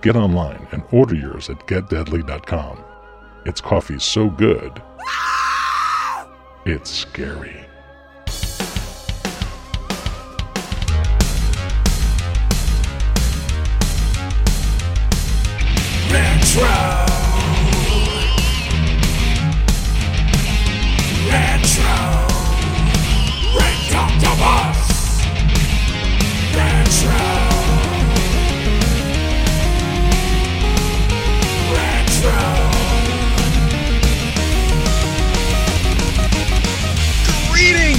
get online and order yours at getdeadly.com. It's coffee so good, it's scary. Retro.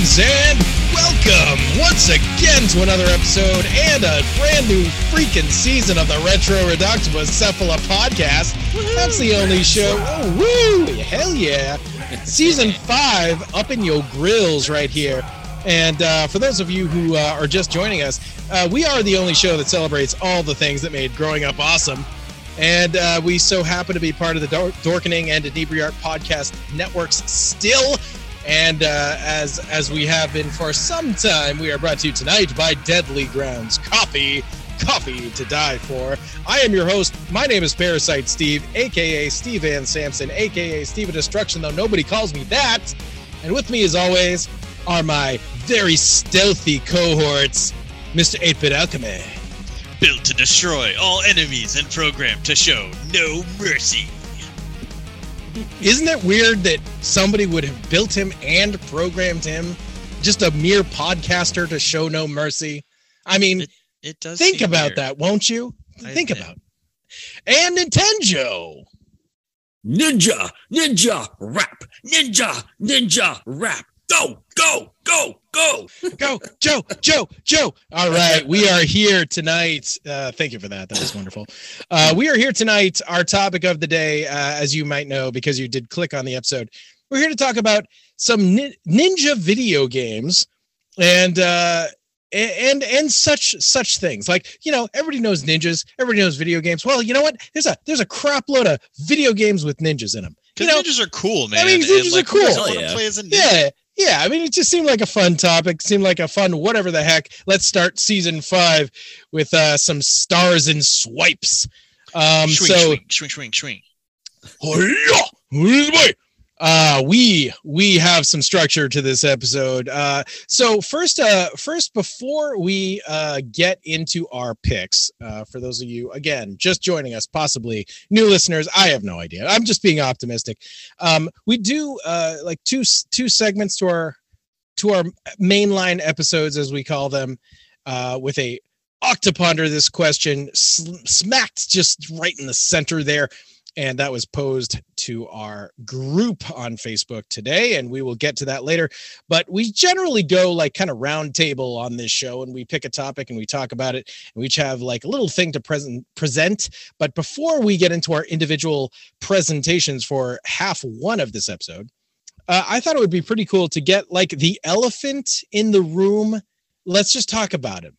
Greetings and welcome once again to another episode and a brand new freaking season of the Retro Reductible Cephala podcast. That's the only show. Oh, woo! Hell yeah! Season five up in your grills right here. And uh, for those of you who uh, are just joining us, uh, we are the only show that celebrates all the things that made growing up awesome. And uh, we so happen to be part of the Dor- Dorkening and Inebriart podcast networks still. And uh, as as we have been for some time, we are brought to you tonight by Deadly Grounds Coffee, coffee to die for. I am your host. My name is Parasite Steve, aka Steve Van Sampson, aka Steve of Destruction, though nobody calls me that. And with me, as always, are my very stealthy cohorts, Mr. 8-Bit Alchemy. built to destroy all enemies and programmed to show no mercy. Isn't it weird that somebody would have built him and programmed him, just a mere podcaster to show no mercy? I mean, It, it does. think about weird. that, won't you? I think admit. about it. And Nintendo. Ninja, ninja, rap, ninja, ninja, rap. Go, go, go, go. Go, Joe, Joe, Joe. All right, we are here tonight. Uh, thank you for that. That was wonderful. Uh, we are here tonight. Our topic of the day, uh, as you might know, because you did click on the episode, we're here to talk about some nin- ninja video games and uh, and and such such things. Like you know, everybody knows ninjas. Everybody knows video games. Well, you know what? There's a there's a crap load of video games with ninjas in them. You Because know, ninjas are cool, man. i mean, ninjas are like, who doesn't cool. Yeah. play as a ninja? yeah yeah i mean it just seemed like a fun topic seemed like a fun whatever the heck. Let's start season five with uh some stars and swipes. Um Swing, so swing, swing, swing, swing. Uh we we have some structure to this episode. Uh so first uh first before we uh get into our picks uh for those of you again just joining us possibly new listeners i have no idea. I'm just being optimistic. Um we do uh like two two segments to our to our mainline episodes as we call them uh with a octoponder this question smacked just right in the center there and that was posed to our group on Facebook today, and we will get to that later. But we generally go like kind of roundtable on this show, and we pick a topic and we talk about it, and we each have like a little thing to present present. But before we get into our individual presentations for half one of this episode, uh, I thought it would be pretty cool to get like the elephant in the room. Let's just talk about him.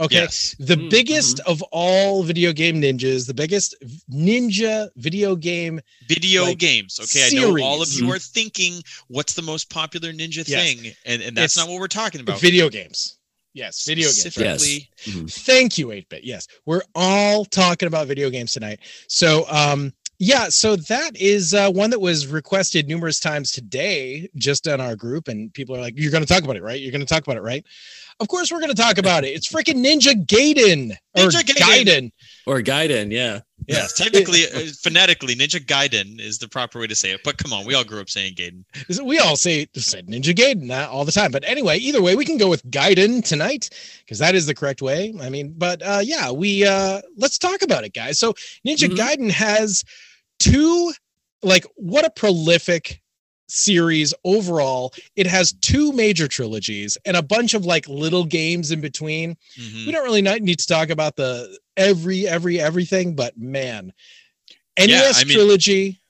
Okay Yes. the Mm, biggest of all video game ninjas, the biggest ninja video game. Video like, games. Okay, I know all of you are thinking, what's the most popular ninja Yes. thing? And and that's It's not what we're talking about. Video games. Yes, video games. Specifically, Thank you, 8-Bit. Yes, we're all talking about video games tonight. So, um, yeah, so that is uh, one that was requested numerous times today, just on our group, and people are like, "You're going to talk about it, right? You're going to talk about it, right?" Of course, we're going to talk about it. It's freaking Ninja Gaiden or Ninja Gaiden. Gaiden. Or Gaiden, yeah. yes, technically, uh, phonetically, Ninja Gaiden is the proper way to say it. But come on, we all grew up saying Gaiden. We all say said Ninja Gaiden uh, all the time, but anyway, either way, we can go with Gaiden tonight because that is the correct way. I mean, but uh, yeah, we uh, let's talk about it, guys. So Ninja Mhm. Gaiden has two, like, what a prolific series overall. It has two major trilogies and a bunch of like little games in between. Mhm. We don't really need to talk about the every every everything, but man, NES I mean- trilogy.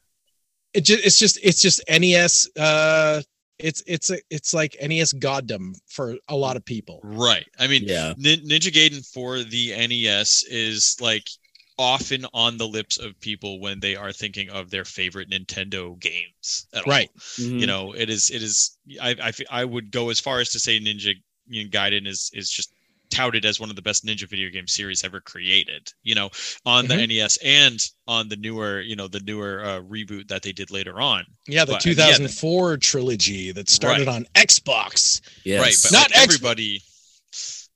It just it's just it's just NES. Uh, it's it's a it's like NES goddom for a lot of people. Right. I mean, Yeah. Nin- Ninja Gaiden for the NES is like often on the lips of people when they are thinking of their favorite Nintendo games. At all. Right. Mhm. You know, it is. It is. I. I. I would go as far as to say Ninja Gaiden is is just touted as one of the best ninja video game series ever created you know on the nes and on the newer you know the newer uh, reboot that they did later on Yeah, the But, yeah, 2004 trilogy that started on Xbox. Yes. right but Not like, Xbox. everybody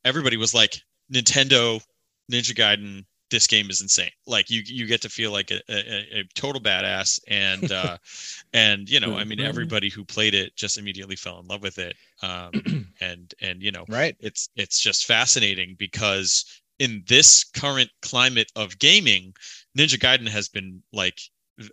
everybody was like nintendo ninja gaiden this game is insane like you you get to feel like a, a, a total badass and uh and you know i mean everybody who played it just immediately fell in love with it um and and you know Right. it's it's just fascinating because in this current climate of gaming ninja gaiden has been like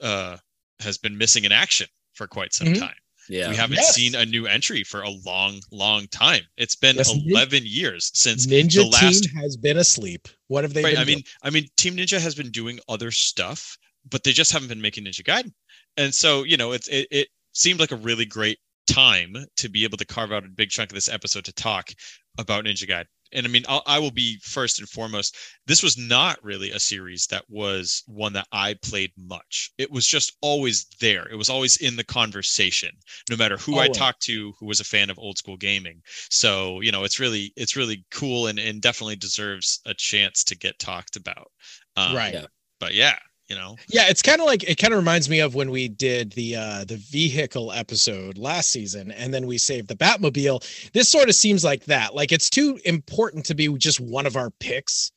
uh has been missing in action for quite some Mhm. time yeah. we haven't Yes. seen a new entry for a long, long time. It's been Yes, Nin- 11 years since Ninja the last. Team has been asleep. What have they Right. been I mean, doing? I mean, Team Ninja has been doing other stuff, but they just haven't been making Ninja Gaiden. And so, you know, it's it, it seemed like a really great time to be able to carve out a big chunk of this episode to talk about Ninja Gaiden. And I mean, I'll, I will be first and foremost. This was not really a series that was one that I played much. It was just always there. It was always in the conversation, no matter who I talked to who was a fan of old school gaming. So you know, it's really it's really cool and and definitely deserves a chance to get talked about. Um, right. yeah. But yeah, you know, Yeah, it's kind of like it kind of reminds me of when we did the uh the vehicle episode last season and then we saved the Batmobile. This sort of seems like that. Like it's too important to be just one of our picks.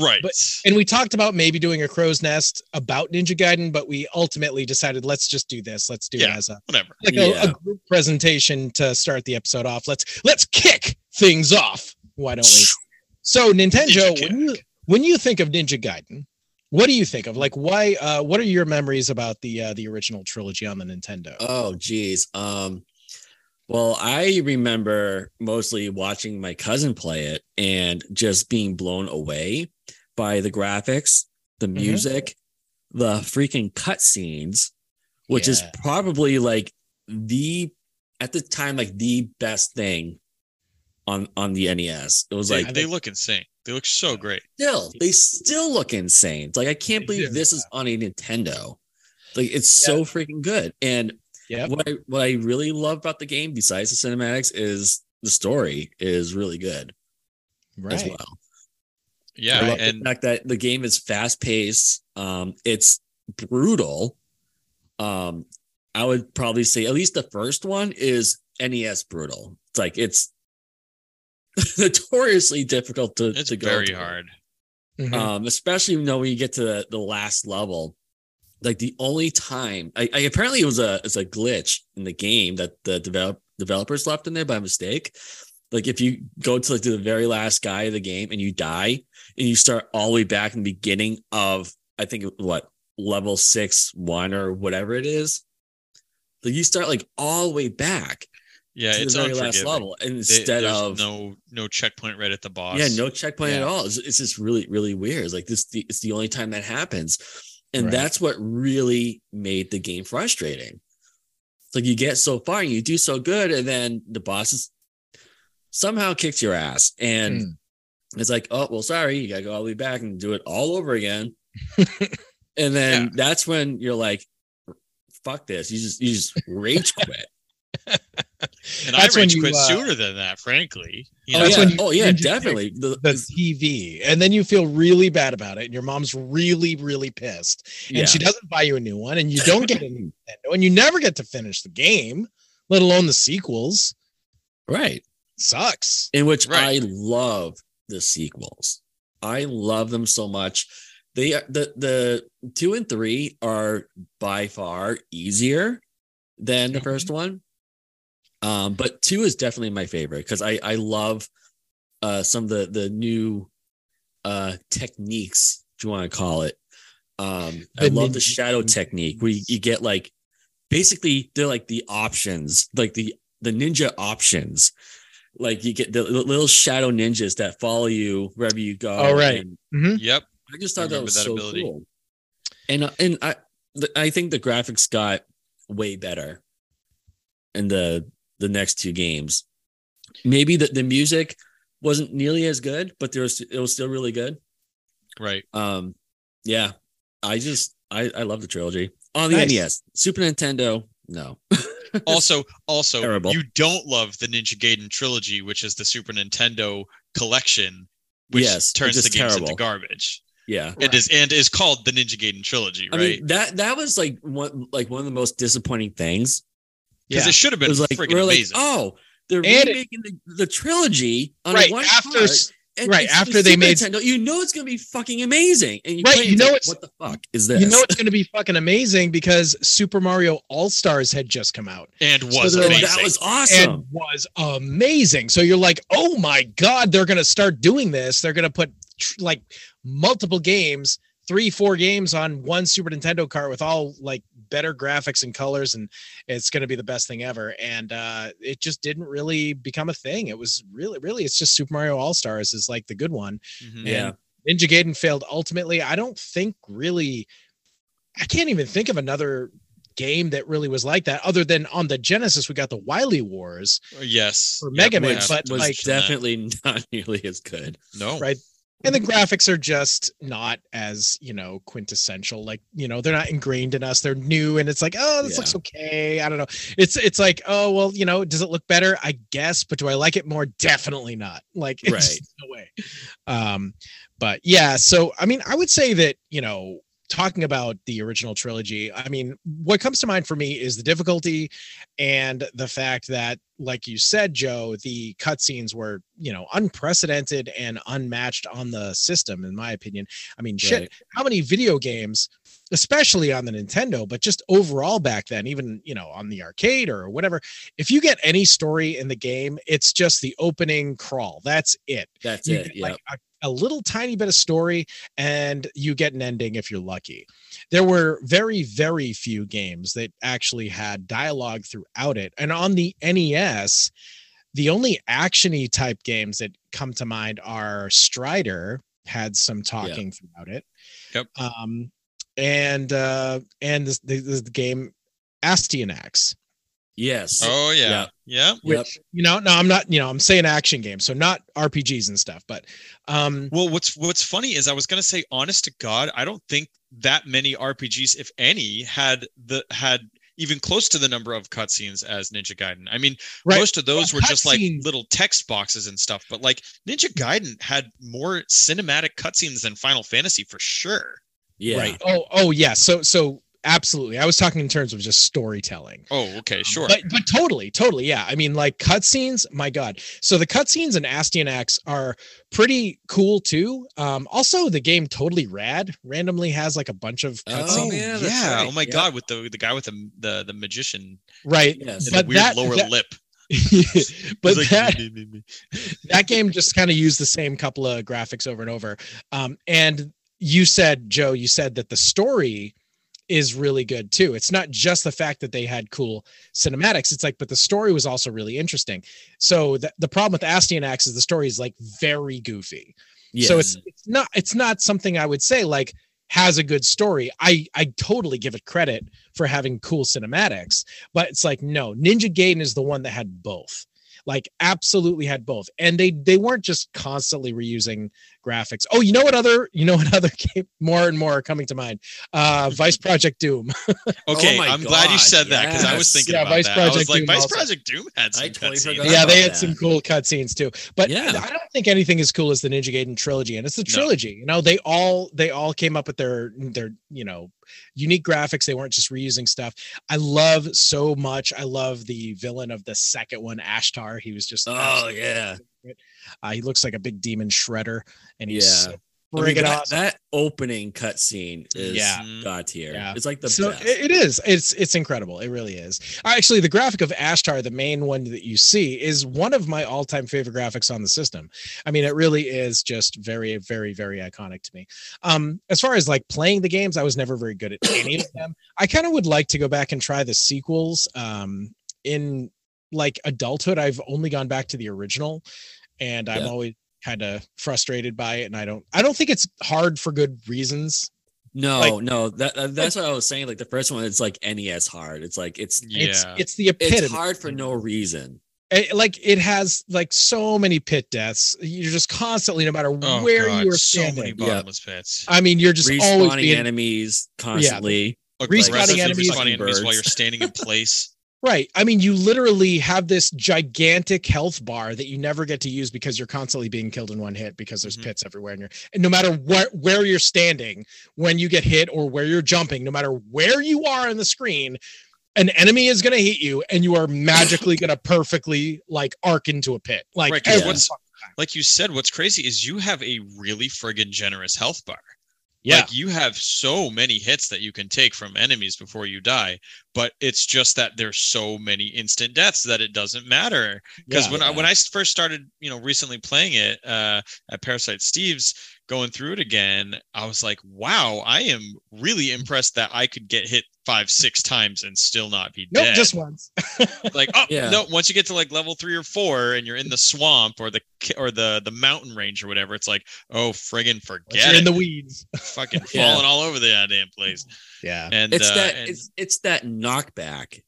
right. but, And we talked about maybe doing a crow's nest about Ninja Gaiden, but we ultimately decided let's just do this. Let's do it as a Whatever. like a, Yeah. a group presentation to start the episode off. Let's let's kick things off. Why don't we? So Nintendo, when you when you think of Ninja Gaiden, what do you think of? Like, why? Uh, what are your memories about the uh, the original trilogy on the Nintendo? Oh, geez. Um, well, I remember mostly watching my cousin play it and just being blown away by the graphics, the Mm-hmm. music, the freaking cutscenes, which is probably like the at the time like the best thing on on the NES. It was They, like they look insane. They look so great. still they still look insane. It's like I can't believe this is on a Nintendo. Like it's so freaking good. And Yep. what I what I really love about the game, besides the cinematics, is the story is really good as Right. well. Yeah, I love and the fact that the game is fast paced. Um, it's brutal. Um, I would probably say at least the first one is NES brutal. It's like it's notoriously difficult to, it's to go very through. hard. Mhm. um especially you know when you get to the, the last level like the only time I, I apparently it was a it's a glitch in the game that the develop, developers left in there by mistake like if you go to like to the very last guy of the game and you die and you start all the way back in the beginning of i think what level six one or whatever it is like you start like all the way back Yeah, to it's the very last level They- instead of no no checkpoint right at the boss. yeah, no checkpoint at all. It's, it's just really, really weird. It's like this, the, it's the only time that happens, and Right. that's what really made the game frustrating. It's like you get so far and you do so good, and then the boss is somehow kicks your ass, and Mm. it's like, oh well, sorry, you gotta go all the way back and do it all over again. and then Yeah. that's when you're like, fuck this. You just you just rage quit. And That's I when rage you, quit uh, sooner than that, frankly. You oh know, That's yeah, when you oh yeah, ninja definitely. The, the TV, and then you feel really bad about it, and your mom's really, really pissed, and yeah. she doesn't buy you a new one, and you don't get a new Nintendo, and you never get to finish the game, let alone the sequels. right. Sucks. in which Right. I love the sequels. I love them so much. They the the two and three are by far easier than the first one. Um, but two is definitely my favorite because I I love uh some of the the new uh techniques, if you want to call it. Um, I love the shadow technique where you, you get like basically they're like the options, like the the ninja options. Like you get the li- little shadow ninjas that follow you wherever you go. All right. right. and Yep. I just thought that was that so ability. cool. And uh, and I I think the graphics got way better in the the next two games. Maybe the, the music wasn't nearly as good, but there was it was still really good. Right. Um, yeah, I just I I love the trilogy on the Nice. NES, Super Nintendo. No, Also, also, Terrible. you don't love the Ninja Gaiden trilogy, which is the Super Nintendo collection, which Yes, turns the games terrible. into garbage. yeah. It is and is called the Ninja Gaiden trilogy, I mean that that was like one like one of the most disappointing things. Because Yeah. it should have It been was like freaking like, amazing. oh, they're And it- remaking the, the trilogy on right one after part, right, after they made- Nintendo, you know it's gonna be fucking amazing, and you Right, you know like, it's- what the fuck is this? you know it's going to be fucking amazing because Super Mario All Stars had just come out and was they're like, that was awesome. and was amazing. So you're like, oh my god, they're going to start doing this. They're going to put tr- like multiple games, three, four games on one Super Nintendo cart with all like better graphics and colors, and it's going to be the best thing ever. And uh, it just didn't really become a thing. It was really, really, it's just Super Mario All Stars is like the good one. Mhm. yeah, Ninja Gaiden failed ultimately. I don't think really, I can't even think of another game that really was like that other than on the Genesis, we got the Wily Wars Yes. for Yep, Mega we Man, have but to was like, definitely not nearly as good. no. right. And the graphics are just not as, you know, quintessential. Like, you know, they're not ingrained in us. They're new and it's like, oh, this Yeah. looks okay. I don't know. It's it's like, oh, well, you know, does it look better? I guess, but do I like it more? Definitely not. Like, it's Right. no way. Um, but yeah, so I mean, I would say that, you know, talking about the original trilogy, I mean, what comes to mind for me is the difficulty and the fact that, like you said, Joe, the cutscenes were, you know, unprecedented and unmatched on the system, in my opinion. I mean, shit, Right. how many video games, especially on the Nintendo, but just overall back then, even, you know, on the arcade or whatever, if you get any story in the game, it's just the opening crawl. That's it That's you it. get Yeah, like a, a little tiny bit of story and you get an ending if you're lucky. There were very very few games that actually had dialogue throughout it and on the nes the only actiony type games that come to mind are strider had some talking throughout it. Yep. um and uh and this, the game Astyanax, yes. Oh yeah. Yeah. Yeah. which you know no i'm not you know i'm saying action games so not rpgs and stuff but um Well, what's what's funny is I was gonna say, honest to God, I don't think that many RPGs, if any, had the had even close to the number of cutscenes as Ninja Gaiden. I mean, right most of those Well, were just like little text boxes and stuff, but like Ninja Gaiden had more cinematic cutscenes than Final Fantasy for sure. Yeah. Right. Oh, oh yeah. So so absolutely. I was talking in terms of just storytelling. Oh, okay, sure. But but totally, totally. Yeah. I mean, like cutscenes, my God. So the cutscenes in Astian Astyanax are pretty cool too. Um, also the game totally rad randomly has like a bunch of Oh, yeah, yeah. right. Oh my Yeah. God, with the the guy with the the, the magician Right. Yes. But the weird that- lower that- lip. but like, that "Me, me, me, me." that game just kind of used the same couple of graphics over and over. Um, and you said, Joe, you said that the story is really good too. It's not just the fact that they had cool cinematics. It's like, but the story was also really interesting. So the, the problem with Astyanax is the story is like very goofy. Yes. So it's it's not it's not something I would say like has a good story. I I totally give it credit for having cool cinematics, but it's like no, Ninja Gaiden is the one that had both. Like absolutely had both. And they they weren't just constantly reusing graphics. Oh, you know what other you know what other game more and more are coming to mind? Uh Vice Project Doom. Okay, Oh I'm glad you said that because I was thinking Yeah, about Vice that. I was Project like, Doom Vice also. Project Doom had some I totally cutscenes. yeah, they had that. some cool cutscenes too. But Yeah. I don't think anything as cool as the Ninja Gaiden trilogy, and it's the No. trilogy. You know, they all they all came up with their their you know unique graphics. They weren't just reusing stuff. I love so much. I love the villain of the second one, Ashtar. He was just Oh absolutely- yeah. Uh, he looks like a big demon shredder, and he's Yeah. so I mean, friggin' that, awesome. that opening cutscene is Yeah. god tier. Yeah. It's like the so best. it- it is it's it's incredible it really is actually the graphic of ashtar the main one that you see is one of my all-time favorite graphics on the system i mean it really is just very very very iconic to me um as far as like playing the games i was never very good at any of them i kind of would like to go back and try the sequels um in like adulthood i've only gone back to the original and i'm Yeah. always kind of frustrated by it and i don't i don't think it's hard for good reasons No, Like- no, that, that- that's what I was saying. Like the first one, it's like NES hard. It's like it's Yeah. It's it's the epitome. it's hard for no reason. Eh, like it has like so many pit deaths. You're just constantly, no matter Oh, where God, you are so standing. many Yeah. bottomless pits. I mean, you're just always being enemies constantly. Respawning Aggressively enemies- respawning enemies while you're standing in place. Right. I mean, you literally have this gigantic health bar that you never get to use because you're constantly being killed in one hit because there's Mhm. pits everywhere. And, you're, and no matter what where you're standing when you get hit or where you're jumping, no matter where you are on the screen, an enemy is going to hit you, and you are magically going to perfectly like arc into a pit. Like Right, what's- Like you said, what's crazy is you have a really friggin' generous health bar. Yeah. Like you have so many hits that you can take from enemies before you die, but it's just that there's so many instant deaths that it doesn't matter. Because yeah. when I when I first started, you know, recently playing it uh, at Parasite Steve's, going through it again, I was like, wow, I am really impressed that I could get hit five, six times and still not be Nope, dead. just once. like oh Yeah. no once you get to like level three or four and you're in the swamp or the or the the mountain range or whatever it's like oh friggin forget you're it in the weeds. fucking Yeah. falling all over the goddamn place Yeah. and It's uh, that and it's it's that knockback.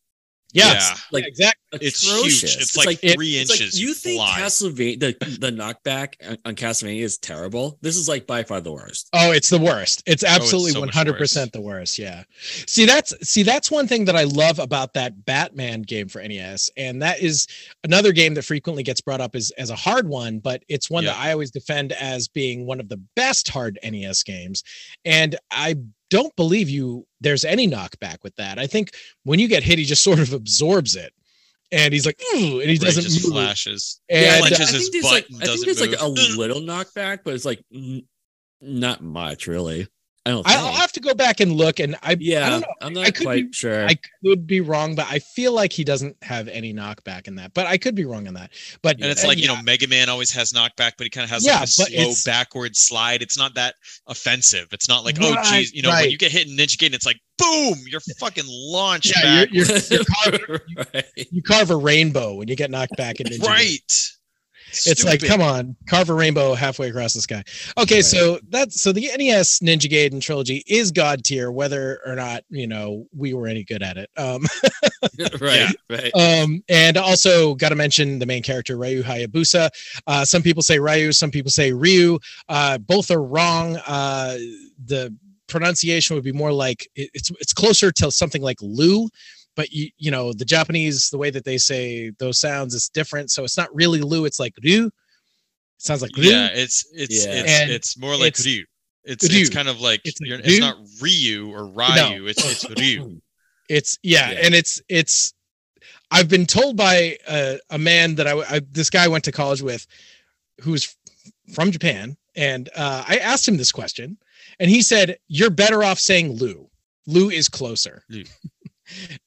Yeah. Yeah. Like exactly. it's huge it's, like, it- three it's like inches you think fly. Castlevania the the knockback on- on Castlevania is terrible. This is like by far the worst. Oh, it's the worst. It's oh, absolutely so one much hundred percent the worst. Yeah. See, that's see, that's one thing that I love about that Batman game for NES, and that is another game that frequently gets brought up as as a hard one, but it's one that I always defend as being one of the best hard NES games. And I don't believe you there's any knockback with that. I think when you get hit, he just sort of absorbs it. And he's like, Ooh, and he doesn't just move. flashes And, clenches uh, I think there's butt like and I think doesn't there's like a little knockback, but it's like not much really. I don't think. I'll have to go back and look, and I yeah, I don't know. I'm I not could quite be- sure. I could be wrong, but I feel like he doesn't have any knockback in that. But I could be wrong on that. But and it's uh, like you know mega man always has knockback but he kind of has Yeah, like a but slow it's- backward slide it's not that offensive it's not like oh Right, geez you know right. when you get hit in ninja gaiden it's like boom you're fucking launched yeah, back you're, you're, you're carving, right. you carve a rainbow when you get knocked back in Ninja Gaiden. It's like, come on, carve a rainbow halfway across the sky. Okay, Right. so that's so the NES Ninja Gaiden trilogy is god tier, whether or not you know we were any good at it. Um, right, right. Um, and also got to mention the main character Ryu Hayabusa. Uh, some people say Ryu, some people say Ryu. Uh, both are wrong. Uh, the pronunciation would be more like it's it's closer to something like Lu, but you you know the Japanese the way that they say those sounds is different, so it's not really Lu. It's like Ryu. It sounds like Ryu. Yeah, it's it's Yeah. it's And it's more like it's- Ryu. It's Ryu. it's kind of like It's like you're, it's Ryu. not Ryu or Ryu. It's it's Ryu. It's yeah, Yeah. and it's it's. I've been told by a, a man that I, I this guy I went to college with, who's from Japan, and uh, I asked him this question, and he said, "You're better off saying Lu. Lu is closer. Lu.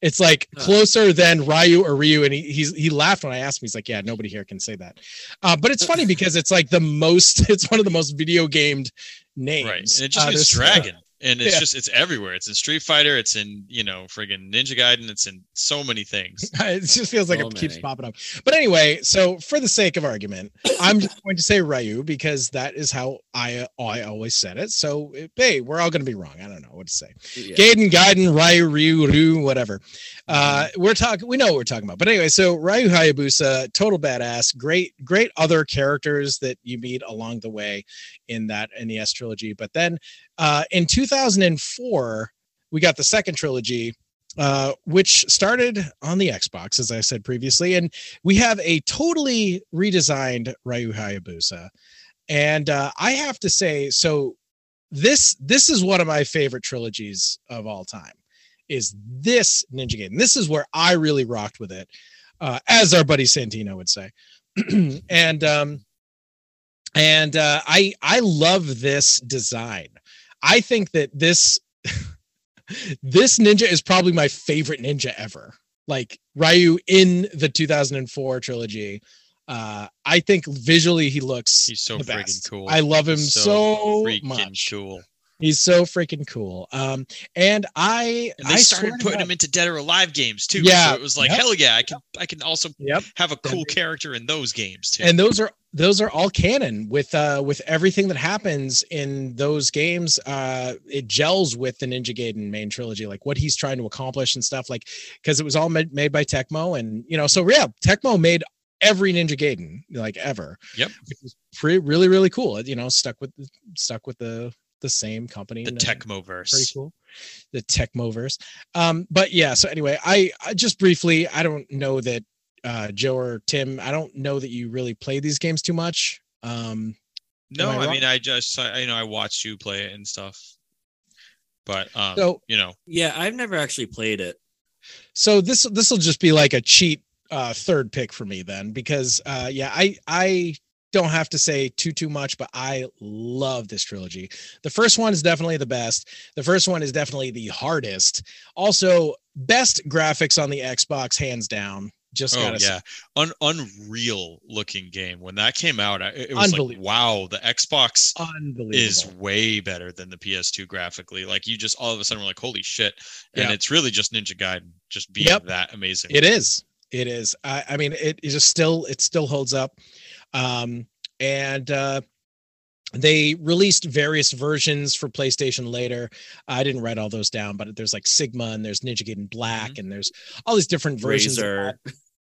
It's like closer than Ryu or Ryu." And he he's, he laughed when I asked him. He's like, "Yeah, nobody here can say that." Uh, but it's funny because it's like the most. It's one of the most video gamed names. Right. And it just Uh, means dragon. And it's Yeah. just it's everywhere. It's in Street Fighter, it's in, you know, friggin' Ninja Gaiden, it's in so many things. it just feels like So it keeps popping up. But anyway, so for the sake of argument, I'm just going to say Ryu because that is how I I always said it. So hey, we're all going to be wrong. I don't know what to say. Yeah. Gaiden, Gaiden, Ryu, Ryu, Ryu, whatever. Uh, we're talking. We know what we're talking about. But anyway, so Ryu Hayabusa, total badass. Great, great other characters that you meet along the way in that NES trilogy. But then uh, in 2004, we got the second trilogy, uh, which started on the Xbox, as I said previously, and we have a totally redesigned Ryu Hayabusa. And uh, I have to say, so this this is one of my favorite trilogies of all time. Is this Ninja Gaiden? This is where I really rocked with it, uh, as our buddy Santino would say. and um, and uh, I I love this design. I think that this this ninja is probably my favorite ninja ever. Like Ryu in the 2004 trilogy. Uh, I think visually he looks He's so best. cool. I love him so, freaking much. cool. He's so freaking cool. Um, and I And they I started putting him into Dead or Alive games too. Yeah, So it was like, yep. hell yeah, I can I can also Yep. have a cool character in those games too. and those are those are all canon with uh with everything that happens in those games uh it gels with the ninja gaiden main trilogy like what he's trying to accomplish and stuff like because it was all made, made by tecmo and you know so yeah tecmo made every ninja gaiden like ever Yep. which was pretty really really cool you know stuck with stuck with the the same company The and, uh, pretty Tecmoverse. cool the tecmoverse um but yeah so anyway I, I just briefly i don't know that uh joe or tim i don't know that you really play these games too much um No, I I, mean I just I, you know I watched you play it and stuff. But um So- you know, Yeah, I've never actually played it. so this this will just be like a cheat uh third pick for me then because uh yeah i i don't have to say too too much but i love this trilogy the first one is definitely the best the first one is definitely the hardest also best graphics on the xbox hands down just oh gotta say. yeah, Un- unreal looking game. When that came out, it, it was like wow, the Xbox is way better than the PS2 graphically. Like you just all of a sudden were like, holy shit! And Yeah. it's really just Ninja Gaiden just being Yep. that amazing. It is. It is. I, I mean, it is just still. It still holds up. Um, and uh, they released various versions for PlayStation later. I didn't write all those down, but there's like Sigma and there's Ninja Gaiden Black and there's all these different versions. of that.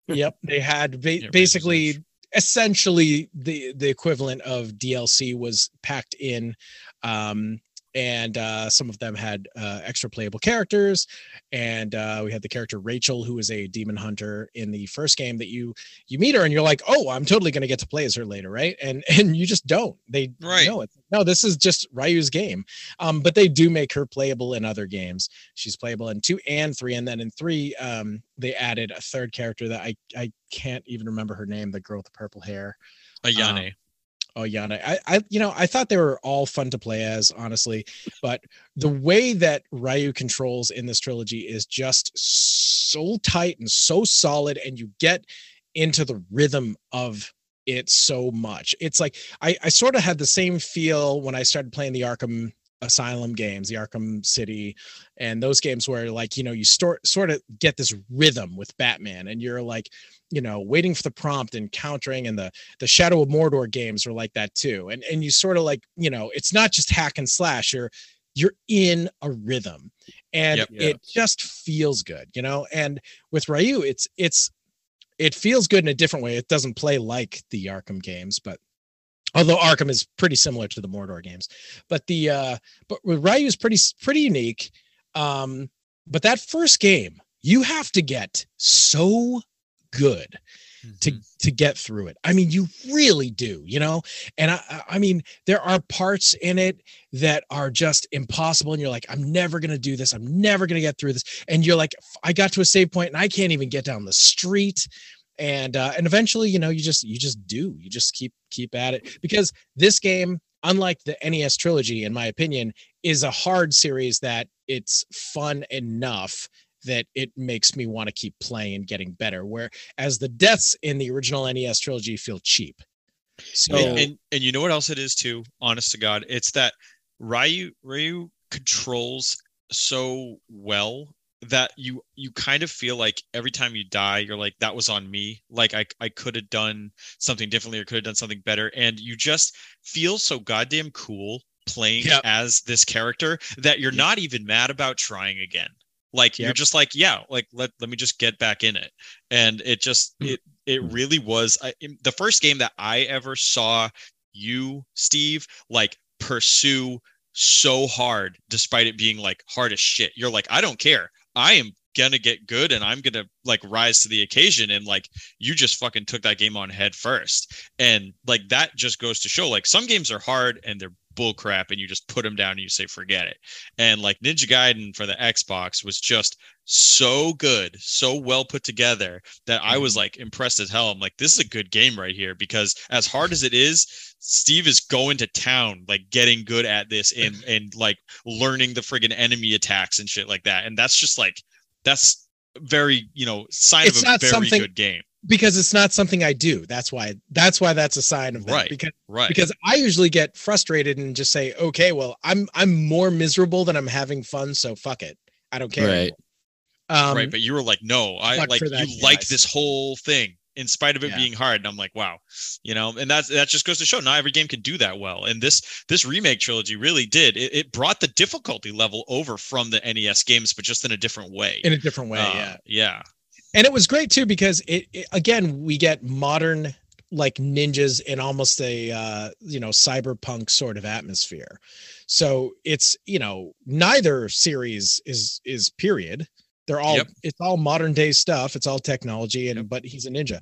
Yep, they had ba- Yeah, basically essentially the the equivalent of DLC was packed in. Um, and uh, some of them had uh, extra playable characters and uh, we had the character Rachel, who is a demon hunter in the first game. That you you meet her and you're like, oh, I'm totally going to get to play as her later, right? And and you just don't. They Right. No, it's no. This is just Ryu's game. Um, but they do make her playable in other games. She's playable in two and three, and then in three, um, they added a third character that I I can't even remember her name. The girl with the purple hair. Ayane. Oh, Oh, Ayane. I, I, you know, I thought they were all fun to play as, honestly, but the way that Ryu controls in this trilogy is just so tight and so solid, and you get into the rhythm of it so much. It's like I, I sort of had the same feel when I started playing the Arkham Asylum games, the Arkham City, and those games where like you know you start sort of get this rhythm with Batman, and you're like you know waiting for the prompt and countering and the the shadow of mordor games are like that too and and you sort of like you know it's not just hack and slash you're you're in a rhythm and Yep. Yeah. it just feels good you know and with ryu it's it's it feels good in a different way it doesn't play like the arkham games but although arkham is pretty similar to the mordor games but the uh but ryu is pretty pretty unique um but that first game you have to get so good to Mhm. to get through it. I mean, you really do, you know. And I I- I mean, there are parts in it that are just impossible, and you're like, I'm never gonna do this. I'm never gonna get through this. And you're like, I got to a save point, and I can't even get down the street. And uh, and eventually, you know, you just you just do. You just keep keep at it because this game, unlike the NES trilogy, in my opinion, is a hard series that it's fun enough that it makes me want to keep playing and getting better. Whereas the deaths in the original NES trilogy feel cheap. So and, and and you know what else it is too honest to god it's that ryu ryu controls so well that you you kind of feel like every time you die you're like that was on me. Like i i could have done something differently or could have done something better. And you just feel so goddamn cool playing Yep. as this character that you're Yep. not even mad about trying again. Like you're just like yeah like let, let me just get back in it. And it just Mm. it it really was I, the first game that i ever saw you steve like pursue so hard despite it being like hard as shit. You're like i don't care i am gonna get good and i'm gonna like rise to the occasion and like you just fucking took that game on head first. And like that just goes to show like some games are hard and they're bull crap and you just put them down and you say forget it. And like ninja gaiden for the xbox was just so good so well put together that i was mm-hmm. like impressed as hell i'm like this is a good game right here because as hard as it is steve is going to town like getting good at this and and like learning the friggin enemy attacks and shit like that and that's just like that's very you know sign It's of a not very something- good game because it's not something I do. That's why that's why that's a sign of that. Right. Because right because I usually get frustrated and just say, okay, well, I'm I'm more miserable than I'm having fun, so fuck it. I don't care. Right. Um, right but you were like no i like you game, like this whole thing in spite of it Yeah. being hard. And I'm like, wow, you know, and that's that just goes to show not every game can do that well. And this this remake trilogy really did. It, it brought the difficulty level over from the NES games, but just in a different way. in a different way. Uh, yeah. yeah, and it was great too because it, it- again we get modern like ninjas in almost a uh you know cyberpunk sort of atmosphere so it's you know neither series is is period they're all Yep. it's all modern day stuff it's all technology and but he's a ninja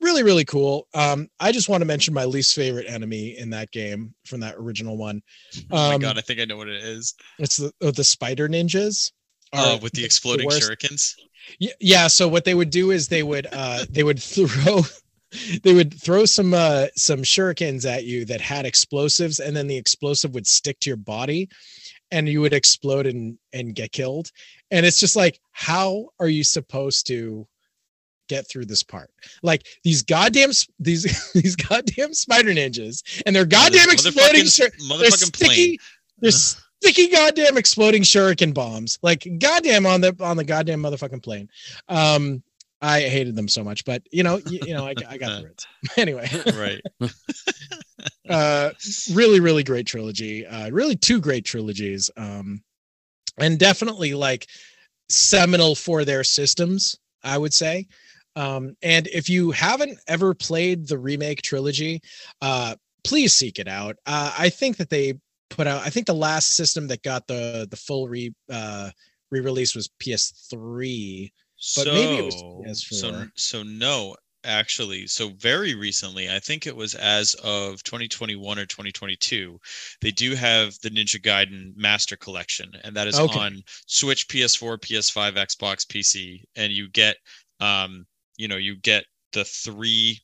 really really cool um i just want to mention my least favorite enemy in that game from that original one oh my um, god, I think I know what it is. it's the oh, the spider ninjas Uh, with the the exploding worst. shurikens. Y- yeah so what they would do is they would uh they would throw they would throw some uh some shurikens at you that had explosives and then the explosive would stick to your body and you would explode and and get killed. And it's just like how are you supposed to get through this part? Like these goddamn these these goddamn spider ninjas and their goddamn exploding Motherfucking- shur- they're motherfucking plane. sticky they're sticky goddamn exploding shuriken bombs. Like goddamn on the on the goddamn motherfucking plane. Um i hated them so much but you know you, you know I, I got through it. Anyway. Right. uh really really great trilogy. Uh really two great trilogies. Um and definitely like seminal for their systems i would say. Um and if you haven't ever played the remake trilogy uh please seek it out. Uh i think that they put out i think the last system that got the the full re uh re-release was ps3 But so, maybe it was so PS4. so no actually so very recently i think it was as of 2021 or 2022 they do have the ninja gaiden master collection and that is Okay. on switch ps4 ps5 xbox pc and you get um you know you get the three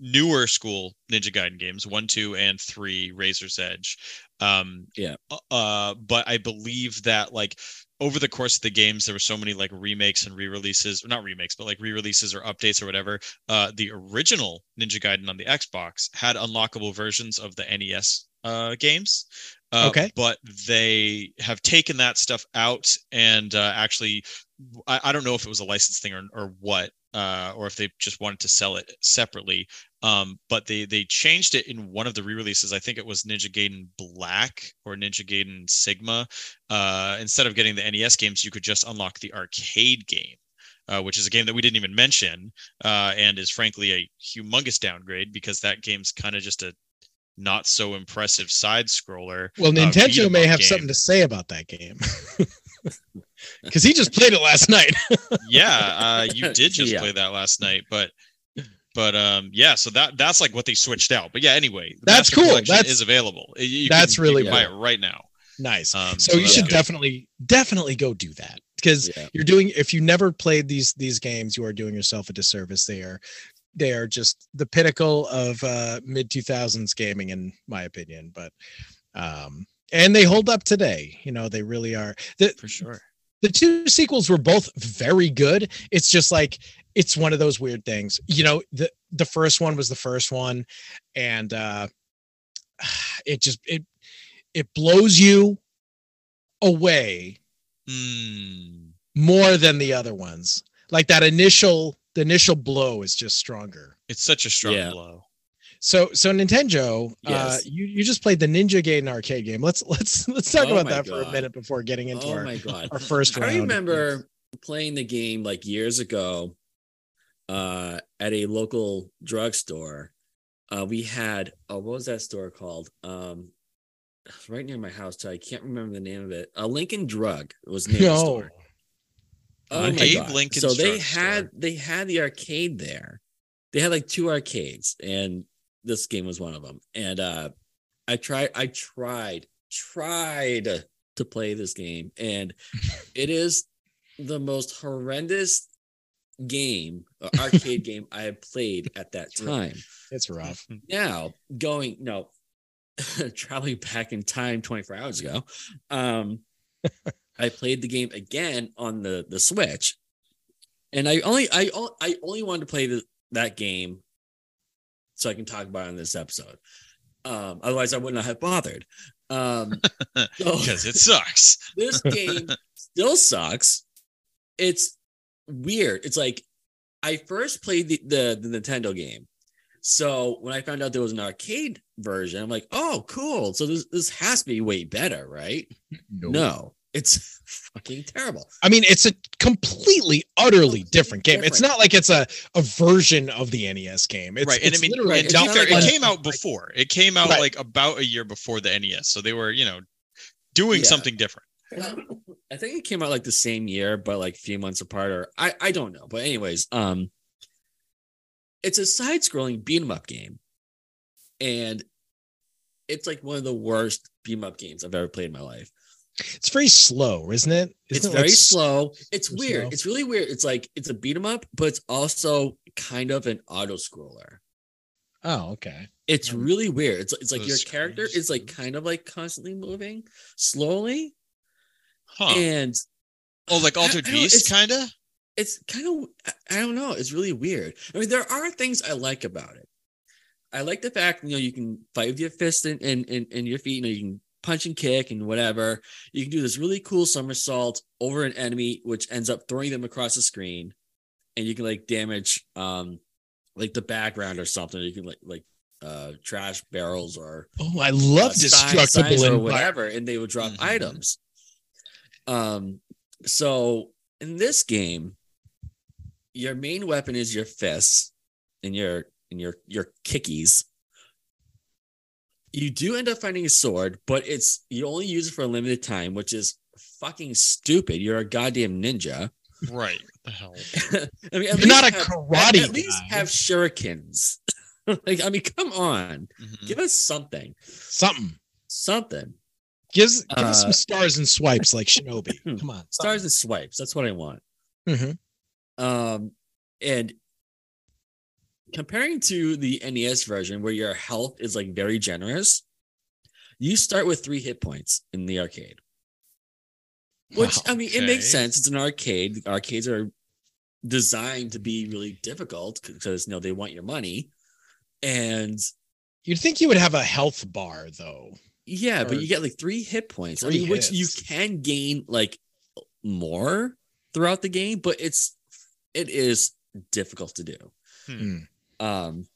newer school ninja gaiden games one two and three razor's edge um Yeah. uh but i believe that like over the course of the games there were so many like remakes and re-releases or not remakes but like re-releases or updates or whatever uh the original ninja gaiden on the xbox had unlockable versions of the nes uh games uh, Okay. but they have taken that stuff out and uh, actually I, I don't know if it was a license thing or, or what uh, or if they just wanted to sell it separately um, but they they changed it in one of the re-releases. I think it was ninja gaiden black or ninja gaiden sigma. Uh, instead of getting the nes games you could just unlock the arcade game uh, which is a game that we didn't even mention uh, and is frankly a humongous downgrade because that game's kind of just a not so impressive side scroller well uh, nintendo may have game. something to say about that game because he just played it last night yeah uh you did just Yeah. play that last night but but um yeah so that that's like what they switched out but yeah anyway That's Master cool. That's- available You- you that's can- you really can buy it right now nice um, so, you should good. definitely definitely go do that because Yeah. you're doing if you never played these these games you are doing yourself a disservice they are they are just the pinnacle of uh mid 2000s gaming in my opinion but um and they hold up today you know they really are the for sure the two sequels were both very good. It's just like it's one of those weird things. You know the the first one was the first one and uh it just it it blows you away Hmm. more than the other ones. Like that initial the initial blow is just stronger. It's such a strong Yeah. blow so so nintendo uh Yes. you you just played the ninja gaiden arcade game let's let's let's talk Oh about my that for a minute before getting into oh our, my god our first round I remember playing the game like years ago uh, at a local drugstore. Uh, we had, oh, what was that store called? Um, right near my house. Too. I can't remember the name of it. A Lincoln Drug was the name of the store. Oh Uh, my Abe God. Lincoln's So they drugstore. had they had the arcade there. They had like two arcades, and this game was one of them. And uh, I tried, I tried, tried to play this game, and it is the most horrendous game, uh, arcade game I have played at that time. it's rough Now going no, traveling back in time 24 hours ago, um, I played the game again on the the Switch, and I only I I only wanted to play the, that game so I can talk about it in this episode. Um, otherwise, I would not have bothered. Um, so- because it sucks this game still sucks. It's weird. It's like I first played the, the the Nintendo game. So when I found out there was an arcade version, I'm like, oh, cool. So this this has to be way better, right? No, it's fucking terrible. I mean, it's a completely, utterly different game. It's not like it's a, a version of the NES game. It's, right, and I mean, literally and it's to be not fair, like it a- came out before. It came out Right. like about a year before the NES, so they were, you know, doing Yeah. something different. I think it came out like the same year, but like a few months apart, or I I don't know. But anyways, um, it's a side-scrolling beat 'em up game, and it's like one of the worst beat 'em up games I've ever played in my life. It's very slow, isn't it? it's Isn't it, very like, slow. It's weird. slow? It's really weird. It's like it's a beat 'em up, but it's also kind of an auto scroller. Oh, okay. It's Um, really weird. It's it's like those your character is like kind of like constantly moving slowly, Huh. and oh, like I- I Altered Beast, it's- kind of? it's kind of I- I don't know. It's really weird. I mean, there are things I like about it. I like the fact you know you can fight with your fist and and, and, and your feet. You know you can punch and kick and whatever. You can do this really cool somersault over an enemy, which ends up throwing them across the screen, and you can like damage um like the background or something. You can like like uh trash barrels or Oh, I love uh, destructible signs or whatever, and they would drop Mhm. items. Um, so in this game, your main weapon is your fists and your and your your kickies. You do end up finding a sword, but it's you only use it for a limited time, which is fucking stupid. You're a goddamn ninja. Right. What the hell? I mean, You're not a have- karate At, at least have shurikens. like, I mean, come on, Mhm. give us something, Something. something. Give us, give us Uh, some stars and swipes like Shinobi. Come on. Stars and swipes. That's what I want. Mhm. Um, and comparing to the NES version, where your health is like very generous, you start with three hit points in the arcade. Which I mean, it makes sense. It's an arcade. Arcades are designed to be really difficult because you know they want your money, and You'd think you would have a health bar though. yeah, but you get like three hit points. I mean, which you can gain like more throughout the game, but it's it is difficult to do. Hmm. Um,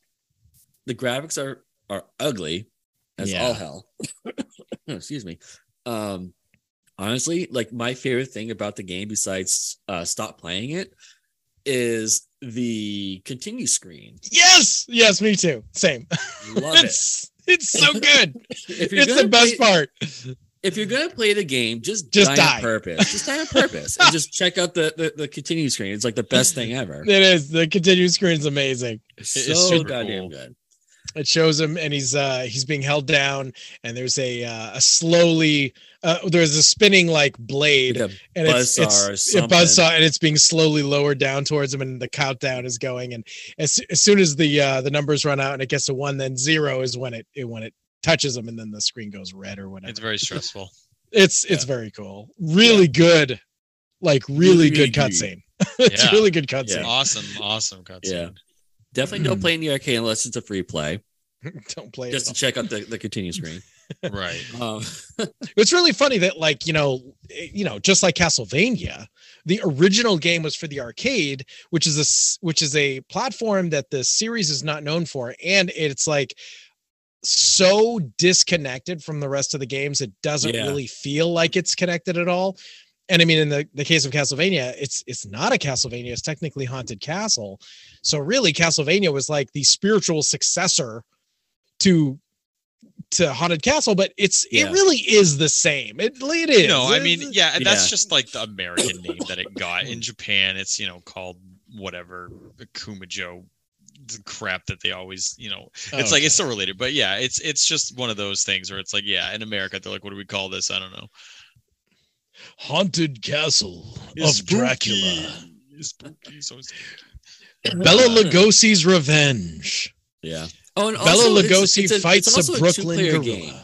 the graphics are are ugly as Yeah. all hell. Excuse me. Um, honestly, like my favorite thing about the game, besides uh, stop playing it, is the continue screen. Yes. Yes, me too. Same. Love it. it's it's so good. If you're it's the best play- part. If you're gonna play the game, just Just die, die. on purpose. Just die on purpose, and just check out the, the the continue screen. It's like the best thing ever. It is. The continue screen is amazing. It's It so goddamn cool. good. It shows him and he's uh he's being held down and there's a uh, a slowly uh there's a spinning like blade Like and it's it's a buzzsaw and it's being slowly lowered down towards him and the countdown is going and as, as soon as the uh the numbers run out and it gets to one then zero is when it, it when it touches them and then the screen goes red or whatever It's very stressful. it's it's very cool really good like really, Really, good cutscene it's Yeah. really good cutscene Yeah. Awesome, awesome cutscene. Yeah. Definitely don't play in the arcade unless it's a free play, don't play just it to check out the, the continue screen. Right. Um, It's really funny that, like, you know, eh, you know, just like Castlevania, the original game was for the arcade, which is a s- which is a platform that the series is not known for, and it's like so disconnected from the rest of the games, it doesn't Yeah. really feel like it's connected at all. And I mean, in the, the case of Castlevania, it's it's not a Castlevania; it's technically Haunted Castle. So really, Castlevania was like the spiritual successor to to Haunted Castle, but it's Yeah. it really is the same. It, it is. No, I mean, yeah, and that's Yeah. just like the American name that it got. In Japan, it's you know called whatever Kumajo the crap that they always you know oh, it's like it's so related but yeah it's it's just one of those things where it's like yeah in america they're like what do we call this i don't know Haunted Castle It's of Dracula. spooky. It's spooky, so spooky. Bela Lugosi's Revenge. yeah. Oh, and Bela also it's- Lugosi it's a- fights it's a Brooklyn two-player gorilla. game.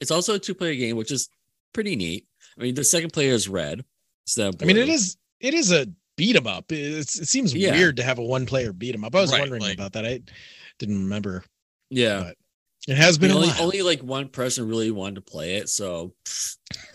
It's also a two-player game, which is pretty neat. I mean, the second player is red. So I mean, it is it is a beat 'em up. It's, it seems Yeah. weird to have a one player beat beat 'em up. I was Right, wondering like- about that. I didn't remember. Yeah. but It has been only, only like one person really wanted to play it, so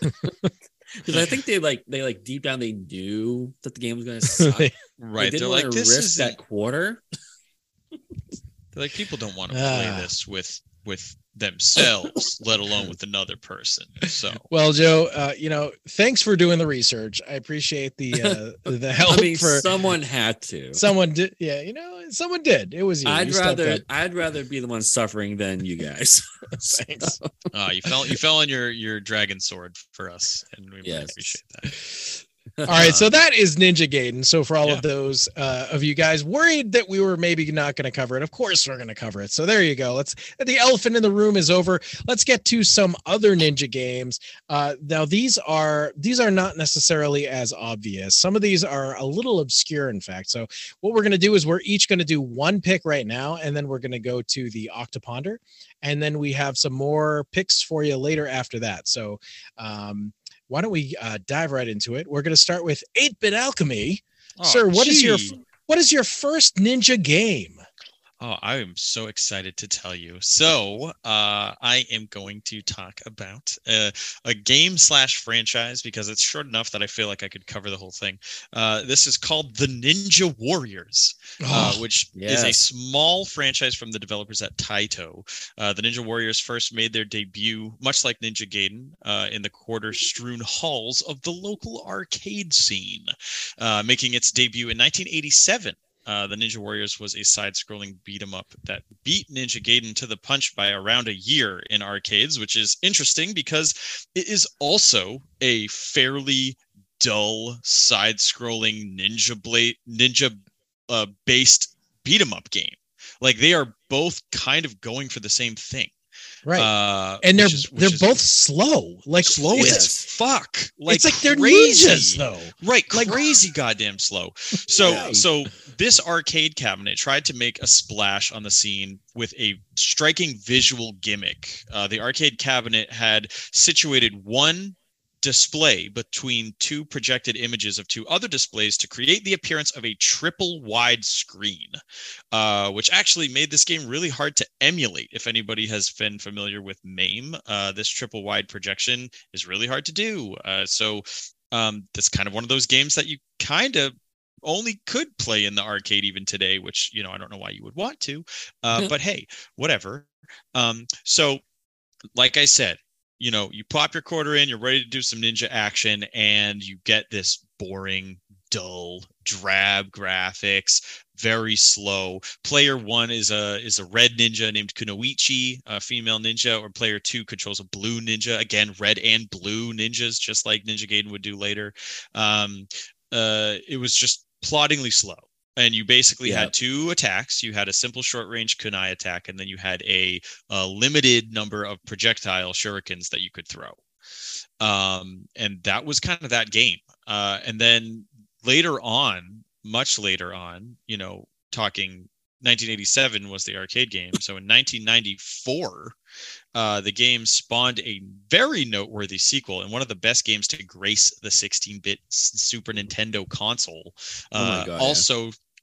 because I think they like they like deep down they knew that the game was gonna suck. they right. They're didn't like, want to this risk is that quarter. They're like people don't want to play Ah. this with with themselves, let alone with another person. So Well, Joe, uh, you know, thanks for doing the research. I appreciate the uh, the help I mean, for someone had to. someone did. Yeah, you know, someone did. It was you. I'd You rather. I'd rather be the one suffering than you guys. Thanks. uh, you fell you fell on your your dragon sword for us, and we really appreciate that. All right, so that is Ninja Gaiden. So for all Yeah. of those uh, of you guys worried that we were maybe not going to cover it, of course we're going to cover it. So there you go. Let's the elephant in the room is over. Let's get to some other Ninja games. Uh, now these are these are not necessarily as obvious. Some of these are a little obscure, in fact. So what we're going to do is we're each going to do one pick right now, and then we're going to go to the Octoponder, and then we have some more picks for you later after that. So. Um, why don't we uh, dive right into it? We're going to start with 8-bit alchemy. Oh, Sir, what is your what is your first ninja game? Oh, I am so excited to tell you. So, uh, I am going to talk about uh, a game slash franchise because it's short enough that I feel like I could cover the whole thing. Uh, this is called The Ninja Warriors, uh, Oh, which is a small franchise from the developers at Taito. Uh, the Ninja Warriors first made their debut, much like Ninja Gaiden, uh, in the quarter strewn halls of the local arcade scene, uh, making its debut in 1987. Uh, the Ninja Warriors was a side-scrolling beat 'em up that beat Ninja Gaiden to the punch by around a year in arcades, which is interesting because it is also a fairly dull side-scrolling ninja blade ninja uh, based beat 'em up game. Like they are both kind of going for the same thing. Right. Uh, and they're is- they're both slow, like slow as fuck. Like it's like they're crazy. ninjas though. Right, Like- crazy goddamn slow. So so this arcade cabinet tried to make a splash on the scene with a striking visual gimmick. Uh, the arcade cabinet had situated one display between two projected images of two other displays to create the appearance of a triple wide screen, uh, which actually made this game really hard to emulate. If anybody has been familiar with MAME, uh, this triple wide projection is really hard to do. Uh, so um, that's kind of one of those games that you kind of only could play in the arcade even today, which you know I don't know why you would want to, uh, but hey, whatever. Um, so, like I said, you know, you pop your quarter in, you're ready to do some ninja action, and you get this boring, dull, drab graphics, very slow. Player one is a is a red ninja named Kunoichi, a female ninja, or player two controls a blue ninja. Again, red and blue ninjas, just like Ninja Gaiden would do later. Um, uh, it was just ploddingly slow. And you basically Yeah. had two attacks. You had a simple short range kunai attack, and then you had a, a limited number of projectile shurikens that you could throw. Um, and that was kind of that game. Uh, and then later on, much later on, you know, talking 1987 was the arcade game. So in 1994, uh, the game spawned a very noteworthy sequel and one of the best games to grace the 16-bit S- Super Nintendo console. Oh Uh, God, yeah.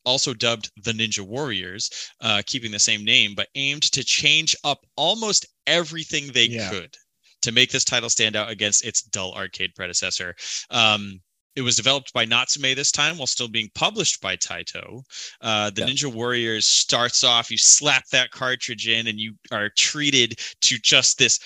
Also, dubbed the Ninja Warriors, uh, keeping the same name, but aimed to change up almost everything they Yeah. could to make this title stand out against its dull arcade predecessor. Um, it was developed by Natsume this time while still being published by Taito. Uh, the Yeah. Ninja Warriors starts off, you slap that cartridge in, and you are treated to just this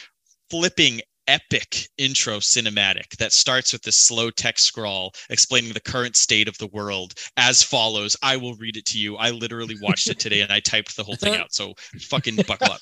flipping epic intro cinematic that starts with this slow text scroll explaining the current state of the world as follows. I will read it to you. I literally watched it today and I typed the whole thing out. So fucking buckle up.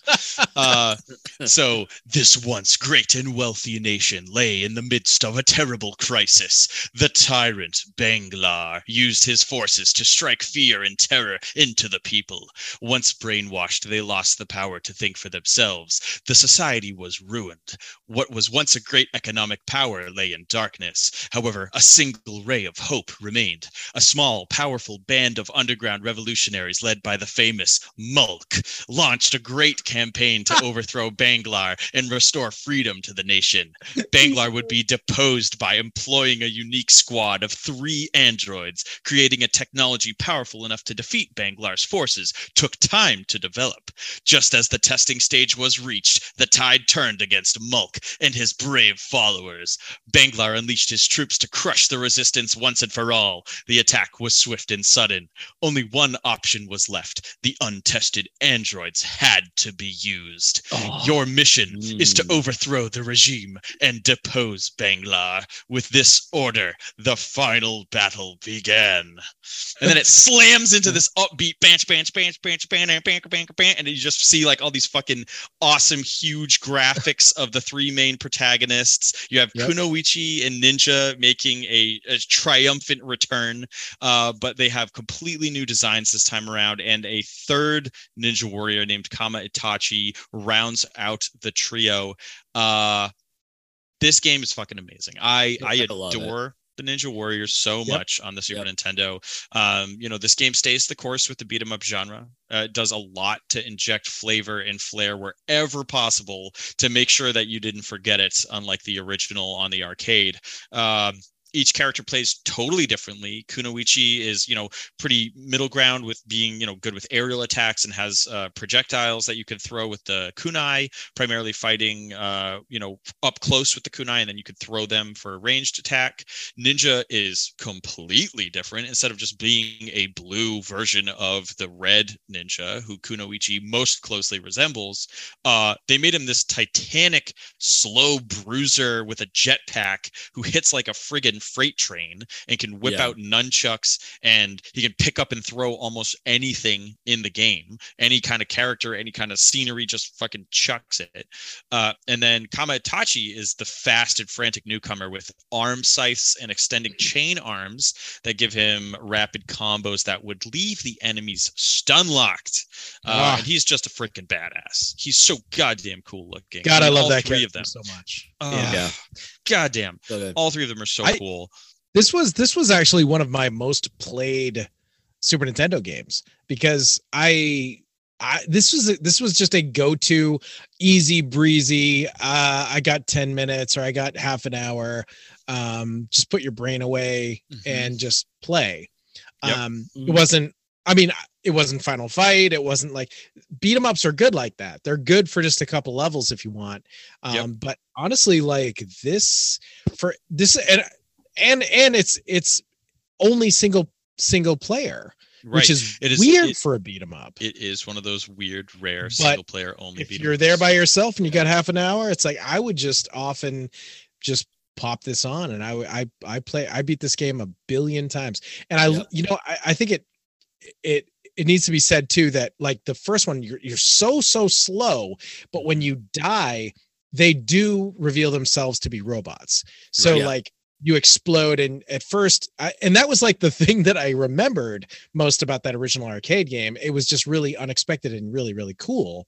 Uh, so, this once great and wealthy nation lay in the midst of a terrible crisis. The tyrant, Banglar, used his forces to strike fear and terror into the people. Once brainwashed, they lost the power to think for themselves. The society was ruined. What was once a great economic power lay in darkness. However, a single ray of hope remained. A small, powerful band of underground revolutionaries led by the famous Mulk launched a great campaign to overthrow Banglar and restore freedom to the nation. Banglar would be deposed by employing a unique squad of three androids. Creating a technology powerful enough to defeat Banglar's forces took time to develop. Just as the testing stage was reached, the tide turned against Mulk, and his brave followers. Banglar unleashed his troops to crush the resistance once and for all. The attack was swift and sudden. Only one option was left. The untested androids had to be used. Oh, Your mission is to Mm. overthrow the regime and depose Banglar. With this order, the final battle began. And then it slams into this upbeat banch, banch, banch, banch, banch, banch, banch, banch, banch, and you just see like all these fucking awesome, huge graphics of the three main protagonists. You have Yep. Kunoichi and Ninja making a, a triumphant return, uh, but they have completely new designs this time around, and a third ninja warrior named Kama Itachi rounds out the trio. Uh, this game is fucking amazing. I I I adore the Ninja Warriors so Yep. much on the Super Nintendo. Um, you know, this game stays the course with the beat 'em up genre. Uh, it does a lot to inject flavor and flair wherever possible to make sure that you didn't forget it, unlike the original on the arcade. Um, each character plays totally differently. Kunoichi is, you know, pretty middle ground with being, you know, good with aerial attacks and has uh, projectiles that you can throw with the kunai, primarily fighting, uh, you know, up close with the kunai, and then you could throw them for a ranged attack. Ninja is completely different. Instead of just being a blue version of the red ninja, who Kunoichi most closely resembles, uh, they made him this titanic, slow bruiser with a jetpack who hits like a friggin' freight train and can whip Yeah. out nunchucks and he can pick up and throw almost anything in the game. Any kind of character, any kind of scenery, just fucking chucks it. Uh, and then Kama Itachi is the fast and frantic newcomer with arm scythes and extending chain arms that give him rapid combos that would leave the enemies stun locked. Uh, Ah. he's just a freaking badass. He's so goddamn cool looking. God, I mean, love that three of them. so much. Oh, yeah. Yeah. Goddamn. So. All three of them are so I- cool. this was this was actually one of my most played Super Nintendo games because I I this was a- this was just a go-to easy breezy uh I got 10 minutes or I got half an hour um just put your brain away Mhm. and just play. Yep. Um it Mhm. wasn't I mean it wasn't Final Fight, it wasn't like beat 'em ups are good like that. They're good for just a couple levels if you want. Um Yep. but honestly like this for this and and and it's it's only single single player Right. which is, It is- weird it- for a beat 'em up it is one of those weird, rare But single player only. if beat 'em you're there by yourself and you got half an hour it's like i would just often just pop this on and i i i play i beat this game a billion times and i Yep. you know I, I think it it it needs to be said too that like the first one you're you're so so slow but when you die they do reveal themselves to be robots. So Yeah. like you explode and at first I, and that was like the thing that i remembered most about that original arcade game. It was just really unexpected and really really cool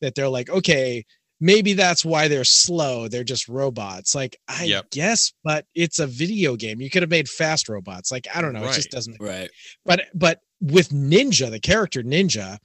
that they're like okay maybe that's why they're slow. They're just robots. Like i Yep. guess but it's a video game. You could have made fast robots. Like i don't know. It just doesn't Right. but but with ninja the character ninja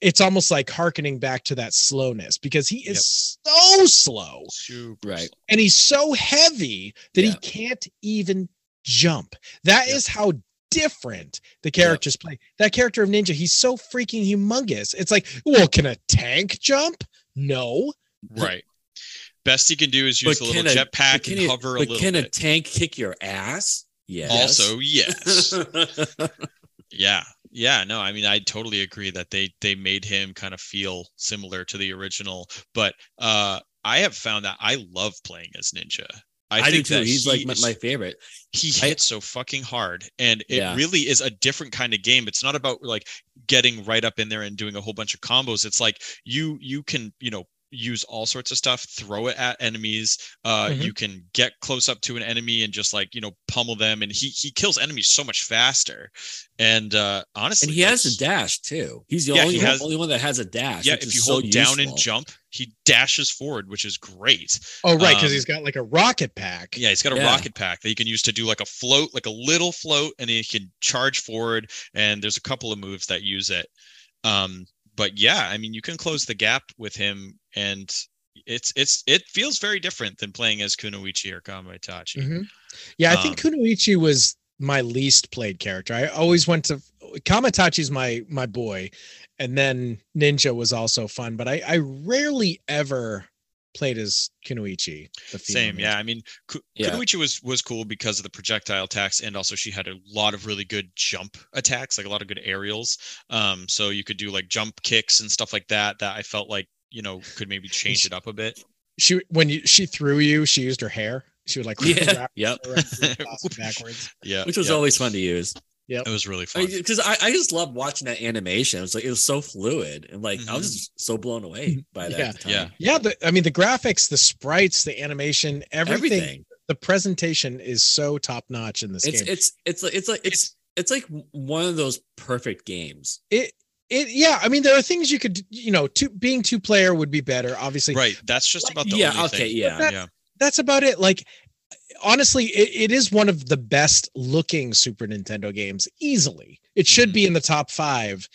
it's almost like harkening back to that slowness because he is so slow Super Right. slow. and he's so heavy that he can't even jump That is Yep. how different the characters play that character of ninja he's so freaking humongous it's like well can a tank jump no Right. Best he can do is use But a little can a- jetpack and you- hover a but little can a tank kick your ass? Yeah. Also, yes. yeah. Yeah, no, I mean I totally agree that they they made him kind of feel similar to the original, but uh I have found that I love playing as Ninja. I, I, do think too. that He's he like my, is- my favorite. he I- hits so fucking hard and it Yeah. really is a different kind of game it's not about like getting right up in there and doing a whole bunch of combos it's like you you can you know use all sorts of stuff throw it at enemies uh Mhm. you can get close up to an enemy and just like you know pummel them and he he kills enemies so much faster and uh honestly And he has a dash too. He's the Yeah, only, he has- only one that has a dash. yeah if is you so hold down and jump he dashes forward which is great oh right because Um, he's got like a rocket pack Yeah, he's got a Yeah. rocket pack that you can use to do like a float, like a little float, and he can charge forward. And there's a couple of moves that use it. Um, but yeah, I mean, you can close the gap with him, and it's it's it feels very different than playing as Kunoichi or Kama Itachi. Mhm. Yeah, I think Um, Kunoichi was my least played character. I always went to Kamatachi's my my boy, and then Ninja was also fun, but I I rarely ever played as Kunoichi. The Same, yeah. I mean, Ku- Yeah. Kunoichi was was cool because of the projectile attacks, and also she had a lot of really good jump attacks, like a lot of good aerials. Um, so you could do like jump kicks and stuff like that. That I felt like you know could maybe change it up a bit. She when you she threw you, she used her hair. She would like Yeah. wrap Yep. around and toss it backwards. Yeah, Which was yeah. always fun to use. It was really fun. Because I, I, just loved watching that animation. It was like it was so fluid and like I was Mhm. just so blown away by that. Yeah. at Yeah. Yeah, the, I mean the graphics, the sprites, the animation, everything, everything. The presentation is so top notch in this It's game. it's it's like it's like it's it's like one of those perfect games. it it yeah. I mean there are things you could you know two being two player would be better. Obviously, right. That's just about the yeah. only Okay. thing. Yeah. That- Yeah. that's about it. Like honestly, it, it is one of the best looking Super Nintendo games easily. It should Mhm. be in the top five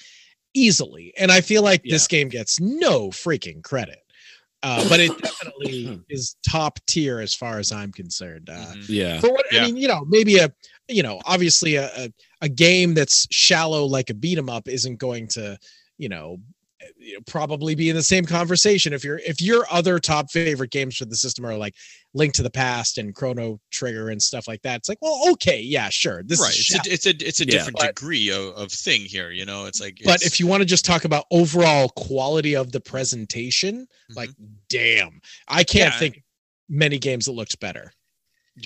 easily. And I feel like this game gets no freaking credit. Uh, but it definitely is top tier as far as I'm concerned. Uh, Mhm. Yeah. for what Yeah. I mean, you know, maybe a you know, obviously a, a a game that's shallow like a beat 'em up isn't going to, you know, you know, probably be in the same conversation if your if your other top favorite games for the system are like Link to the Past and Chrono Trigger and stuff like that. It's like, well, okay, yeah, sure. This right. is It's shallow. a, it's a it's a Yeah. different But- degree of, of thing here. You know, it's like. but if you want to just talk about overall quality of the presentation, mm-hmm. like damn, I can't Yeah. think many games that looked better.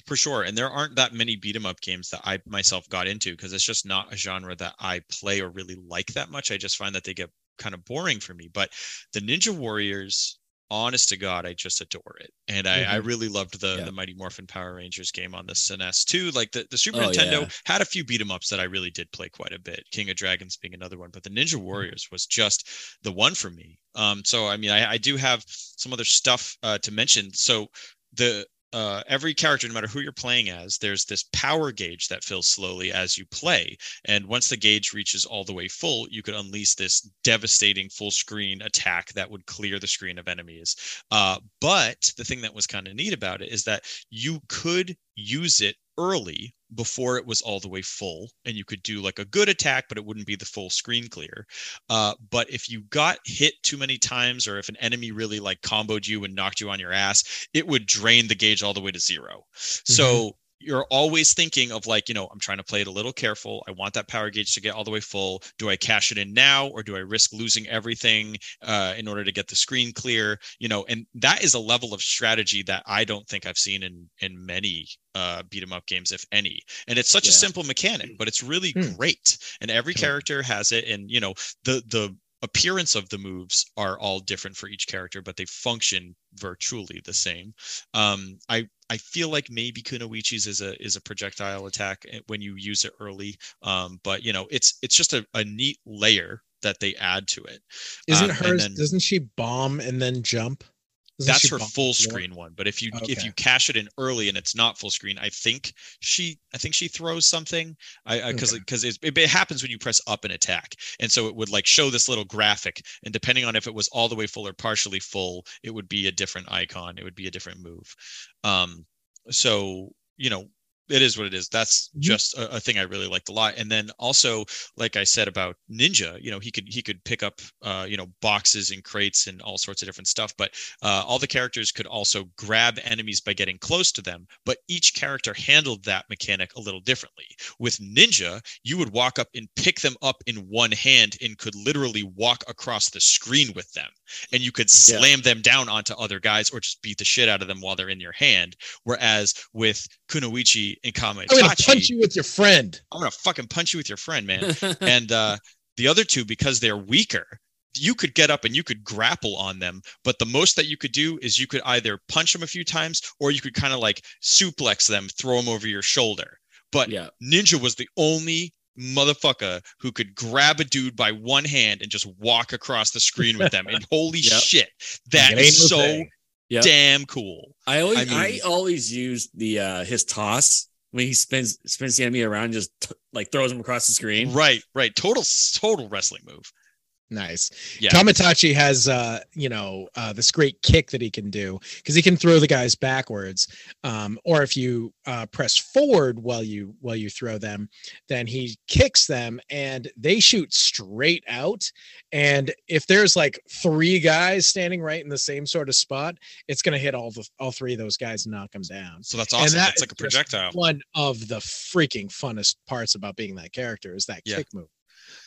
for sure and there aren't that many beat 'em up games that i myself got into because it's just not a genre that i play or really like that much i just find that they get kind of boring for me but the ninja warriors honest to god i just adore it. And i, I really loved the Yeah. the mighty morphin power rangers game on the SNES too. Like the, the super Oh, nintendo yeah. had a few beat 'em ups that i really did play quite a bit king of dragons being another one but the ninja warriors was just the one for me. Um so i mean i, I do have some other stuff uh, to mention. So the uh, every character, no matter who you're playing as, there's this power gauge that fills slowly as you play. And once the gauge reaches all the way full, you could unleash this devastating full screen attack that would clear the screen of enemies. Uh, but the thing that was kind of neat about it is that you could use it early before it was all the way full and you could do like a good attack but it wouldn't be the full screen clear. Uh, but if you got hit too many times or if an enemy really like comboed you and knocked you on your ass it would drain the gauge all the way to 0 So you're always thinking of like, you know, I'm trying to play it a little careful. I want that power gauge to get all the way full. Do I cash it in now or do I risk losing everything uh, in order to get the screen clear? You know, and that is a level of strategy that I don't think I've seen in in many uh, beat 'em up games, if any. And it's such a simple mechanic, but it's really Hmm. great. And every character has it. And you know, the the appearance of the moves are all different for each character, but they function virtually the same. Um, I I feel like maybe Kunoichi's is a is a projectile attack eh, when you use it early. Um, but you know, it's it's just a, a neat layer that they add to it. Isn't Um, hers? then- doesn't she bomb and then jump? Doesn't That's her full screen one. But if you if you cash it in early and it's not full screen, I think she I think she throws something. I because Okay. because it, it happens when you press up and attack, and so it would like show this little graphic, and depending on if it was all the way full or partially full, it would be a different icon. It would be a different move. Um, so you know it is what it is. That's Mhm. just a, a thing i really liked a lot. And then also like i said about ninja you know he could he could pick up uh you know boxes and crates and all sorts of different stuff but uh, all the characters could also grab enemies by getting close to them but each character handled that mechanic a little differently. With ninja you would walk up and pick them up in one hand and could literally walk across the screen with them. And you could Yeah. slam them down onto other guys or just beat the shit out of them while they're in your hand. Whereas with kunoichi and I'm gonna punch you with your friend. i'm gonna fucking punch you with your friend man and uh, the other two because they're weaker you could get up and you could grapple on them but the most that you could do is you could either punch them a few times or you could kind of like suplex them throw them over your shoulder but yeah. ninja was the only motherfucker who could grab a dude by one hand and just walk across the screen with them and holy Yep. shit that It ain't is no so. Yep. damn cool I always I I, always use the uh his toss when he spins spins the enemy around just t- like throws him across the screen. right right total total wrestling move Nice. Yeah. Kamitachi has uh, you know, uh this great kick that he can do because he can throw the guys backwards. Um, or if you uh press forward while you while you throw them, then he kicks them and they shoot straight out. And if there's like three guys standing right in the same sort of spot, it's gonna hit all the all three of those guys and knock them down. So that's awesome. that That's like a projectile. One of the freaking funnest parts about being that character is that Yeah. kick move.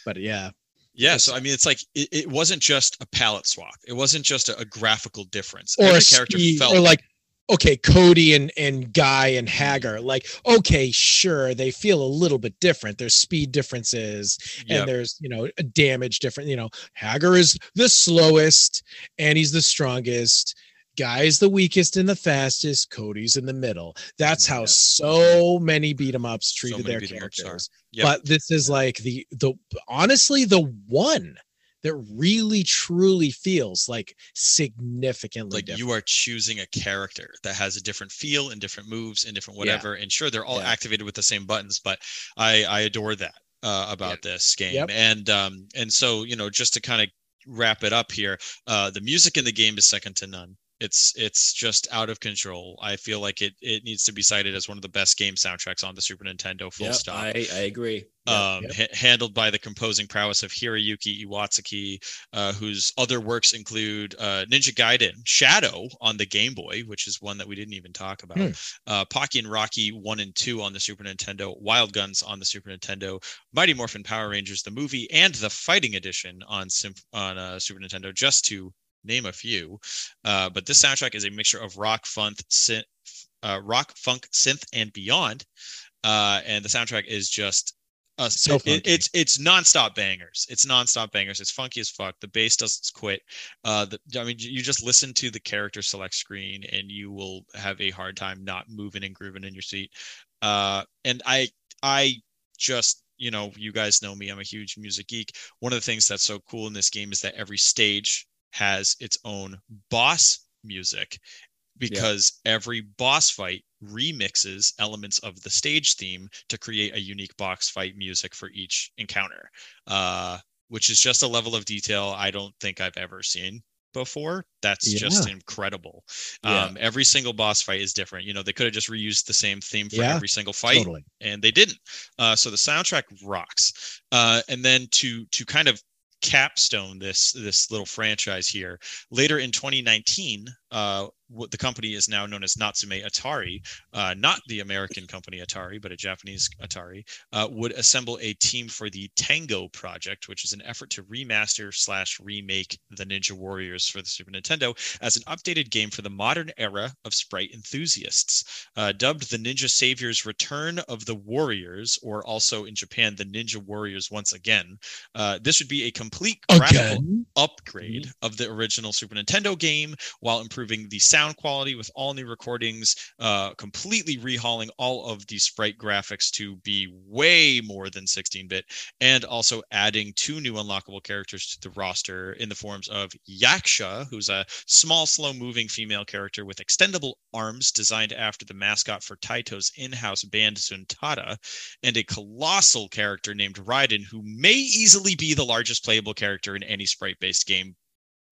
But yeah, Yeah, so I mean, it's like it, it wasn't just a palette swap. It wasn't just a, a graphical difference. or Every a character speed, felt or like okay cody and and guy and hagar like okay sure they feel a little bit different there's speed differences Yep. and there's you know a damage different you know hagar is the slowest and he's the strongest guy is the weakest and the fastest cody's in the middle that's how Yep. so many beat 'em ups treated many their beat 'em ups are. characters Yep. but this is like the the honestly the one that really truly feels like significantly like different. you are choosing a character that has a different feel and different moves and different Yeah. whatever. And sure, they're all Yeah. activated with the same buttons, but I I adore that uh, about this game. Yep. And um and so you know just to kind of wrap it up here, uh, the music in the game is second to none. It's it's just out of control. I feel like it it needs to be cited as one of the best game soundtracks on the Super Nintendo. Full Yep, stop I, I agree. Um, Yep. ha- handled by the composing prowess of Hiroyuki Iwatsuki, uh, whose other works include uh, Ninja Gaiden Shadow on the Game Boy, which is one that we didn't even talk about, Hmm. uh, Pocky and Rocky 1 and 2 on the Super Nintendo, Wild Guns on the Super Nintendo, Mighty Morphin Power Rangers, the movie, and the Fighting Edition on, Symp- on uh, Super Nintendo, just to name a few. Uh, but this soundtrack is a mixture of rock, funk, synth, uh, rock, funk, synth, and beyond. Uh, and the soundtrack is just uh, So it- it's it's nonstop bangers. It's nonstop bangers. It's funky as fuck. The bass doesn't quit. Uh, the, I mean, you just listen to the character select screen, and you will have a hard time not moving and grooving in your seat. Uh, and I I just you know you guys know me. I'm a huge music geek. One of the things that's so cool in this game is that every stage has its own boss music because every boss fight remixes elements of the stage theme to create a unique box fight music for each encounter uh, which is just a level of detail i don't think i've ever seen before. That's just incredible. Yeah. um, every single boss fight is different. You know they could have just reused the same theme for Yeah, every single fight totally. and they didn't. Uh, so the soundtrack rocks. Uh, and then to to kind of capstone this this little franchise here, later in 2019, uh, what the company is now known as Natsume Atari, uh, not the American company Atari, but a Japanese Atari, uh, would assemble a team for the Tengo project, which is an effort to remaster slash remake the Ninja Warriors for the Super Nintendo as an updated game for the modern era of sprite enthusiasts uh, dubbed the Ninja Saviors Return of the Warriors, or also in Japan, the Ninja Warriors Once Again. Uh, this would be a complete graphical upgrade of the original Super Nintendo game while improving the sound quality with all new recordings, uh, completely rehauling all of the sprite graphics to be way more than 16 bit, and also adding two new unlockable characters to the roster in the forms of Yaksha, who's a small, slow moving female character with extendable arms designed after the mascot for Taito's in house band Zuntata, and a colossal character named Raiden, who may easily be the largest playable character in any sprite based game,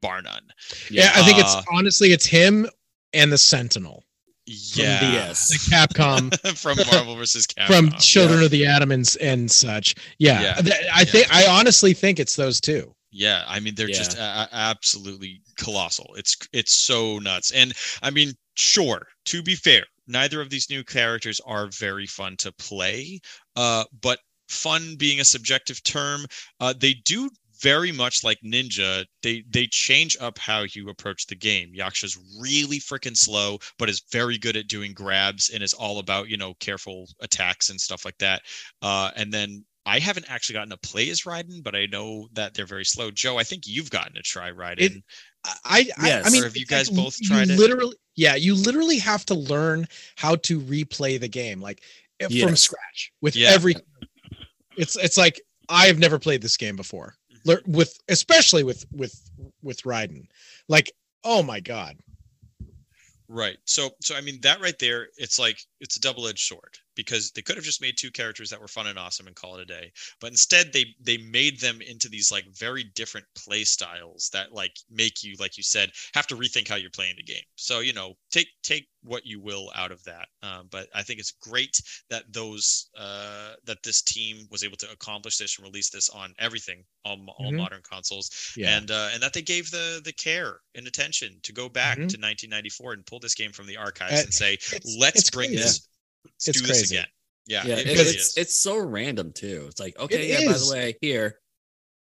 bar none. yeah, i think it's Uh, honestly it's him and the sentinel Yeah. DS. the capcom from Marvel versus Capcom. from children of the atom and, and such yeah, Yeah. th- i think i honestly think it's those two Yeah, I mean they're just a- a- absolutely colossal. It's it's so nuts. And I mean, sure, to be fair, neither of these new characters are very fun to play. Uh, but fun being a subjective term, uh, they do very much like Ninja. They they change up how you approach the game. Yaksha's really freaking slow, but is very good at doing grabs and is all about you know careful attacks and stuff like that. Uh, and then I haven't actually gotten to play as Raiden, but I know that they're very slow. Joe, I think you've gotten to try Raiden. I, I, Yes. I mean, Or have you guys like both you tried it? Literally, yeah, you literally have to learn how to replay the game, like eh, from scratch with Yeah. every. It's it's like I've never played this game before. With especially with with with Raiden, like oh my god, Right. So so I mean that right there, it's like it's a double-edged sword because they could have just made two characters that were fun and awesome and call it a day. But instead they they made them into these like very different play styles that like make you, like you said, have to rethink how you're playing the game. So, you know, take take what you will out of that. Um, but I think it's great that those uh that this team was able to accomplish this and release this on everything, all, all Mhm. modern consoles Yeah. and uh, and that they gave the the care and attention to go back Mhm. to 1994 and pull this game from the archives Uh, and say, let's bring crazy. this, let's It's do this crazy. again. Yeah, Yeah, it it- really it's is. it's so random too. It's like okay, It yeah. By the way, here.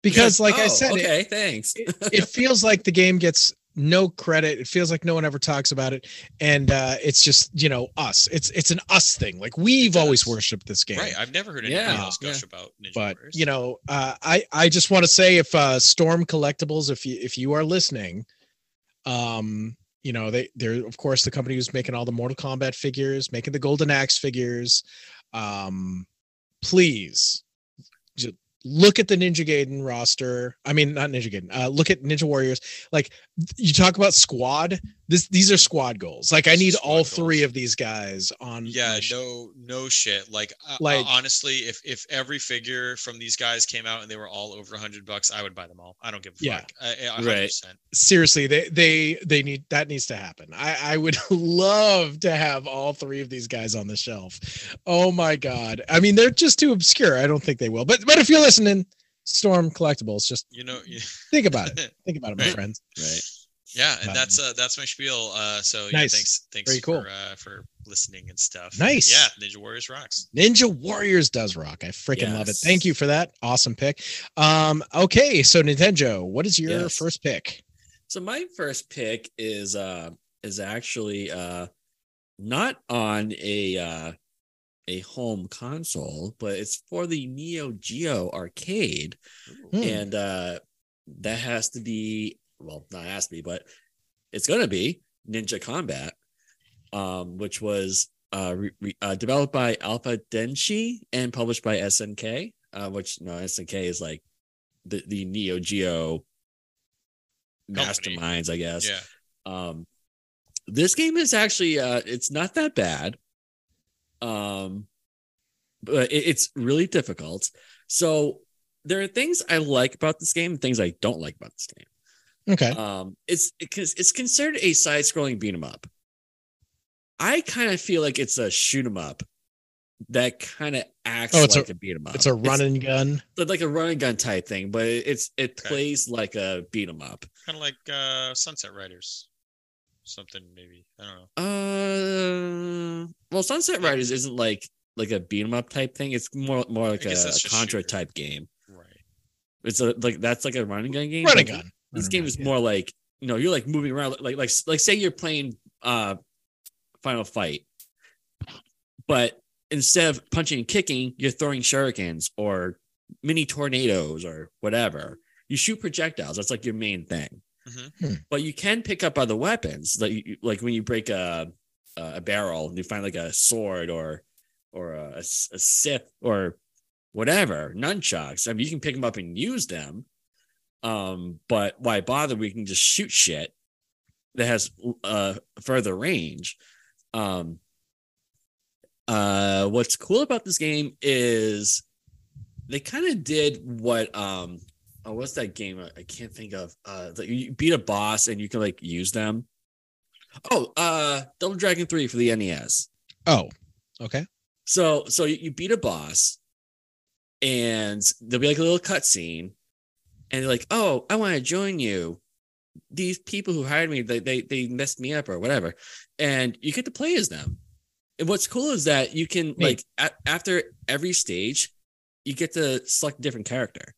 because like I Oh, said, it- okay, thanks. it, it feels like the game gets no credit. It feels like no one ever talks about it, and uh, it's just you know us. It's it's an us thing. Like we've always worshipped this game. right. I've never heard anybody Yeah, else gush yeah. about Ninja but Warriors. you know uh, i i just want to say if uh storm collectibles if you if you are listening um you know they they're of course the company who's making all the mortal kombat figures making the golden axe figures. Um please just look at the ninja gaiden roster. I mean not ninja gaiden uh look at ninja warriors. Like you talk about squad this these are squad goals like i need all goals. three of these guys on yeah, no, no shit. Like, uh, Like- honestly, if if every figure from these guys came out and they were all over a hundred bucks, I would buy them all. I don't give a Yeah. fuck. I- I- a hundred Right. seriously they they they need that needs to happen i i would love to have all three of these guys on the shelf oh my god i mean they're just too obscure i don't think they will but but if you're listening storm collectibles just You know, you- think about it think about it my Right. friends right. Yeah, and Um, that's uh that's my spiel. Uh, so yeah, thanks, thanks Very cool. for uh for listening and stuff. Nice. Yeah, Ninja Warriors rocks. ninja warriors does rock i freaking love it thank you for that awesome pick um okay so nintendo what is your Yes. first pick So my first pick is uh is actually uh not on a uh a home console, but it's for the Neo Geo arcade. Hmm. And uh that has to be well, not has to be, but it's gonna be Ninja Combat, um, which was uh, re- re- uh developed by Alpha Denshi and published by SNK, uh, which no SNK is like the, the Neo Geo Company. masterminds, I guess. Yeah. Um, this game is actually uh, it's not that bad. Um, but it, it's really difficult. So there are things I like about this game, and things I don't like about this game. Okay Um, it's because it's considered a side-scrolling beat 'em up. I kind of feel like it's a shoot 'em up that kind of acts Oh, it's like a, beat 'em up. it's a run and gun It's like a run and gun type thing, but it's it Okay. plays like a beat 'em up. Kind of like uh Sunset Riders. Something maybe. I don't know. Uh, well, Sunset Riders isn't like like a beat 'em up type thing. It's more more like I a, a Contra shooter. type game. Right. It's a like that's like a running gun game. Running gun This game is yeah. more like you know you're like moving around like like like say you're playing uh Final Fight, but instead of punching and kicking, you're throwing shurikens or mini tornadoes or whatever. You shoot projectiles. That's like your main thing. Mhm. Hmm. But you can pick up other weapons, like you, like when you break a a barrel and you find like a sword or or a, a scythe or whatever nunchucks. I mean, you can pick them up and use them. Um, but why bother? We can just shoot shit that has uh further range. Um, uh, what's cool about this game is they kind of did what um oh what's that game I, I can't think of? Uh you beat a boss and you can like use them. Oh uh double dragon 3 for the nes oh okay. So so you beat a boss and there'll be like a little cutscene and they're like oh i want to join you. These people who hired me they, they they messed me up or whatever. And you get to play as them. And what's cool is that you can like a- after every stage you get to select a different character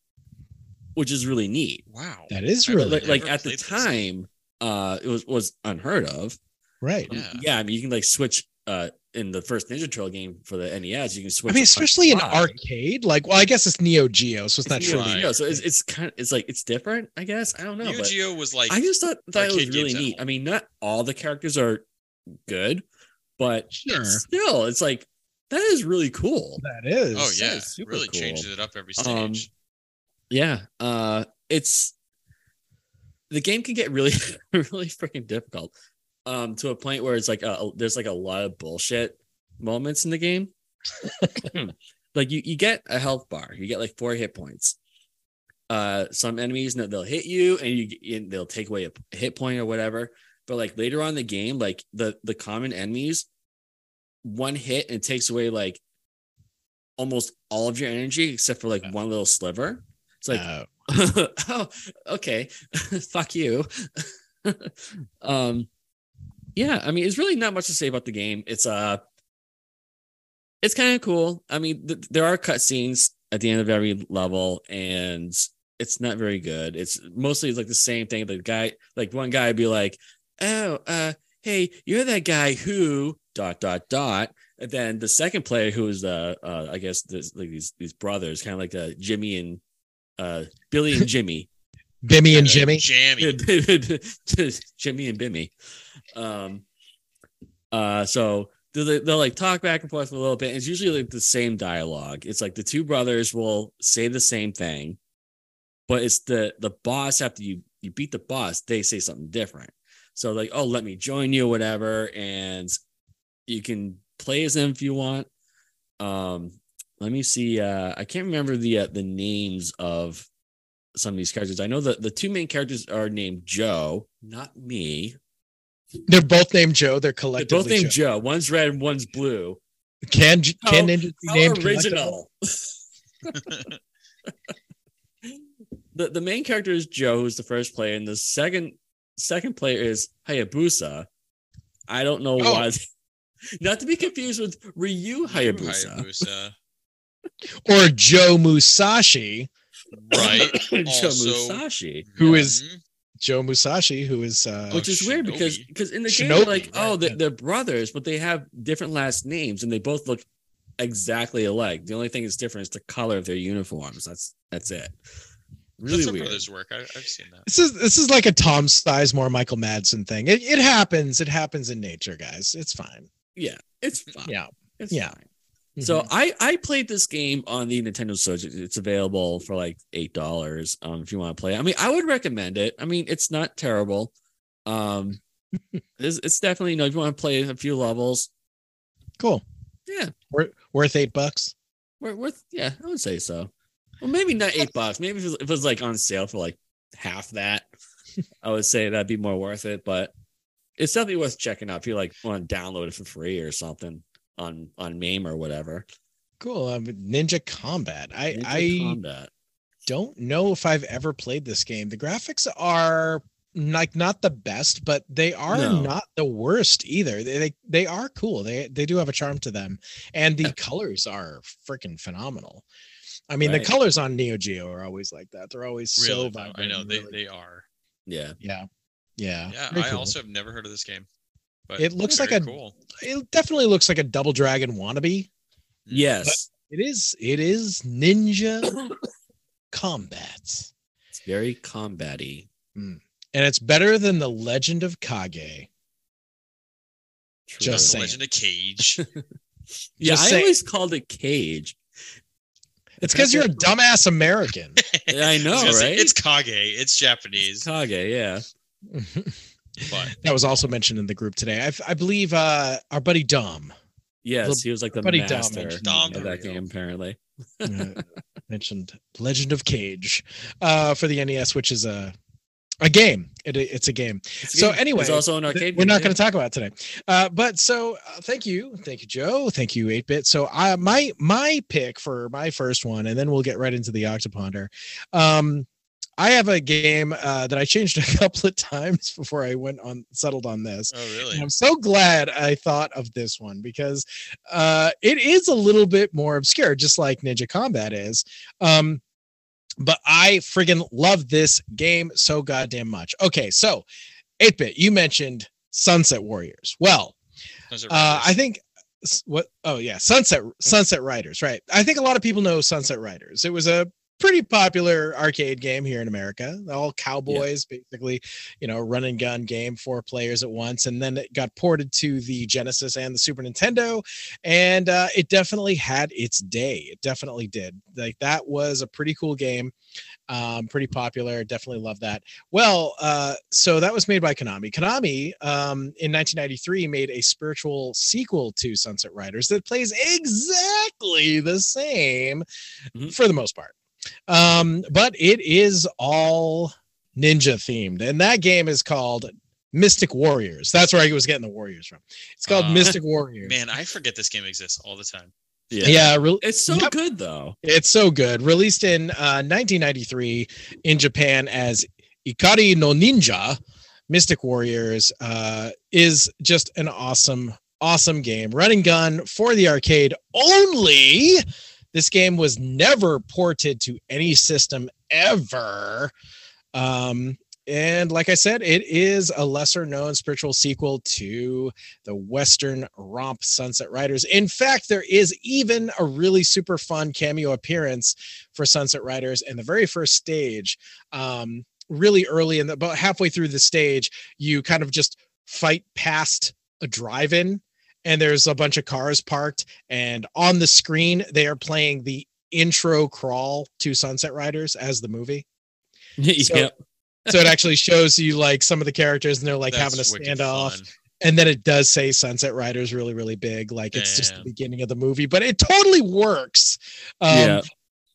which is really neat. Wow. that is I really like, like at the played this. time uh it was was unheard of. Right. Yeah. yeah i mean you can like switch uh in the first ninja turtle game for the nes you can switch I mean, especially in arcade. Like, well, I guess it's Neo Geo, so it's not It's truly. Neo Right. Geo, so it's, it's kind of it's like it's different i guess i don't know Neo Geo was like i just thought, thought it was really neat i mean not all the characters are good but Sure. still it's like that is really cool That is. oh yeah, is super really cool. changed it up every Um, stage. yeah uh it's the game can get really really freaking difficult um, to a point where it's like a, there's like a lot of bullshit moments in the game. like you, you get a health bar, you get like four hit points. Uh, some enemies they'll they'll hit you and you and they'll take away a hit point or whatever. But like later on in the game, like the the common enemies, one hit and takes away like almost all of your energy except for like Yeah. one little sliver. It's like Uh, oh, okay. Fuck you. um, yeah, I mean, it's really not much to say about the game. It's uh, it's kind of cool. I mean, th- there are cutscenes at the end of every level, and it's not very good. It's mostly like the same thing. The guy, like one guy, would be like, "Oh, uh, hey, you're that guy who dot dot dot." And then the second player, who is uh, uh I guess there's like these these brothers, kind of like uh, Jimmy and uh Billy and Jimmy. Bimmy and Jimmy. Jammy. Jimmy and Bimmy. Um uh so they'll, they'll like talk back and forth for a little bit. It's usually like the same dialogue. It's like the two brothers will say the same thing, but it's the the boss after you you beat the boss, they say something different. So like, oh, let me join you, whatever, and you can play as them if you want. Um, let me see. Uh, I can't remember the uh, the names of some of these characters. I know that the two main characters are named Joe, not me. They're both named Joe. They're They're both named Joe. Joe. One's red, and one's blue. Can can How- ninjas be named original. the the main character is Joe, who's the first player, and the second second player is Hayabusa. I don't know Oh. why. Not to be confused with Ryu Hayabusa. Hayabusa. or Joe Musashi, Right. Joe Also- Musashi. who is Mhm. Joe Musashi, who is uh, Which is weird because because in the game, Shinobi, they're like, oh, right, they're, they're brothers, but they have different last names and they both look exactly alike. The only thing that's different is the color of their uniforms. That's that's it. Really That's weird. brothers work. I, I've seen that. this is this is like a Tom Sizemore Michael Madsen thing. It, it happens. It happens in nature, guys. It's fine. Yeah, it's fine. Yeah. It's yeah. fine. So Mhm. I I played this game on the Nintendo Switch. It's available for like eight dollars. Um, if you want to play. I mean, I would recommend it. I mean, it's not terrible. Um, it's, it's definitely you know if you want to play a few levels, cool. yeah, Worth, worth eight bucks. worth, worth yeah, I would say so. Well, maybe not eight bucks. Maybe if it, was, if it was like on sale for like half that, I would say that'd be more worth it. But it's definitely worth checking out if you like want to download it for free or something on on MAME or whatever. Cool. Um, Ninja Combat. I Ninja I Combat. don't know if I've ever played this game. The graphics are like not the best, but they are No. not the worst either. They, they they are cool. They they do have a charm to them, and the colors are freaking phenomenal. I mean, Right. the colors on Neo Geo are always like that. They're always so Really, though. vibrant. I know they, really- they are. Yeah. yeah, yeah. Yeah, Very I cool. also have never heard of this game. But It looks like a- cool. it definitely looks like a Double Dragon wannabe. Mm. Yes. It is. It is Ninja Combat. It's very combat-y. Mm. and it's better than the Legend of Kage. True. Just the saying. Legend of Cage. yeah, just I saying. always called it cage. It's because you're a dumbass American. I know, I was gonna say, right? it's Kage. It's Japanese. Kage, yeah. But that was also mentioned in the group today. I, I believe uh, our buddy Dom Yes, Little he was like the buddy Dom master mentioned Dom, of that game, apparently. uh, mentioned Legend of Cage uh, for the NES, which is a a game. It, it's a game. It's a So game. anyway, it's also an arcade. We're not yeah. going to talk about it today. Uh, but so uh, thank you, thank you, Joe, thank you, Eight Bit. So I my my pick for my first one, and then we'll get right into the Octoponder. Um, I have a game uh, that I changed a couple of times before I went on settled on this. oh And really? I'm so glad I thought of this one because uh, it is a little bit more obscure, just like Ninja Combat is. Um, but I friggin' love this game so goddamn much. Okay, so 8 bit, you mentioned Sunset Warriors. Well, uh, I think what oh yeah sunset sunset riders right i think a lot of people know sunset riders it was a pretty popular arcade game here in America. All cowboys, basically, you know, run and gun game, four players at once. And then it got ported to the Genesis and the Super Nintendo. And uh, it definitely had its day. It definitely did. Like that was a pretty cool game. Um, pretty popular. Definitely love that. Well, uh, so that was made by Konami. Konami um, in 1993 made a spiritual sequel to Sunset Riders that plays exactly the same Mhm. for the most part. Um, but it is all ninja themed, and that game is called Mystic Warriors. That's where I was getting the Warriors from. It's called Ah, Mystic Warriors. Man, I forget this game exists all the time. Yeah. yeah, re- It's so Yep. good though. it's so good. Released in uh, 1993 in Japan as Ikari no Ninja, Mystic Warriors uh, is just an awesome, awesome game. Running gun for the arcade only. This game was never ported to any system ever. Um, and like I said, it is a lesser known spiritual sequel to the Western romp Sunset Riders. In fact, there is even a really super fun cameo appearance for Sunset Riders in the very first stage. Um, really early in the about halfway through the stage, you kind of just fight past a drive-in and there's a bunch of cars parked and on the screen they are playing the intro crawl to Sunset Riders as the movie. So- yep. So it actually shows you like some of the characters and they're like having a standoff and then it does say sunset riders really really big like it's just the beginning of the movie but it totally works um Yeah.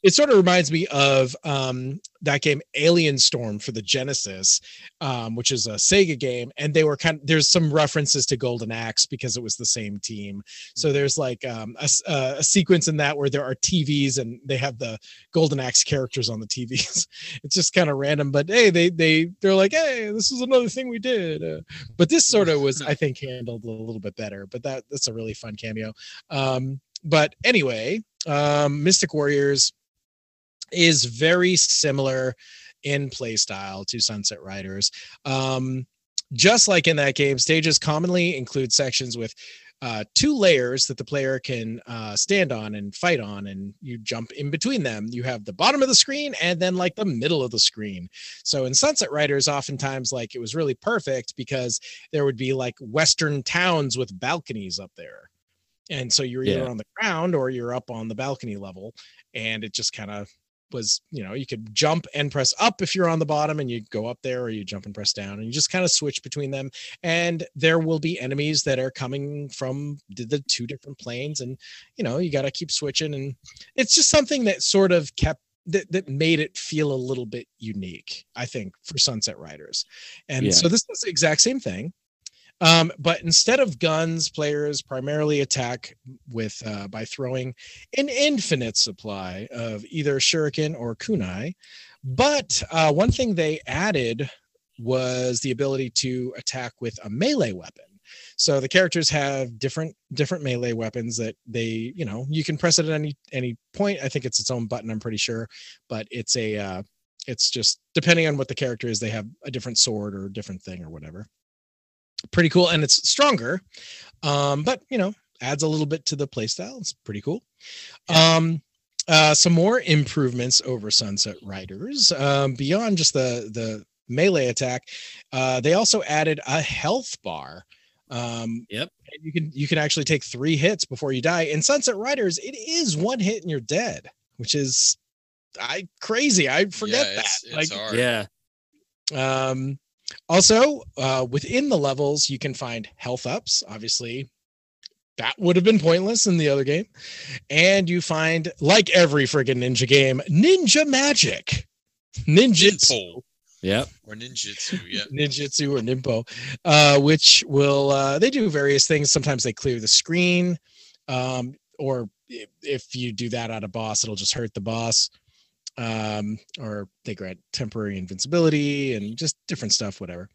It sort of reminds me of um that game alien storm for the genesis um which is a sega game and they were kind of there's some references to golden axe because it was the same team. So there's like um a, uh, a sequence in that where there are tvs and they have the golden axe characters on the tvs it's just kind of random but hey they they they're like hey this is another thing we did uh, but this sort of was i think handled a little bit better but that that's a really fun cameo. Um but anyway um mystic warriors is very similar in play style to sunset riders um just like in that game stages commonly include sections with uh, two layers that the player can uh, stand on and fight on, and you jump in between them. You have the bottom of the screen and then like the middle of the screen. So in Sunset Riders, oftentimes like it was really perfect because there would be like Western towns with balconies up there. And so you're either Yeah. on the ground or you're up on the balcony level. And it just kind of was, you know, you could jump and press up if you're on the bottom and you go up there, or you jump and press down and you just kind of switch between them. And there will be enemies that are coming from the, the two different planes. And, you know, you got to keep switching. And it's just something that sort of kept that, that made it feel a little bit unique, I think, for Sunset Riders. And Yeah. so this is the exact same thing. Um, but instead of guns, players primarily attack with uh, by throwing an infinite supply of either shuriken or kunai. But uh, one thing they added was the ability to attack with a melee weapon. So the characters have different different melee weapons that they, you know, you can press it at any any point. I think it's its own button. I'm pretty sure, but it's a uh, it's just depending on what the character is, they have a different sword or different thing or whatever. Pretty cool, and it's stronger, um, but you know, adds a little bit to the playstyle. It's pretty cool. Um, uh, some more improvements over Sunset Riders um, beyond just the the melee attack. Uh, they also added a health bar. Um, Yep. and you can you can actually take three hits before you die. In Sunset Riders, it is one hit and you're dead, which is I crazy. I forget yeah, that. It's, it's like, hard. Yeah. um, also, uh, within the levels, you can find health ups. Obviously, that would have been pointless in the other game. And you find, like every friggin' ninja game, ninja magic, ninjutsu, Ninpo Yep. or ninjutsu. Yeah. ninjutsu or nimpo, uh, which will uh, they do various things. Sometimes they clear the screen, um, or if you do that at a boss, it'll just hurt the boss. Um, or they grant temporary invincibility and just different stuff, whatever.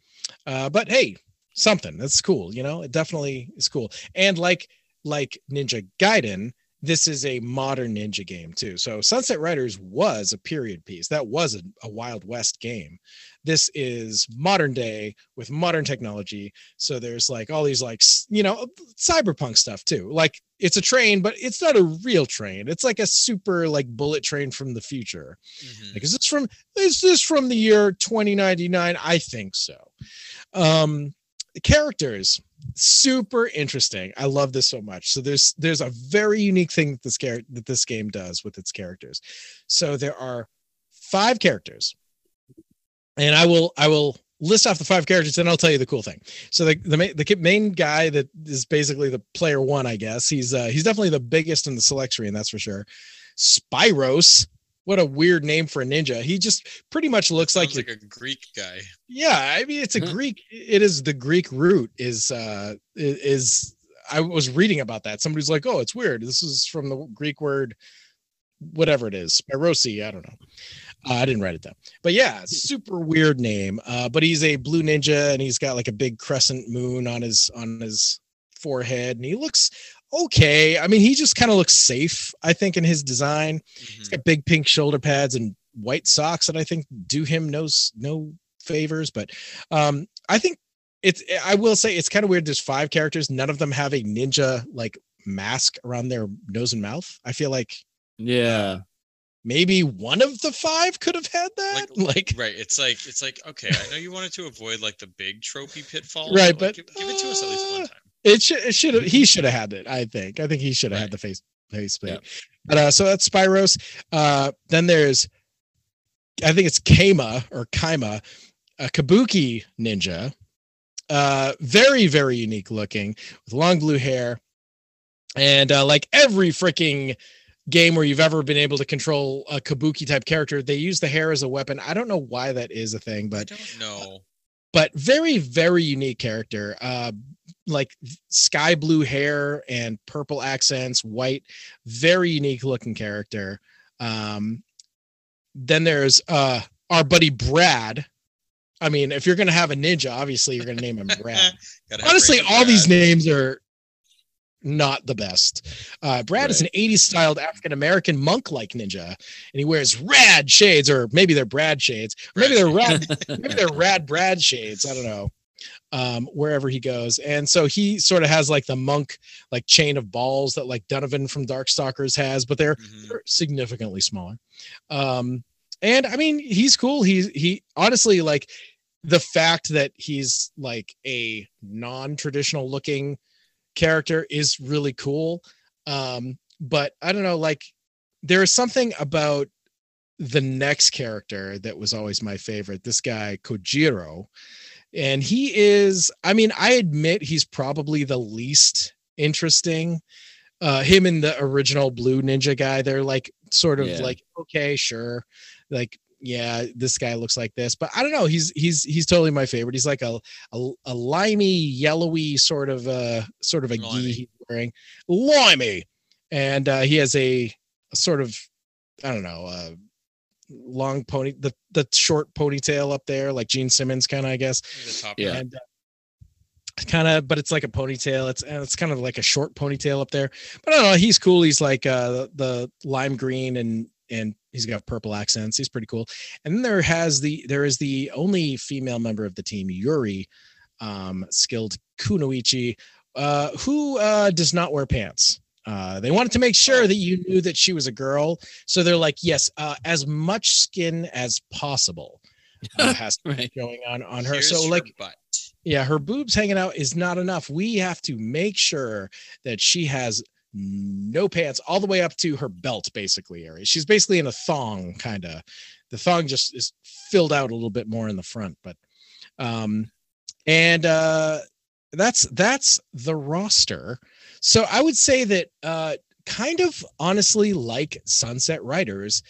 Uh, but hey, something that's cool, you know. It definitely is cool. And like like Ninja Gaiden, this is a modern ninja game too. So Sunset Riders was a period piece. That was a, a Wild West game. This is modern day with modern technology. So there's like all these like you know cyberpunk stuff too. Like it's a train, but it's not a real train. It's like a super like bullet train from the future. Mhm. Because it's from is this from the year 2099? I think so. Um the characters super interesting. I love this so much. So there's there's a very unique thing that this character that this game does with its characters. So there are five characters. And I will I will list off the five characters and I'll tell you the cool thing. So the the main, the main guy that is basically the player one, I guess. He's uh he's definitely the biggest in the select screen, that's for sure. Spyros. What a weird name for a ninja. He just pretty much looks like, Sounds like a Greek guy. yeah, I mean it's a Mhm. Greek. It is the Greek root. Is uh is I was reading about that. Somebody's like, oh, it's weird. This is from the Greek word, whatever it is, spirosi. I don't know. Uh, I didn't write it down, but yeah, super weird name. Uh, but he's a blue ninja, and he's got like a big crescent moon on his on his forehead, and he looks okay. I mean, he just kind of looks safe. I think in his design. He's Mhm. got big pink shoulder pads and white socks that I think do him no no favors. But um, I think it's. I will say it's kind of weird. There's five characters. None of them have a ninja like mask around their nose and mouth. I feel like Yeah. maybe one of the five could have had that. Like, Right. It's like it's like okay. I know you wanted to avoid like the big tropey pitfall. Right, like, but, give, give it to us at least one uh, time. It should. It should have. He should have had it. I think. I think he should have had the face face. Yeah. But uh, so that's Spyros. Uh, then there's, I think it's Kama or Kaima, a Kabuki ninja. Uh, very very unique looking with long blue hair, and uh, like every freaking game where you've ever been able to control a Kabuki type character, they use the hair as a weapon. I don't know why that is a thing, but don't but very very unique character uh like sky blue hair and purple accents white very unique looking character. Um then there's uh our buddy brad. I mean if you're gonna have a ninja obviously you're gonna name him brad. Honestly all these names are not the best. Uh brad is an 80s styled african american monk like ninja and he wears rad shades or maybe they're brad shades maybe they're rad maybe they're rad brad shades i don't know um wherever he goes. And so he sort of has like the monk like chain of balls that like donovan from darkstalkers has but they're, Mhm. they're significantly smaller. Um and i mean he's cool. He's he honestly like the fact that he's like a non-traditional looking character is really cool. Um but i don't know like there is something about the next character that was always my favorite this guy kojiro and he is i mean i admit he's probably the least interesting. Uh him and the original blue ninja guy they're like sort of Yeah. like okay sure. Like yeah this guy looks like this. But i don't know he's he's he's totally my favorite. He's like a a, a limey yellowy sort of uh sort of a Limey. gi he's wearing. Limey! And uh he has a, a sort of i don't know uh long pony the the short ponytail up there like gene simmons kind of i guess. Yeah. right. and kind of but it's like a ponytail. It's it's kind of like a short ponytail up there. But i don't know he's cool. He's like uh the lime green and and he's got purple accents. He's pretty cool. And then there has the there is the only female member of the team yuri um skilled kunoichi uh who uh does not wear pants uh they wanted to make sure that you knew that she was a girl so they're like yes uh as much skin as possible uh, has to be going on on her Here's so her like butt. yeah, her boobs hanging out is not enough. We have to make sure that she has no pants all the way up to her belt, basically area. She's basically in a thong, kind of. The thong just is filled out a little bit more in the front, but um, and uh, that's that's the roster. So I would say that uh, kind of honestly, like Sunset Riders,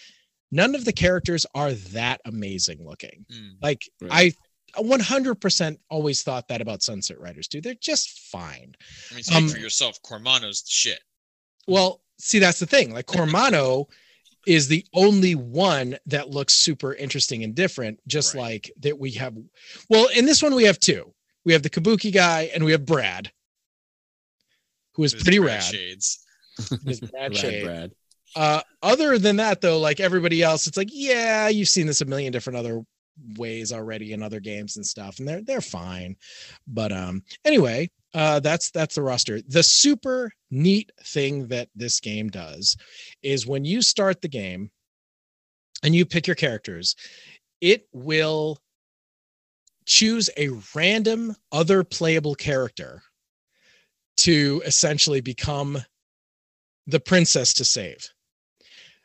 none of the characters are that amazing looking. Mm. Like Right. I 100% always thought that about Sunset Riders, dude. They're just fine. I mean, speak Um, for yourself. Cormano's the shit. Well, see, that's the thing. Like Cormano is the only one that looks super interesting and different, just Right. like that we have. Well, in this one, we have two. We have the Kabuki guy and we have Brad, who is pretty red rad. Shades. It's Brad Brad, Shade. Brad. Uh, other than that, though, like everybody else, it's like, yeah, you've seen this a million different other ways already in other games and stuff, and they're they're fine. But um, anyway, uh, that's that's the roster. The super neat thing that this game does is when you start the game and you pick your characters, it will choose a random other playable character to essentially become the princess to save.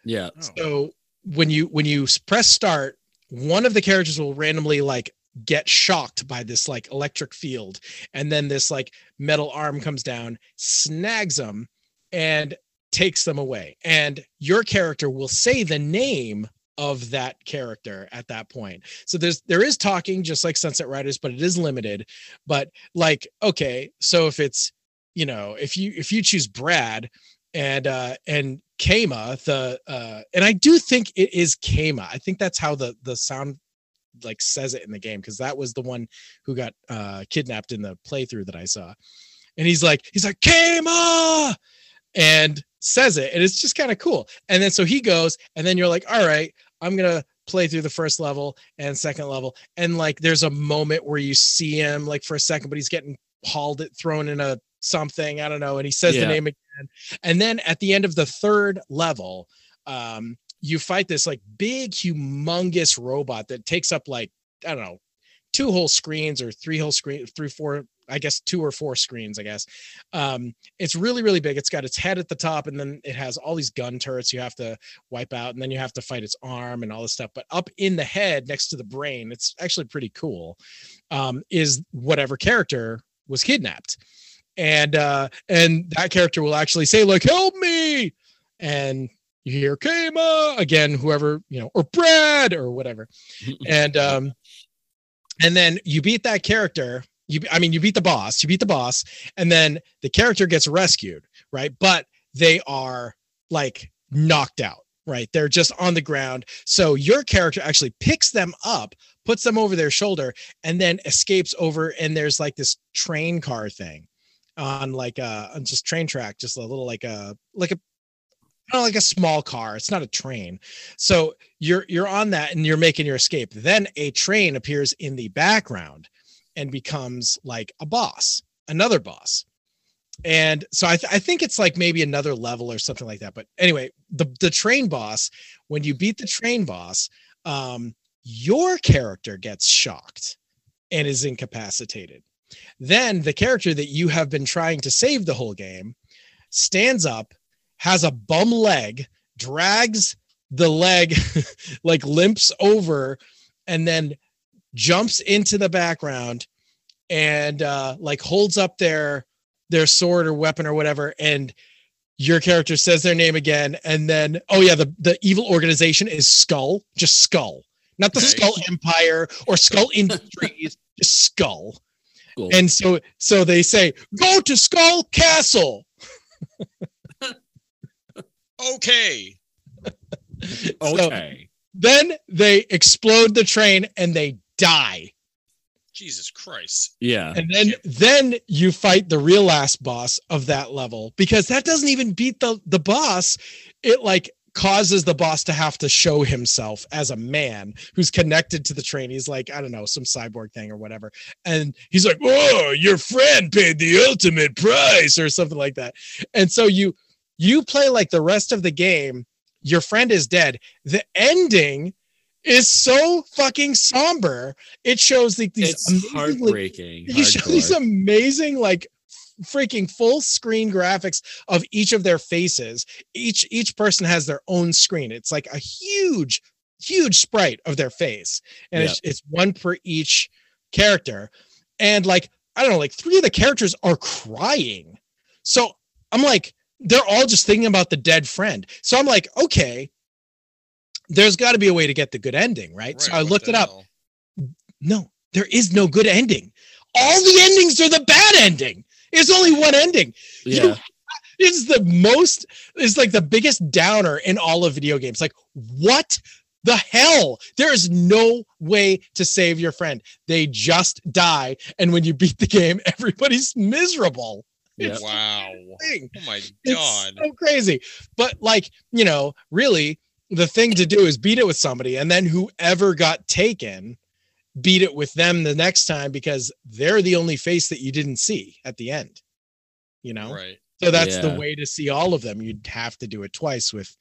Yeah. Oh. So when you when you press start, one of the characters will randomly like get shocked by this like electric field, and then this like metal arm comes down, snags them, and takes them away. And your character will say the name of that character at that point. So there's there is talking just like Sunset Riders, but it is limited. But like, okay, so if it's you know, if you if you choose Brad and uh and Kama, the uh and I do think it is Kama. I think that's how the the sound like says it in the game because that was the one who got uh kidnapped in the playthrough that I saw. And he's like, he's like, Kama and says it, and it's just kind of cool. And then so he goes, and then you're like, all right, I'm gonna play through the first level and second level. And like there's a moment where you see him like for a second, but he's getting hauled it thrown in a something, I don't know, and he says Yeah. the name again. And then at the end of the third level, um, you fight this like big, humongous robot that takes up like, I don't know, two whole screens or three whole screen, three, four, I guess two or four screens, I guess. Um, it's really, really big. It's got its head at the top, and then it has all these gun turrets you have to wipe out, and then you have to fight its arm and all this stuff. But up in the head, next to the brain, it's actually pretty cool. Um, is whatever character was kidnapped, and uh, and that character will actually say like, "Help me!" and you hear Kama again, whoever you know, or Brad or whatever, and um, and then you beat that character. You, I mean, you beat the boss. You beat the boss, and then the character gets rescued, right? But they are like knocked out, right? They're just on the ground. So your character actually picks them up, puts them over their shoulder, and then escapes over. And there's like this train car thing on like a on just train track, just a little like a like a don't like a small car. It's not a train. So you're you're on that and you're making your escape. Then a train appears in the background and becomes like a boss, another boss. And so I, th- I think it's like maybe another level or something like that. But anyway, the the train boss, when you beat the train boss, um, your character gets shocked and is incapacitated. Then the character that you have been trying to save the whole game stands up, has a bum leg, drags the leg, like limps over, and then jumps into the background and uh like holds up their their sword or weapon or whatever and your character says their name again and then oh yeah the the evil organization is skull just skull. Not the skull empire or skull industries just skull Cool. and so so they say go to skull castle Okay. So okay. then they explode the train and they die Jesus Christ. yeah. and then then you fight the real last boss of that level because that doesn't even beat the the boss it like causes the boss to have to show himself as a man who's connected to the train he's like i don't know some cyborg thing or whatever. And he's like oh your friend paid the ultimate price or something like that. And so you you play like the rest of the game your friend is dead. The ending is so fucking somber. It shows like these It's amazingly- heartbreaking. you show these amazing like freaking full screen graphics of each of their faces. Each each person has their own screen. It's like a huge huge sprite of their face. And it's, it's one per each character. And like i don't know like three of the characters are crying. So i'm like they're all just thinking about the dead friend. So i'm like okay there's got to be a way to get the good ending right, so i looked it up. hell? no, there is no good ending. All the endings are the bad ending. There's only one ending. Yeah. It's the most, it's like the biggest downer in all of video games. Like, what the hell? There is no way to save your friend. They just die. And when you beat the game, everybody's miserable. Yeah. Wow. Oh my It's god. so crazy. But like, you know, really the thing to do is beat it with somebody and then whoever got taken beat it with them the next time because they're the only face that you didn't see at the end. You know? Right. So that's the way to see all of them. You'd have to do it twice with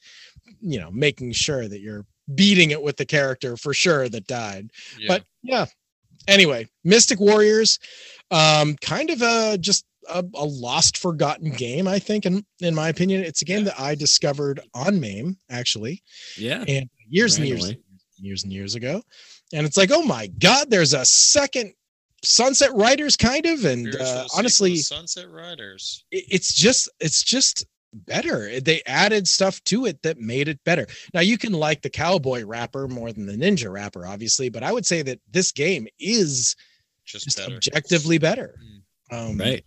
you know, making sure that you're beating it with the character for sure that died. Yeah. But yeah. Anyway, Mystic Warriors, um, kind of a just a, a lost, forgotten game. I think, in in my opinion, it's a game that I discovered on MAME actually, Yeah. and years and years, Randomly. years and years ago. And it's like, oh my god, there's a second Sunset Riders kind of, and uh, honestly, Sunset Riders. it- it's just it's just better they added stuff to it that made it better now you can like the cowboy rapper more than the ninja rapper obviously but i would say that this game is Just, just better. objectively better um Right.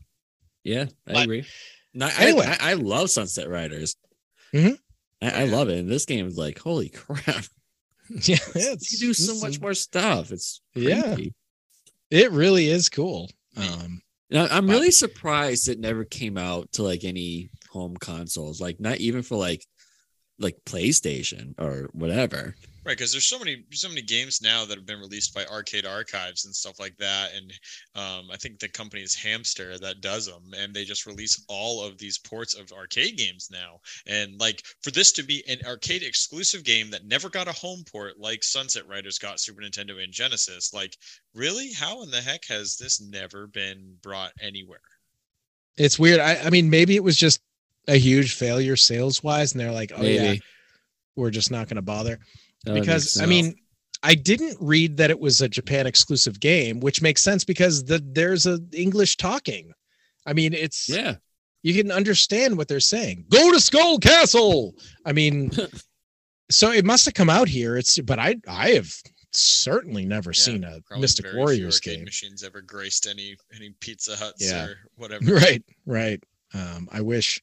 Yeah, I But- agree. No, I- Anyway. I, I, love Sunset Riders. Mhm. I, I love it. And this game is like, holy crap. yeah you it's, do so much more stuff. It's Yeah. it really is cool um Now, I'm But- really surprised it never came out to like any home consoles, like not even for like like PlayStation or whatever. Right, because there's so many so many games now that have been released by Arcade Archives and stuff like that, and um, I think the company is Hamster that does them, and they just release all of these ports of arcade games now. And like for this to be an arcade exclusive game that never got a home port, like Sunset Riders got Super Nintendo and Genesis, like really, how in the heck has this never been brought anywhere? it's weird i i mean maybe it was just a huge failure sales wise and they're like oh yeah we're just not going to bother That because I mean, I didn't read that it was a Japan exclusive game, which makes sense because the there's a English talking. I mean, it's yeah, you can understand what they're saying. Go to Skull Castle. I mean, so it must have come out here. It's but I I have certainly never Yeah, seen a Mystic Warriors game. machines ever graced any any Pizza Huts Yeah. or whatever. right right um i wish.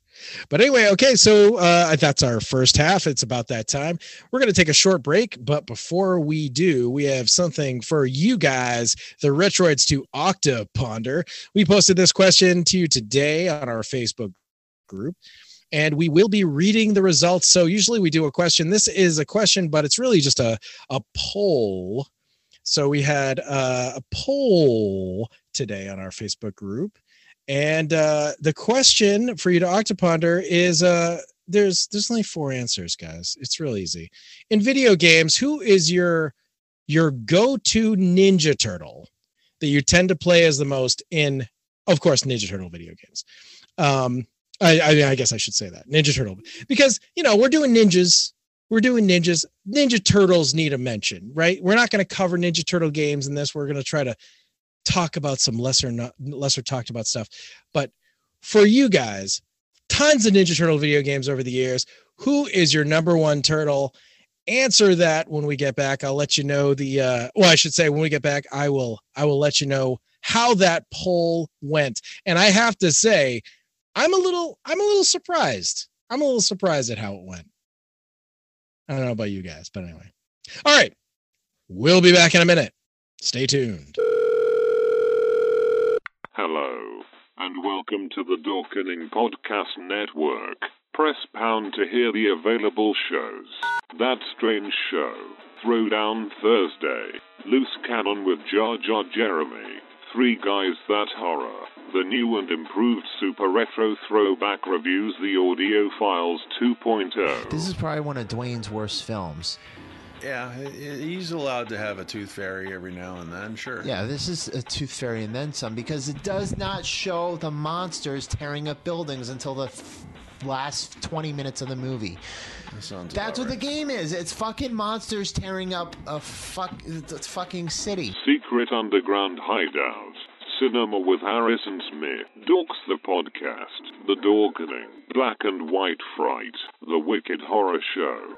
But anyway okay so uh that's our first half. It's about that time. We're going to take a short break but before we do we have something for you guys the retroids to octoponder we posted this question to you today on our facebook group and we will be reading the results. So usually we do a question. This is a question but it's really just a a poll. So we had uh, a poll today on our facebook group and uh, the question for you to octoponder is uh, there's there's only four answers, guys. It's real easy. In video games, who is your your go-to Ninja Turtle that you tend to play as the most in, of course, Ninja Turtle video games? Um, I, I, I guess I should say that Ninja Turtle because you know we're doing ninjas. We're doing ninjas. Ninja Turtles need a mention, right? We're not going to cover Ninja Turtle games in this. We're going to try to talk about some lesser not lesser talked about stuff. But for you guys tons of ninja turtle video games over the years. Who is your number one turtle? Answer that when we get back. I'll let you know the uh well i should say when we get back i will i will let you know how that poll went. And i have to say i'm a little i'm a little surprised. I'm a little surprised at how it went. I don't know about you guys but anyway. All right. We'll be back in a minute. Stay tuned Hello, and welcome to the Dorkening Podcast Network. Press pound to hear the available shows. That Strange Show, Throwdown Thursday, Loose Cannon with Jar Jar Jeremy, Three Guys That Horror, the new and improved Super Retro Throwback Reviews The Audio Files oh. 2.0. This is probably one of Dwayne's worst films. Yeah, he's allowed to have a tooth fairy every now and then, sure. Yeah, this is a Tooth Fairy and then some because it does not show the monsters tearing up buildings until the f- last 20 minutes of the movie. That sounds That's about what the game is. It's fucking monsters tearing up a fuck it's fucking city. Secret Underground Hideout. Cinema with Harrison Smith. Dorks the Podcast. The Dorkening. Black and White Fright. The Wicked Horror Show.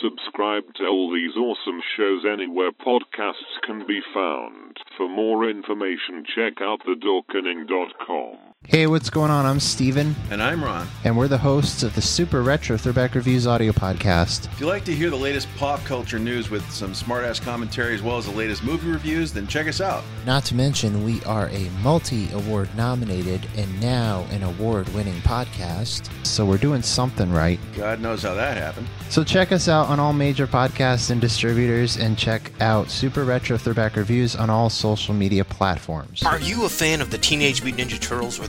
Subscribe to all these awesome shows anywhere podcasts can be found. For more information, check out thedorkening.com. Hey, what's going on? I'm Steven, And I'm Ron. and we're the hosts of the Super Retro Throwback Reviews audio podcast. If you like to hear the latest pop culture news with some smart ass commentary as well as the latest movie reviews, then check us out. Not to mention, we are a multi award nominated and now an award winning podcast, so we're doing something right. God knows how that happened. So check us out on all major podcasts and distributors, and check out Super Retro Throwback Reviews on all social media platforms. Are you a fan of the Teenage Mutant Ninja Turtles or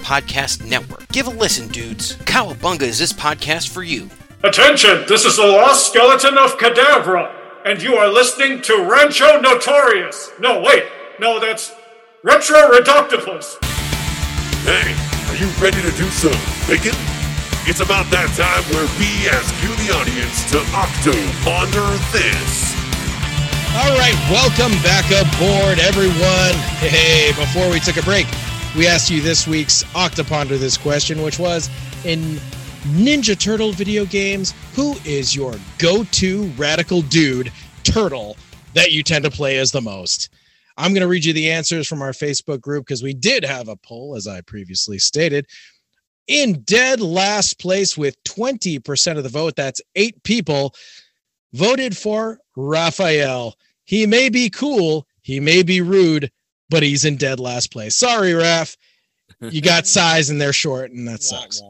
Podcast Network. Give a listen, dudes. Cowabunga is this podcast for you. Attention, this is the lost skeleton of Cadavra, and you are listening to Rancho Notorious. No, wait, no, that's Retro Reductopus. Hey, are you ready to do some thinking? It's about that time where we ask you, the audience, to octo ponder this. All right, welcome back aboard, everyone. Hey, before we took a break, we asked you this week's Octoponder this question, which was in Ninja Turtle video games, who is your go to radical dude turtle that you tend to play as the most? I'm going to read you the answers from our Facebook group because we did have a poll, as I previously stated. In dead last place with 20% of the vote, that's eight people, voted for Raphael. He may be cool, he may be rude, but he's in dead last place. Sorry, Raph. You got size and they're short, and that sucks.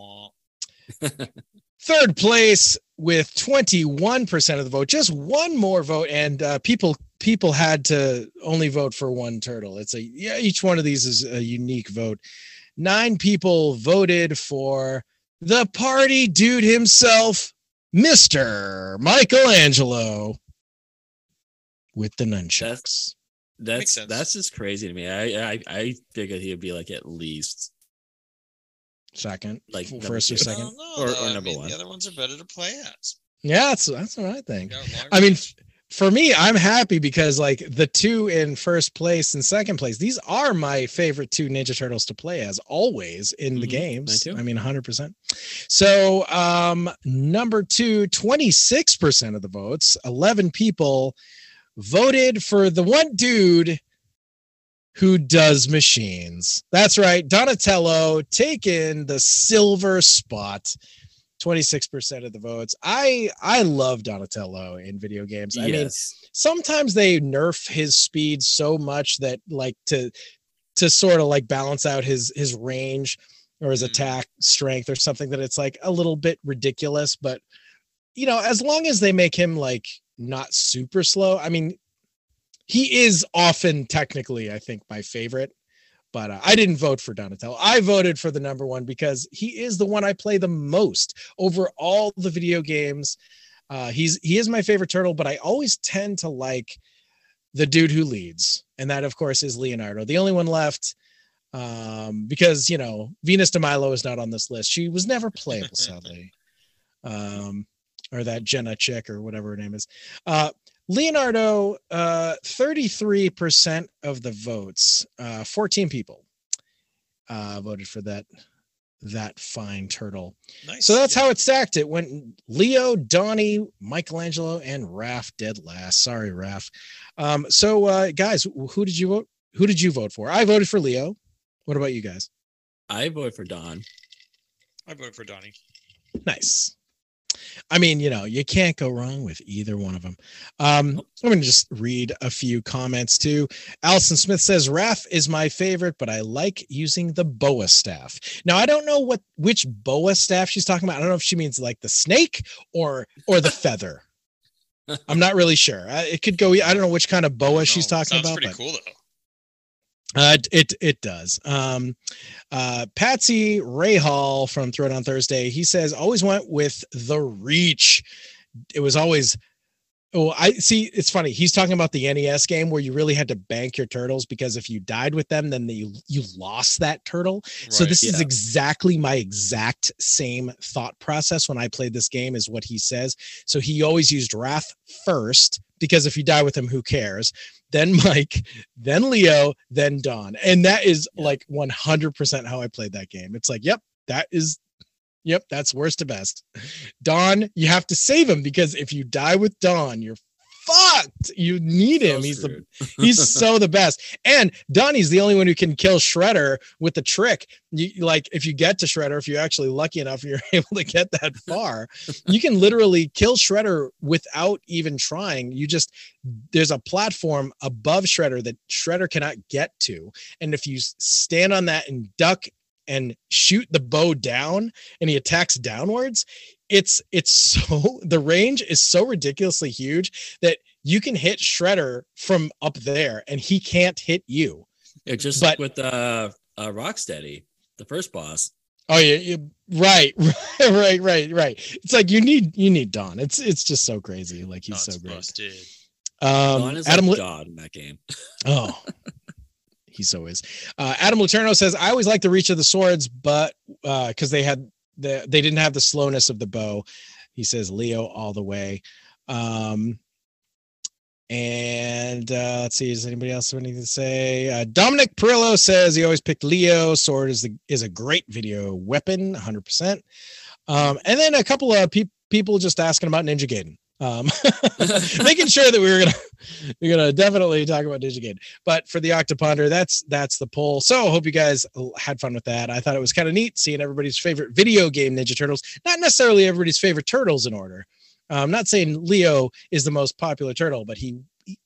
Third place with 21% of the vote, just one more vote, and uh, people people had to only vote for one turtle. It's a yeah, each one of these is a unique vote. Nine people voted for the party dude himself, Mr. Michelangelo with the nunchucks. That's sense. that's just crazy to me. I I I figured he would be like at least Second, Like f- number first or two. second. Or- or number one. The other ones are better to play as. Yeah, that's that's what I think. I mean, reach. for me, I'm happy because like the two in first place and second place, these are my favorite two Ninja Turtles to play as always in the Mhm, games. mine. I mean, 100%. So, um, number two, 26% of the votes, 11 people voted for the one dude who does machines. That's right. Donatello taking the silver spot. 26% of the votes. I I love Donatello in video games. I mean, sometimes they nerf his speed so much that like to to sort of like balance out his his range or his Mhm. attack strength or something that it's like a little bit ridiculous but you know as long as they make him like not super slow i mean he is often technically i think my favorite but uh, i didn't vote for donatello i voted for the number one because he is the one i play the most over all the video games uh, he's he is my favorite turtle, but I always tend to like the dude who leads, and that of course is Leonardo, the only one left. Um, because you know Venus de Milo is not on this list. She was never playable, sadly. Um, or that Jenna chick or whatever her name is. Uh, Leonardo, uh, 33% of the votes, uh, 14 people uh, voted for that that fine turtle. Nice. So that's how it stacked. It went Leo, Donnie, Michelangelo, and Raph dead last. Sorry, Raph. Um, so uh, guys, who did you vote? Who did you vote for? I voted for Leo. What about you guys? I voted for Don. I voted for Donnie. Nice. I mean, you know, you can't go wrong with either one of them. Um, I'm going to just read a few comments too. Allison Smith says, Raph is my favorite, but I like using the boa staff. Now, I don't know what which boa staff she's talking about. I don't know if she means like the snake or or the feather. I'm not really sure. Uh, It could go. I don't know which kind of boa she's talking sounds about. pretty but- cool though. Uh, it- it it does. Um, uh, Patsy Rahal from Throwdown Thursday. He says always went with the reach. It was always Oh, I see. It's funny. He's talking about the NES game where you really had to bank your turtles because if you died with them, then you you lost that turtle. so Right, this is exactly my exact same thought process when I played this game. Is what he says. So he always used Raph first because if you die with him, who cares? Then Mike, then Leo, then Don, and that is like 100% how I played that game. It's like, yep, that is Yep, that's worst to best. Don, you have to save him because if you die with Don, you're fucked. You need him. So he's the he's so the best. And Donnie's the only one who can kill Shredder with the trick. You like if you get to Shredder, if you're actually lucky enough, you're able to get that far. you can literally kill Shredder without even trying. You just there's a platform above Shredder that Shredder cannot get to, and if you stand on that and duck and shoot the bo down, and he attacks downwards, it's it's so the range is so ridiculously huge that you can hit Shredder from up there and he can't hit you. Yeah, just But- like with uh, uh Rocksteady, the first boss. Oh yeah, you, right, right, right, right. It's like you need you need Don. It's it's just so crazy. Like he's Don's so great. busted. Um, Don is Adam, like Li- God in that game. oh, he so is. Uh, Adam Laterno says I always like the reach of the swords, but uh, because they had the they didn't have the slowness of the bo. He says Leo all the way. Um, and uh, let's see, does anybody else have anything to say? Uh, Dominic Perillo says he always picked Leo. Sword is the is a great video weapon, 100. percent Um, and then a couple of peop people just asking about Ninja Gaiden. Um, making sure that we were gonna we're gonna definitely talk about Ninja But for the Octoponder, that's that's the poll. So hope you guys had fun with that. I thought it was kind of neat seeing everybody's favorite video game Ninja Turtles, not necessarily everybody's favorite turtles in order. I'm not saying Leo is the most popular turtle, but he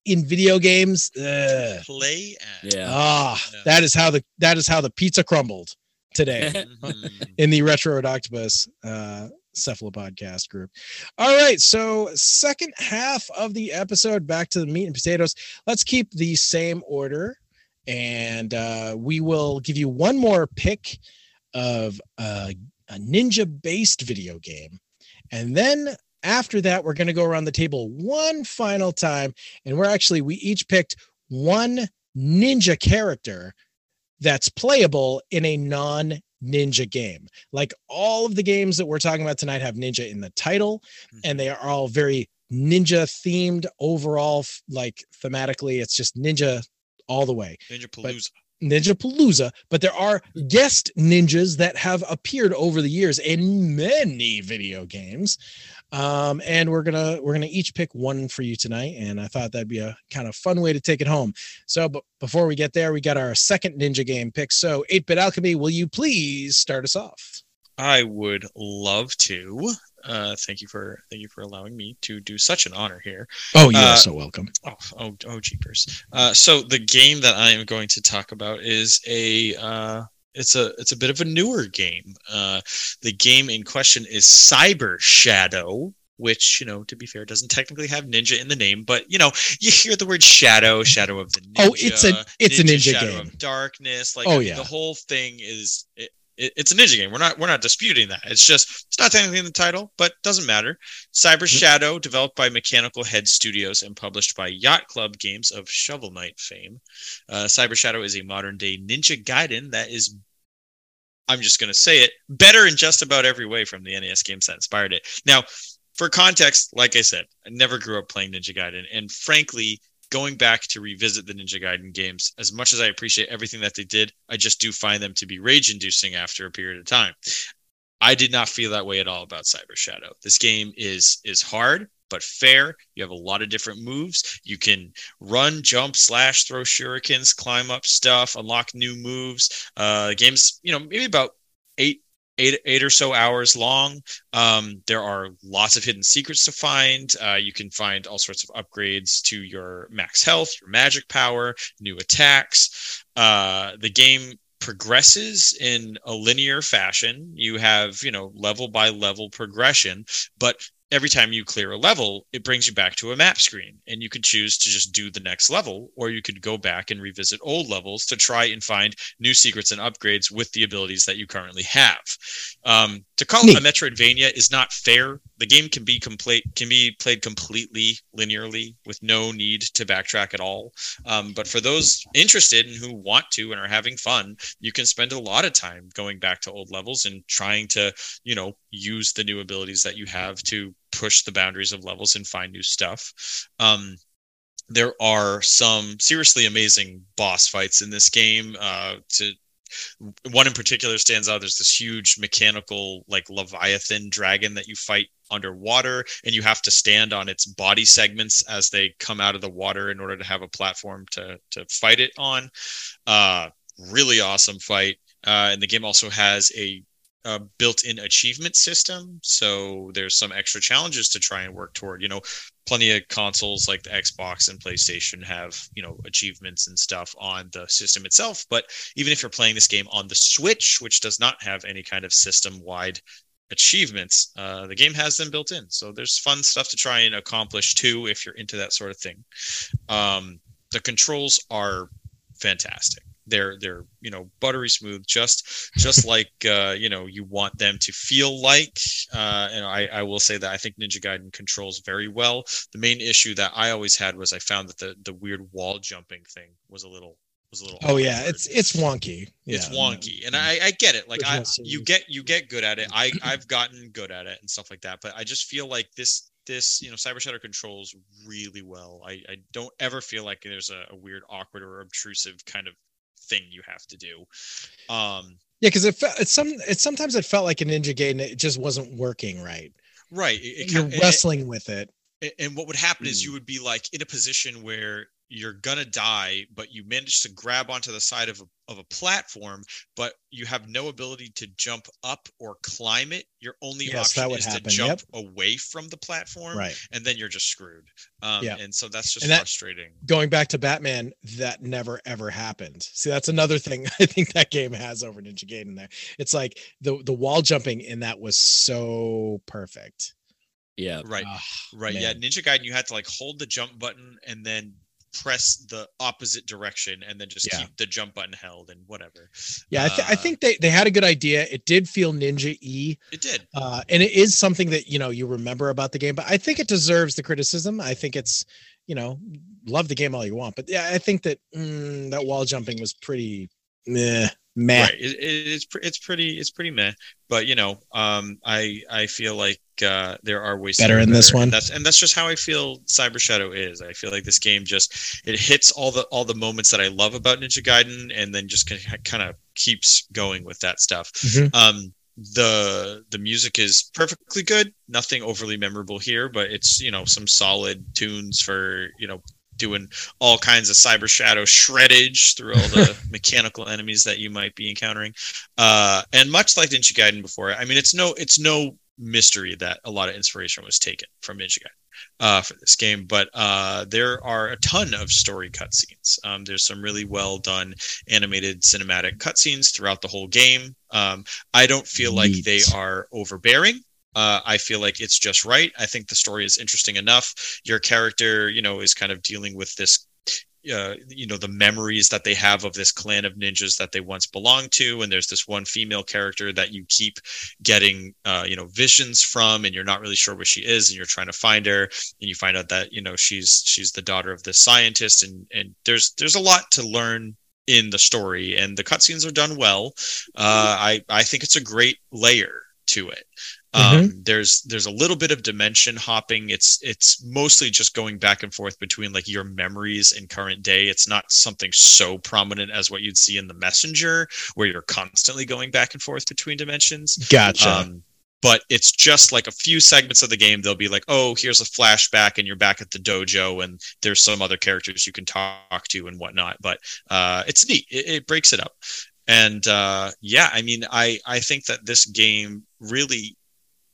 in video games. ugh. Play at. Yeah. Ah, Yeah. that is how the that is how the pizza crumbled today in the Retro Reductopus uh, cephalopodcast group. All right, so second half of the episode, back to the meat and potatoes. Let's keep the same order, and uh, we will give you one more pick of uh, a ninja-based video game, and then after that, we're going to go around the table one final time, and we're actually we each picked one ninja character that's playable in a non ninja game. Like all of the games that we're talking about tonight have ninja in the title, and mm-hmm. they are all very ninja themed overall. Like thematically, it's just ninja all the way. Ninja Palooza. Ninja Palooza, but there are guest ninjas that have appeared over the years in many video games. Um, and we're gonna we're gonna each pick one for you tonight, and I thought that'd be a kind of fun way to take it home. So, but before we get there, we got our second ninja game pick. So, 8-bit alchemy, will you please start us off? I would love to. Uh, thank you for thank you for allowing me to do such an honor here. Oh, you Uh, so welcome. Oh, oh, oh, jeepers! Uh, so the game that I am going to talk about is a uh, it's a it's a bit of a newer game. Uh, the game in question is Cyber Shadow, which you know, to be fair, doesn't technically have ninja in the name, but you know, you hear the word shadow, shadow of the ninja. Oh, it's a- it's a ninja shadow game. of darkness. Like, Oh, I mean, yeah. the whole thing is. It, it, it's a ninja game. We're not we're not disputing that. It's just it's not technically in the title, but doesn't matter. Cyber Shadow, developed by Mechanical Head Studios and published by Yacht Club Games of Shovel Knight fame. Uh, Cyber Shadow is a modern day Ninja Gaiden that is, I'm just going to say it, better in just about every way from the NES games that inspired it. Now, for context, like I said, I never grew up playing Ninja Gaiden, and frankly, going back to revisit the Ninja Gaiden games, as much as I appreciate everything that they did, I just do find them to be rage inducing after a period of time. I did not feel that way at all about Cyber Shadow. This game is is hard but fair. You have a lot of different moves. You can run, jump, slash, throw shurikens, climb up stuff, unlock new moves. Uh, the game's you know maybe about eight eight eight or so hours long. Um, there are lots of hidden secrets to find. Uh, you can find all sorts of upgrades to your max health, your magic power, new attacks. Uh, the game progresses in a linear fashion. You have, you know, level by level progression, but every time you clear a level, it brings you back to a map screen and you could choose to just do the next level or you could go back and revisit old levels to try and find new secrets and upgrades with the abilities that you currently have. Um, to call it a Metroidvania is not fair. The game can be complete can be played completely linearly with no need to backtrack at all. Um, but for those interested and who want to and are having fun, you can spend a lot of time going back to old levels and trying to, you know, use the new abilities that you have to push the boundaries of levels and find new stuff. Um, there are some seriously amazing boss fights in this game. Uh, to one in particular stands out. There's this huge mechanical, like Leviathan dragon that you fight underwater, and you have to stand on its body segments as they come out of the water in order to have a platform to to fight it on. Uh, really awesome fight. Uh, and the game also has a uh, built-in achievement system so there's some extra challenges to try and work toward you know plenty of consoles like the xbox and playstation have you know achievements and stuff on the system itself. But even if you're playing this game on the switch which does not have any kind of system wide achievements uh, the game has them built in. So there's fun stuff to try and accomplish too if you're into that sort of thing. Um, the controls are fantastic they're they're you know buttery smooth just just like uh, you know you want them to feel like. Uh, and I, I will say that i think ninja gaiden controls very well. The main issue that i always had was i found that the the weird wall jumping thing was a little was a little Oh yeah, it's it's wonky. Yeah. it's wonky and I, I get it. Like I, you get you get good at it. I i've gotten good at it and stuff like that but i just feel like this this you know cyber shadow controls really well. I i don't ever feel like there's a, a weird awkward or obtrusive kind of thing you have to do um Yeah, because it felt it's some it sometimes it felt like a Ninja Gaiden It just wasn't working right. right it, it You're wrestling with it. and- and what would happen is you would be like in a position where you're gonna die but you manage to grab onto the side of a, of a platform but you have no ability to jump up or climb it your only Yes, that option would is happen, to jump away from the platform Right. and then you're just screwed um, Yeah. and so that's just And that- frustrating Going back to Batman, that never ever happened. See, that's another thing I think that game has over Ninja Gaiden. There, it's like the the wall jumping in that was so perfect. Yeah. right Ah, right yeah ninja gaiden you had to like hold the jump button and then press the opposite direction and then just Yeah. keep the jump button held and whatever Yeah, I, th- I think they they had a good idea. It did feel Ninja E. it did uh, and it is something that you know you remember about the game but i think it deserves the criticism i think it's you know love the game all you want but yeah i think that mm, that wall jumping was pretty meh, meh. right it, it- it's it's pretty it's pretty meh but you know um i i feel like uh there are ways Better in this better, and one. that's and that's just how i feel cyber shadow is i feel like this game just it hits all the all the moments that i love about ninja gaiden and then just kind of keeps going with that stuff Mhm. um the the music is perfectly good nothing overly memorable here but it's you know some solid tunes for you know doing all kinds of cyber shadow shreddage through all the mechanical enemies that you might be encountering uh and much like ninja gaiden before i mean it's no it's no mystery that a lot of inspiration was taken from ninja gaiden uh, for this game, but uh, there are a ton of story cutscenes. Um, there's some really well done animated cinematic cutscenes throughout the whole game. Um, I don't feel like they are overbearing. Uh, I feel like it's just right. I think the story is interesting enough. Your character, you know, is kind of dealing with this uh, you know the memories that they have of this clan of ninjas that they once belonged to and there's this one female character that you keep getting uh, you know visions from and you're not really sure where she is and you're trying to find her and you find out that you know she's she's the daughter of this scientist and and there's there's a lot to learn in the story and the cutscenes are done well uh, i i think it's a great layer to it um, there's there's a little bit of dimension hopping it's it's mostly just going back and forth between like your memories and current day it's not something so prominent as what you'd see in the messenger where you're constantly going back and forth between dimensions gotcha um, but it's just like a few segments of the game. They'll be like, "Oh, here's a flashback, and you're back at the dojo, and there's some other characters you can talk to and whatnot." But uh, it's neat. It, it breaks it up, and uh, yeah, I mean, I I think that this game really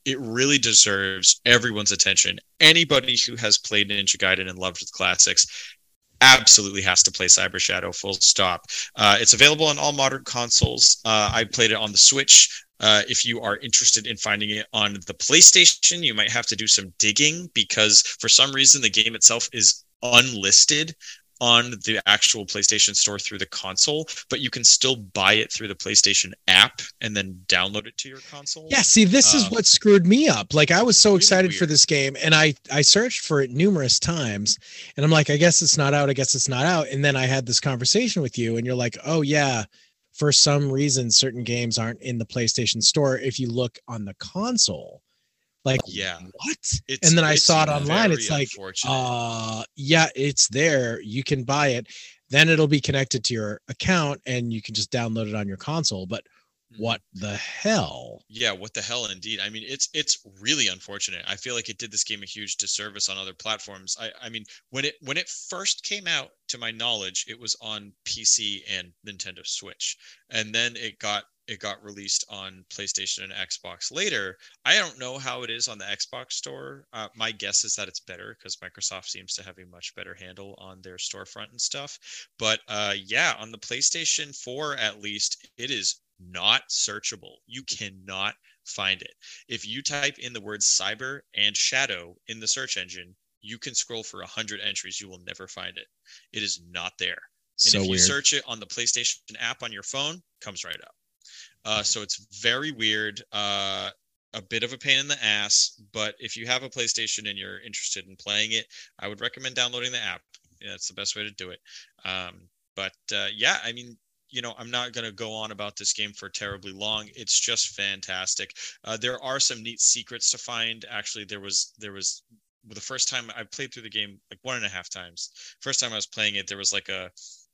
it really deserves everyone's attention. Anybody who has played Ninja Gaiden and loved the classics absolutely has to play Cyber Shadow. Full stop. Uh, it's available on all modern consoles. Uh, I played it on the Switch. Uh, if you are interested in finding it on the PlayStation, you might have to do some digging because for some reason the game itself is unlisted on the actual PlayStation Store through the console, but you can still buy it through the PlayStation app and then download it to your console. Yeah, see, this is Um, what screwed me up. Like I was so really excited for this game and I I searched for it numerous times and I'm like, I guess it's not out, I guess it's not out. And then I had this conversation with you and you're like, "Oh yeah, for some reason certain games aren't in the PlayStation Store if you look on the console." Like Yeah. what? It's- and then I saw it online. It's like, uh, yeah, it's there. You can buy it. Then it'll be connected to your account and you can just download it on your console. But Mm-hmm. what the hell? Yeah, what the hell indeed. I mean, it's it's really unfortunate. I feel like it did this game a huge disservice on other platforms. I I mean, when it when it first came out, to my knowledge, it was on PC and Nintendo Switch. And then it got it got released on PlayStation and Xbox later. I don't know how it is on the Xbox store. Uh, my guess is that it's better because Microsoft seems to have a much better handle on their storefront and stuff. But uh, yeah, on the PlayStation 4 at least, it is not searchable. You cannot find it. If you type in the words cyber and shadow in the search engine, you can scroll for 100 entries. You will never find it. It is not there. And So if you weird. search it on the PlayStation app on your phone, comes right up. Uh, so it's very weird. Uh, a bit of a pain in the ass, but if you have a PlayStation and you're interested in playing it, I would recommend downloading the app. It's the best way to do it. Um, but uh, yeah, I mean, you know, I'm not going to go on about this game for terribly long. It's just fantastic. Uh, there are some neat secrets to find. Actually, there was there was the first time I played through the game like one and a half times. First time I was playing it, there was like a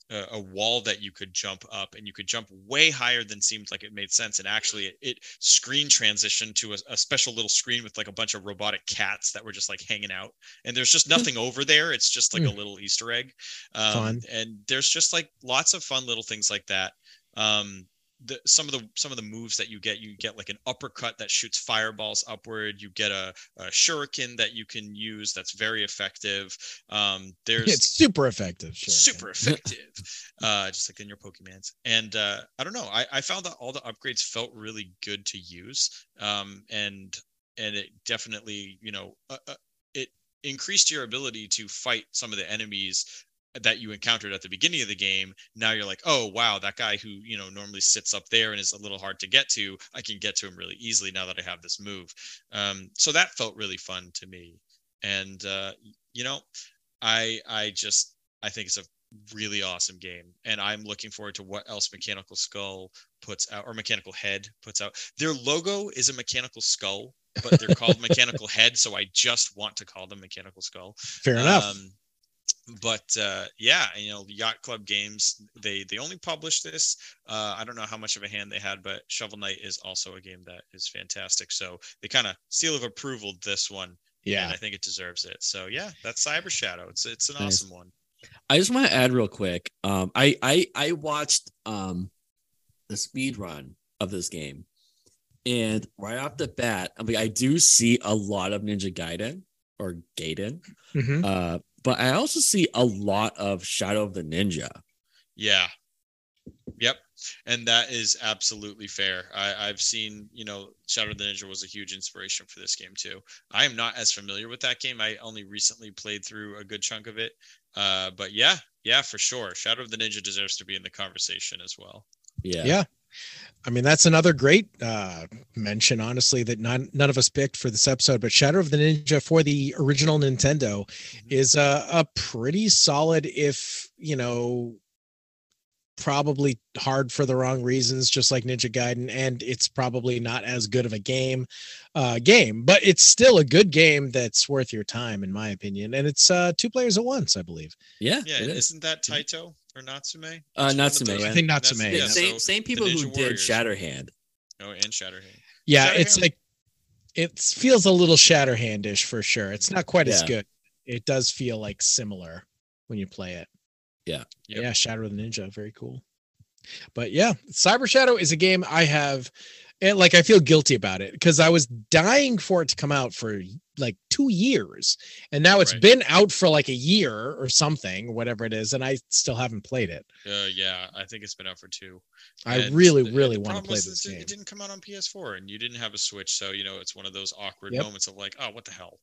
a, a wall that you could jump up and you could jump way higher than seemed like it made sense and actually it, it screen transitioned to a, a special little screen with like a bunch of robotic cats that were just like hanging out and there's just nothing over there it's just like a little easter egg um, Fun. and there's just like lots of fun little things like that um the, some of the some of the moves that you get you get like an uppercut that shoots fireballs upward you get a, a shuriken that you can use that's very effective um there's It's super effective. Sure. super effective uh just like in your pokemans and uh i don't know i i found that all the upgrades felt really good to use um and and it definitely you know uh, uh, it increased your ability to fight some of the enemies that you encountered at the beginning of the game now you're like oh wow that guy who you know normally sits up there and is a little hard to get to i can get to him really easily now that i have this move. Um so that felt really fun to me. And uh you know i i just i think it's a really awesome game and i'm looking forward to what else mechanical skull puts out or mechanical head puts out. Their logo is a mechanical skull but they're called mechanical head so i just want to call them mechanical skull. Fair enough. um, but uh, yeah, you know, Yacht Club Games they they only published this. Uh, I don't know how much of a hand they had, but Shovel Knight is also a game that is fantastic. So they kind of seal of approval this one. Yeah. and I think it deserves it. So yeah, that's Cyber Shadow. It's it's an Nice. awesome one. I just want to add real quick. Um, I I I watched um the speed run of this game, and right off the bat, I mean, I do see a lot of Ninja Gaiden or Gaiden, Mhm. uh, but I also see a lot of Shadow of the Ninja. Yeah. Yep. And that is absolutely fair. I, I've seen, you know, Shadow of the Ninja was a huge inspiration for this game too. I am not as familiar with that game. I only recently played through a good chunk of it. Uh, but yeah, yeah, for sure. Shadow of the Ninja deserves to be in the conversation as well. Yeah. Yeah. I mean, that's another great uh, mention, honestly, that none, none of us picked for this episode. But Shadow of the Ninja for the original Nintendo is a, a pretty solid, if, you know, probably hard for the wrong reasons, just like Ninja Gaiden. And it's probably not as good of a game, uh, game, but it's still a good game that's worth your time, in my opinion. And it's uh, two players at once, I believe. Yeah. Yeah, it and is. isn't that Taito or Natsume? Uh, It's one Natsume, yeah. I think That's- Natsume, yeah, yeah. same so same people who Ninja did Warriors. Shatterhand. Oh, and Shatterhand. Yeah, it's like it feels a little Shatterhandish for sure. It's not quite as good. It does feel like similar when you play it. Yeah. Yep. Yeah, Shadow of the Ninja, very cool. But yeah, Cyber Shadow is a game I have and like I feel guilty about it because I was dying for it to come out for like two years. And now it's Right. been out for like a year or something, whatever it is, and I still haven't played it. Uh, yeah, I think it's been out for two. I And really, the- really want to play this it- game. It didn't come out on PS4, and you didn't have a Switch, so you know it's one of those awkward Yep. moments of like, oh, what the hell?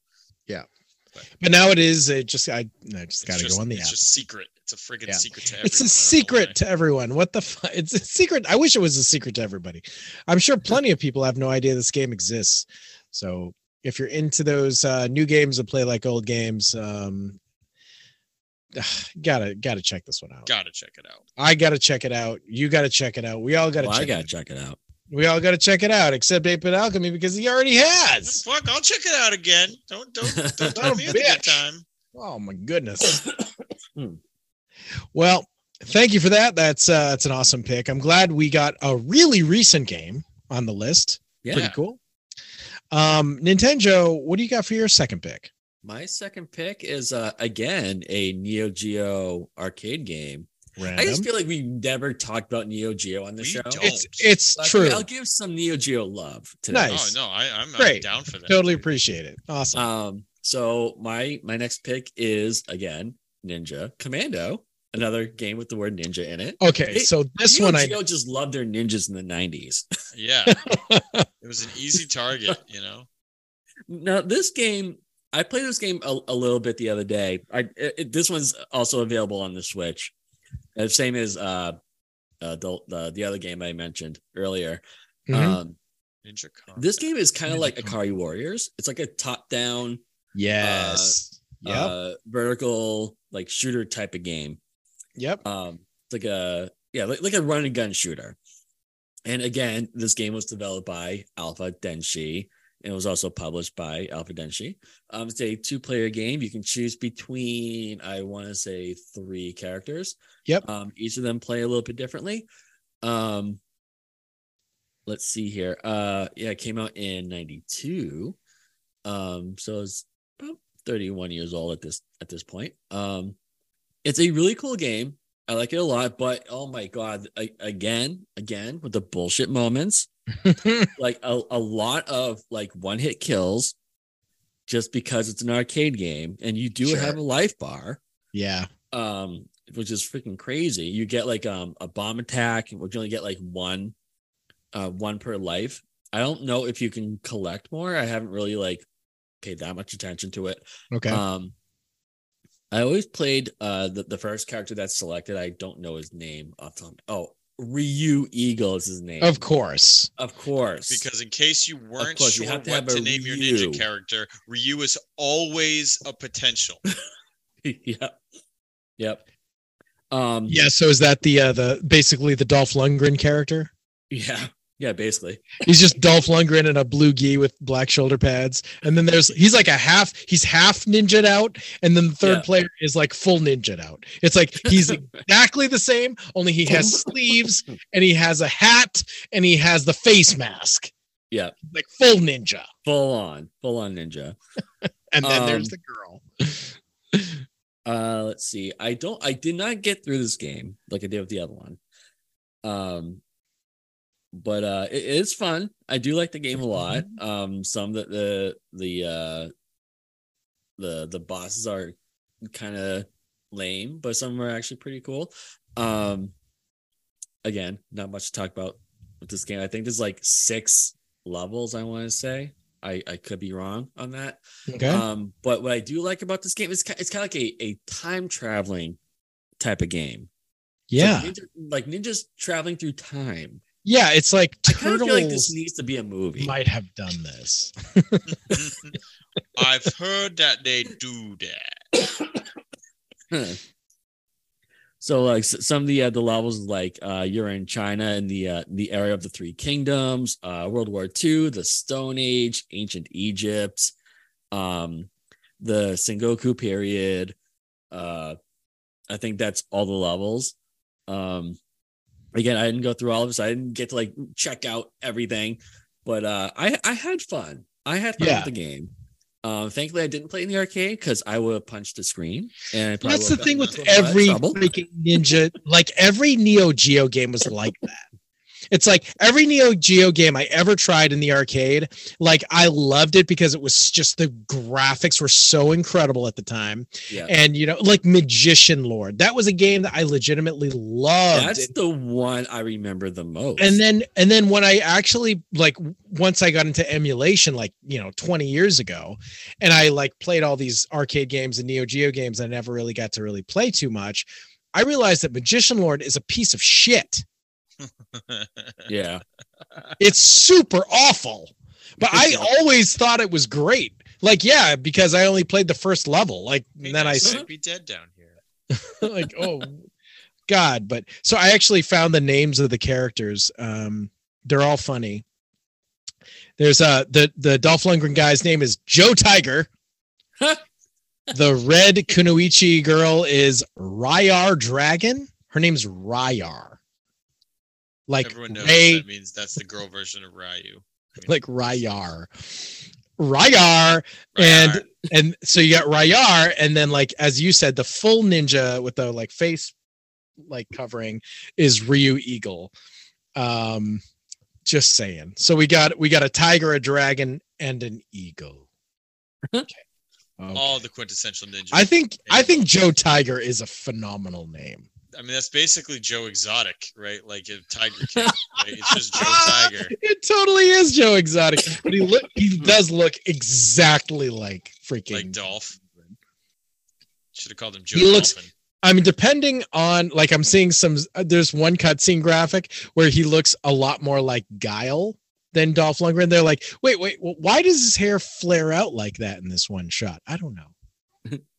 But now it is. It just I, I just got to just, go on the it's app. It's just secret. It's a friggin' Yeah. secret to everyone. It's a secret to everyone. What the fuck? It's a secret. I wish it was a secret to everybody. I'm sure plenty of people have no idea this game exists. So if you're into those uh, new games that play like old games, um, gotta gotta check this one out. Gotta check it out. I gotta check it out. You gotta check it out. We all gotta Well, I gotta it. check it out. We all gotta check it out, except Ape and Alchemy because he already has. Fuck, I'll check it out again. Don't don't don't tell me a at a time. Oh my goodness. Hmm. well, thank you for that. That's uh that's an awesome pick. I'm glad we got a really recent game on the list. Yeah. Pretty cool. Um Nintendo, what do you got for your second pick? My second pick is uh again a Neo Geo arcade game. I just feel like we never talked about Neo Geo on the We show. don't. It's it's But true. I'll give some Neo Geo love today. Nice. Oh no, I, I'm, I'm down for that. Totally appreciate it. Awesome. Um, so my my next pick is again Ninja Commando, another game with the word ninja in it. okay, it- so this Neo one I just loved their ninjas in the '90s. Yeah, it was an easy target. You know. now this game, I played this game a, a little bit the other day. I it, it- this one's also available on the Switch, Uh, same as uh, uh the, the the other game I mentioned earlier. Mhm. Um, Ninja Con. this game is kind of like Combat. Ikari Warriors. It's like a top down. yes. yep. uh vertical like shooter type of game yep. um it's like a yeah like, like a run and gun shooter and again this game was developed by alpha denshi and it was also published by alpha denshi. Um it's a two player game. You can choose between i want to say three characters. Yep. um each of them play a little bit differently. Um let's see here. Uh yeah it came out in 92 um so it's about 31 years old at this at this point. Um it's a really cool game. I like it a lot but oh my god I, again again with the bullshit moments like a, a lot of like one hit kills just because it's an arcade game and you do Sure. have a life bar. Yeah. um which is freaking crazy. You get like um a bomb attack which you only get like one uh one per life. I don't know if you can collect more. I haven't really like paid that much attention to it. Okay. um i always played uh the, the first character that's selected. I don't know his name off the top. Oh ryu eagle is his name of course. of course Because in case you weren't course, you sure have to what have to a name your ninja character, Ryu is always a potential. yep yep um Yeah, so is that the uh the basically the Dolph Lundgren character? yeah yeah basically He's just Dolph Lundgren in a blue gi with black shoulder pads. And then there's he's like a half he's half ninja out, and then the third Yeah. player is like full ninja out. It's like he's exactly the same, only he has sleeves and he has a hat and he has the face mask. yeah Like full ninja. full on full on ninja And then there's Um, the girl. Uh, let's see. I don't. I did not get through this game like I did with the other one. Um, but uh, it is fun. I do like the game a lot. Um, some that the the uh the the bosses are kind of lame, but some are actually pretty cool. Um, again, not much to talk about with this game. I think there's like six levels. I want to say. I I could be wrong on that. Okay. Um, but what I do like about this game is it's kind of like a, a time traveling type of game. So yeah. ninja, like ninjas traveling through time. Yeah, it's like I kind of feel like this needs to be a movie. might have done this. I've heard that they do that. so like some of the uh, the levels like uh you're in China in the uh, the area of the three kingdoms, uh World War II, the Stone Age, ancient Egypt, um the Sengoku period. Uh I think that's all the levels. Um again, I didn't go through all of this. I didn't get to like check out everything, but uh I I had fun. I had fun Yeah. with the game. Um, thankfully, I didn't play in the arcade because I would have punched the screen. And That's the thing with into a lot of every freaking ninja. Like every Neo Geo game was like that. It's like every Neo Geo game I ever tried in the arcade, like I loved it because it was just the graphics were so incredible at the time. Yeah. And you know, like Magician Lord. That was a game that I legitimately loved. That's the one I remember the most. and then and then when I actually like once I got into emulation like, you know, 20 years ago, and I like played all these arcade games and Neo Geo games I never really got to really play too much, I realized that Magician Lord is a piece of shit. yeah. It's super awful. But I always thought it was great. Like, yeah, because I only played the first level. Like, Hey, and then I should be dead down here. like, oh God. But so I actually found the names of the characters. Um, they're all funny. There's uh the the Dolph Lundgren guy's name is Joe Tiger. the red Kunoichi girl is Ryar Dragon. Her name's Ryar. Like Everyone knows Ray, that means that's the girl version of Ryu. like Ryar. Ryar. And and so you got Ryar, and then like as you said, the full ninja with the like face like covering is Ryu Eagle. Um just saying. So we got we got a tiger, a dragon, and an eagle. Okay. Okay. All the quintessential ninja. I think I think Joe Tiger is a phenomenal name. I mean, that's basically Joe Exotic, right? Like a Tiger King. right? It's just Joe Tiger. It totally is Joe Exotic, but he look he does look exactly like freaking Like Dolph. Should have called him Joe he looks I mean, depending on like I'm seeing some. uh, There's one cutscene graphic where he looks a lot more like Guile than Dolph Lundgren. They're like, wait, wait, wh- why does his hair flare out like that in this one shot? I don't know.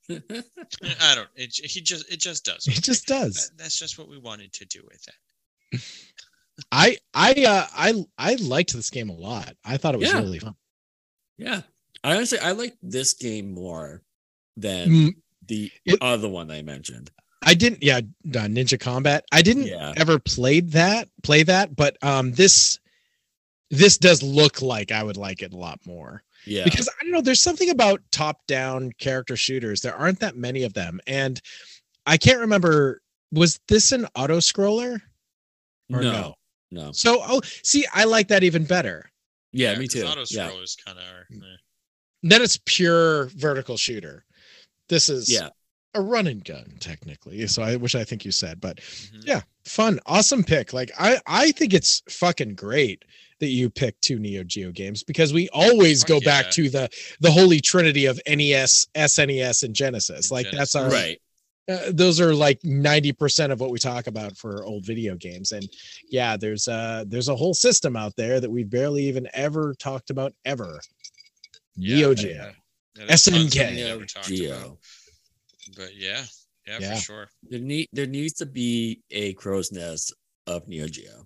I don't. It, he just. It just does. It just does. That- that's just what we wanted to do with it. I I uh I I liked this game a lot. I thought it was Yeah. really fun. Yeah. I honestly I like this game more than Mm, the it- other one I mentioned. I didn't. Yeah, uh, Ninja Combat. I didn't Yeah. ever played that. Play that, but um, this this does look like I would like it a lot more. Yeah. because I don't know, there's something about top-down character shooters. There aren't that many of them, and I can't remember. Was this an auto scroller? no, or no. no? So, oh, see, I like that even better. Yeah, me too. Auto Yeah. scrollers kind of are. eh. Then it's pure vertical shooter. This is Yeah. a run and gun technically. So I which I think you said, but Mhm. yeah, fun, awesome pick. Like I I think it's fucking great that you pick two Neo Geo games because we always Fuck go back to the the holy trinity of NES, SNES, and Genesis. And like that's our Right. uh, those are like 90% of what we talk about for old video games and yeah there's uh there's a whole system out there that we've barely even ever talked about ever Yeah, Neo Geo. yeah. Yeah, there's we SNK. never talked Geo. about. But yeah, yeah, Yeah. for sure. There need there needs to be a crow's nest of Neo Geo.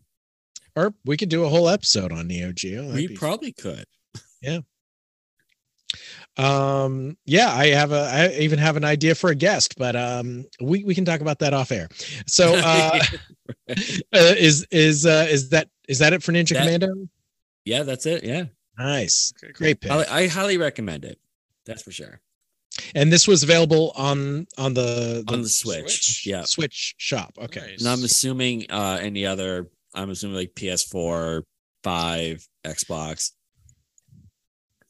Or we could do a whole episode on neo geo That'd we be- probably could. Yeah. Um yeah i have a i even have an idea for a guest but um we, we can talk about that off air so uh, uh is is uh is that is that it for ninja That- commando yeah, that's it. Yeah. nice Okay, cool. great pick I, I highly recommend it. That's for sure. and this was available on on the, On the Switch. Switch. Yeah. switch shop okay Nice. And I'm assuming uh any other I'm assuming like PS4, 5, Xbox.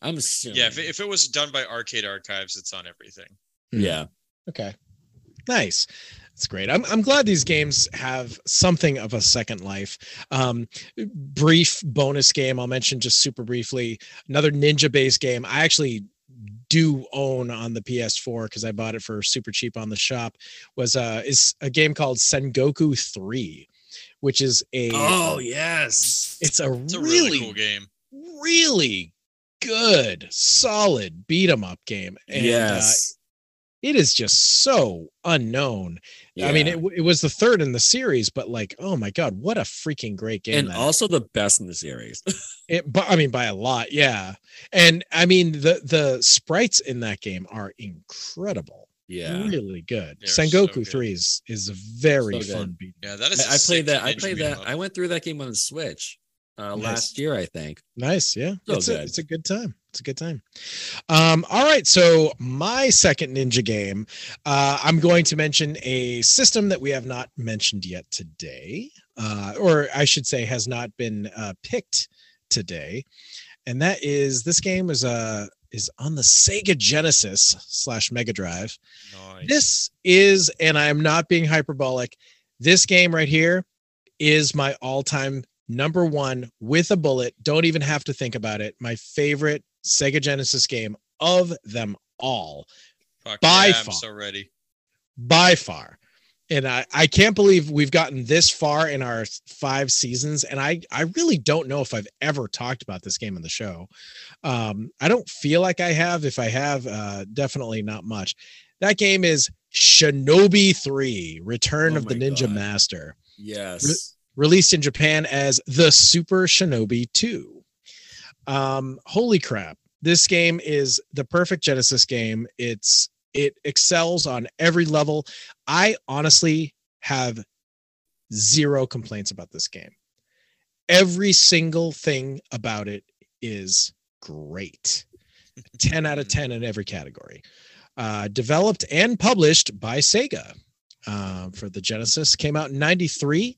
I'm assuming. Yeah, if it, if it was done by Arcade Archives, it's on everything. yeah. Okay. Nice. That's great. I'm I'm glad these games have something of a second life. Um brief bonus game I'll mention just super briefly. Another ninja based game. I actually do own on the PS4 because I bought it for super cheap on the shop was uh is a game called Sengoku 3, which is a Oh yes. it's a It's a really really cool game. really good solid beat 'em up game. And, uh, yes. it is just so unknown. I mean, it, it was the third in the series, but like, oh my god, what a freaking great game! and that also the best in the series. it, but I mean, by a lot, yeah. And I mean, the the sprites in that game are incredible, yeah. really good. They're so Sengoku good. Three is is a very So fun beat. Yeah, that is. I, I played that. I played played that. I went through that game on the Switch uh, Nice. last year, I think. Nice, yeah. So it's a, good. it's a good time. It's a good time. Um, all right, so my second ninja game, uh, I'm going to mention a system that we have not mentioned yet today. uh, or I should say, has not been uh, picked today, and that is this game is uh is on the Sega Genesis slash Mega Drive. Nice. This is, and I am not being hyperbolic. This game right here is my all-time number one with a bullet. Don't even have to think about it. My favorite Sega Genesis game of them all Fuck by yeah, far. I'm so ready. by far. And I, I can't believe we've gotten this far in our five seasons. And I, I really don't know if I've ever talked about this game on the show. Um, I don't feel like I have. If I have, uh, definitely not much. That game is Shinobi 3 Return Oh of the Ninja God. Master Yes. released in Japan as the Super Shinobi 2. Um, holy crap. This game is the perfect Genesis game. It's it excels on every level. I honestly have zero complaints about this game. Every single thing about it is great. 10 out of 10 in every category. Uh, developed and published by Sega uh, for the Genesis. Came out in 93.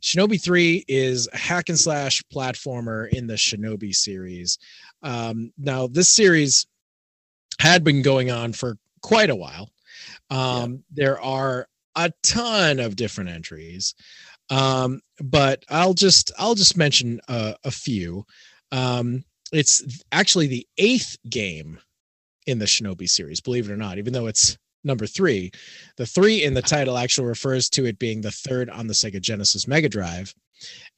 Shinobi 3 is a hack and slash platformer in the Shinobi series. Um, now, this series had been going on for quite a while. Um, There are a ton of different entries, um, but I'll just I'll just mention a, a few. Um, it's actually the eighth game in the Shinobi series, believe it or not, even though it's number three. The three in the title actually refers to it being the third on the Sega Genesis Mega Drive.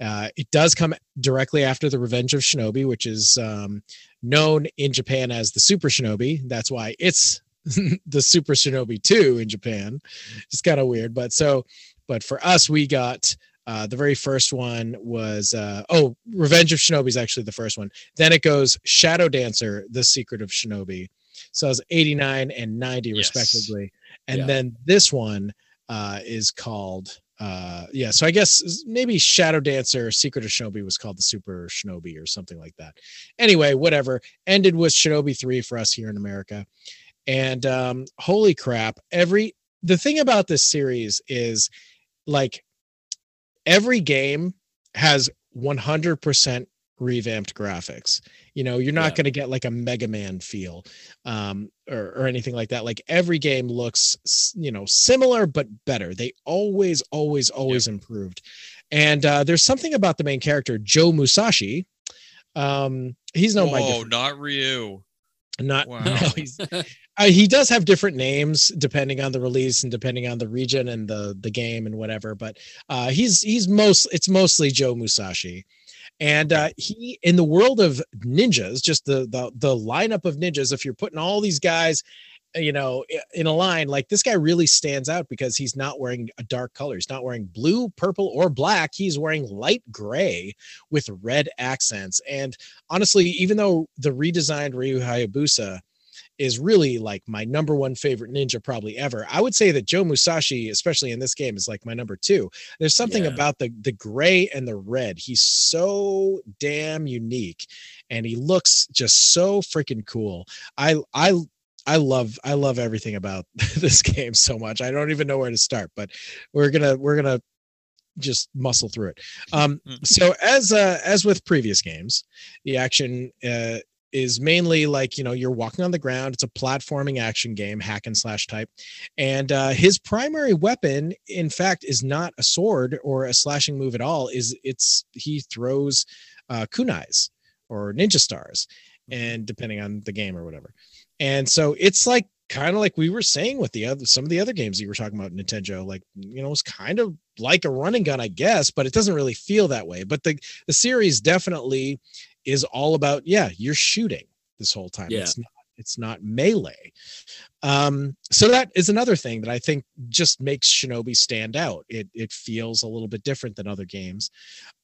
Uh, it does come directly after the Revenge of Shinobi, which is um, known in Japan as the Super Shinobi. That's why it's the Super Shinobi 2 in Japan. It's kind of weird, but so, but for us, we got uh, the very first one was uh, oh, Revenge of Shinobi is actually the first one. Then it goes Shadow Dancer, The Secret of Shinobi. So it's 89 and 90 Yes. respectively. And Yeah. then this one uh, is called uh yeah so i guess maybe shadow dancer secret of shinobi was called the super shinobi or something like that anyway whatever ended with shinobi 3 for us here in america and um holy crap every the thing about this series is like every game has 100% revamped graphics you know you're not Yeah. going to get like a mega man feel um or, or anything like that like every game looks you know similar but better they always always always improved and uh there's something about the main character joe musashi um he's Whoa, different, not Ryu. not Wow. no, he's uh, he does have different names depending on the release and depending on the region and the the game and whatever but uh he's he's most it's mostly joe musashi. And uh he in the world of ninjas just the the the lineup of ninjas if you're putting all these guys uh, you know in a line like this guy really stands out because he's not wearing a dark color. He's not wearing blue purple or black. He's wearing light gray with red accents. And honestly even though the redesigned ryu hayabusa is really like my number one favorite ninja probably ever. I would say that Joe Musashi, especially in this game, is like my number two. There's something Yeah. about the the gray and the red. He's so damn unique, and he looks just so freaking cool. I I I love I love everything about this game so much. I don't even know where to start, but we're gonna we're gonna just muscle through it. Um, so as uh, as with previous games, the action uh, is mainly like you know you're walking on the ground. It's a platforming action game, hack and slash type, and uh, his primary weapon, in fact, is not a sword or a slashing move at all. Is it's he throws uh, kunais or ninja stars, and depending on the game or whatever. And so it's like kind of like we were saying with the other some of the other games you were talking about Nintendo, like you know, it's kind of like a running gun, I guess, but it doesn't really feel that way. But the the series definitely is all about yeah, you're shooting this whole time. Yeah. It's not it's not melee. Um, so that is another thing that I think just makes Shinobi stand out. It it feels a little bit different than other games.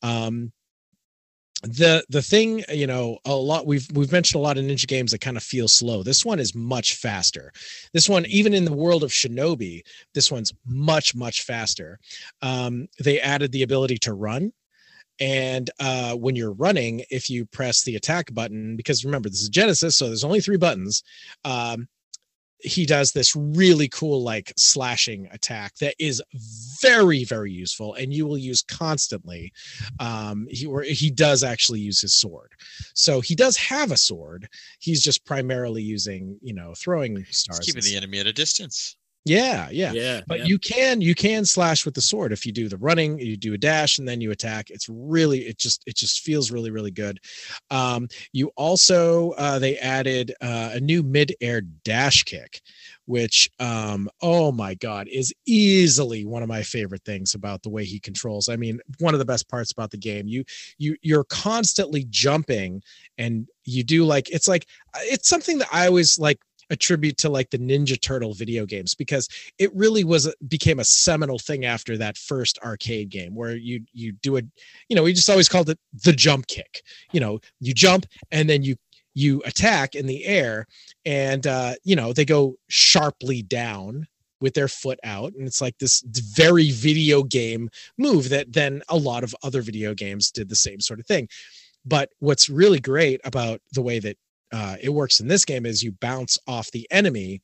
Um, the the thing you know a lot we've we've mentioned a lot of ninja games that kind of feel slow this one is much faster this one even in the world of shinobi this one's much much faster um they added the ability to run and uh when you're running if you press the attack button because remember this is genesis so there's only three buttons um he does this really cool like slashing attack that is very very useful and you will use constantly um he or he does actually use his sword so he does have a sword he's just primarily using you know throwing stars It's keeping the enemy at a distance. Yeah yeah. Yeah, but yeah. you can you can slash with the sword if you do the running you do a dash and then you attack. It's really it just it just feels really really good. Um you also uh they added uh, a new mid-air dash kick which um oh my god is easily one of my favorite things about the way he controls. I mean one of the best parts about the game you you you're constantly jumping and you do like it's like it's something that i always like attribute to like the ninja turtle video games because it really was a, became a seminal thing after that first arcade game where you you do a you know we just always called it the jump kick. You know you jump and then you you attack in the air and uh you know they go sharply down with their foot out and it's like this very video game move that then a lot of other video games did the same sort of thing. But what's really great about the way that uh, it works in this game is you bounce off the enemy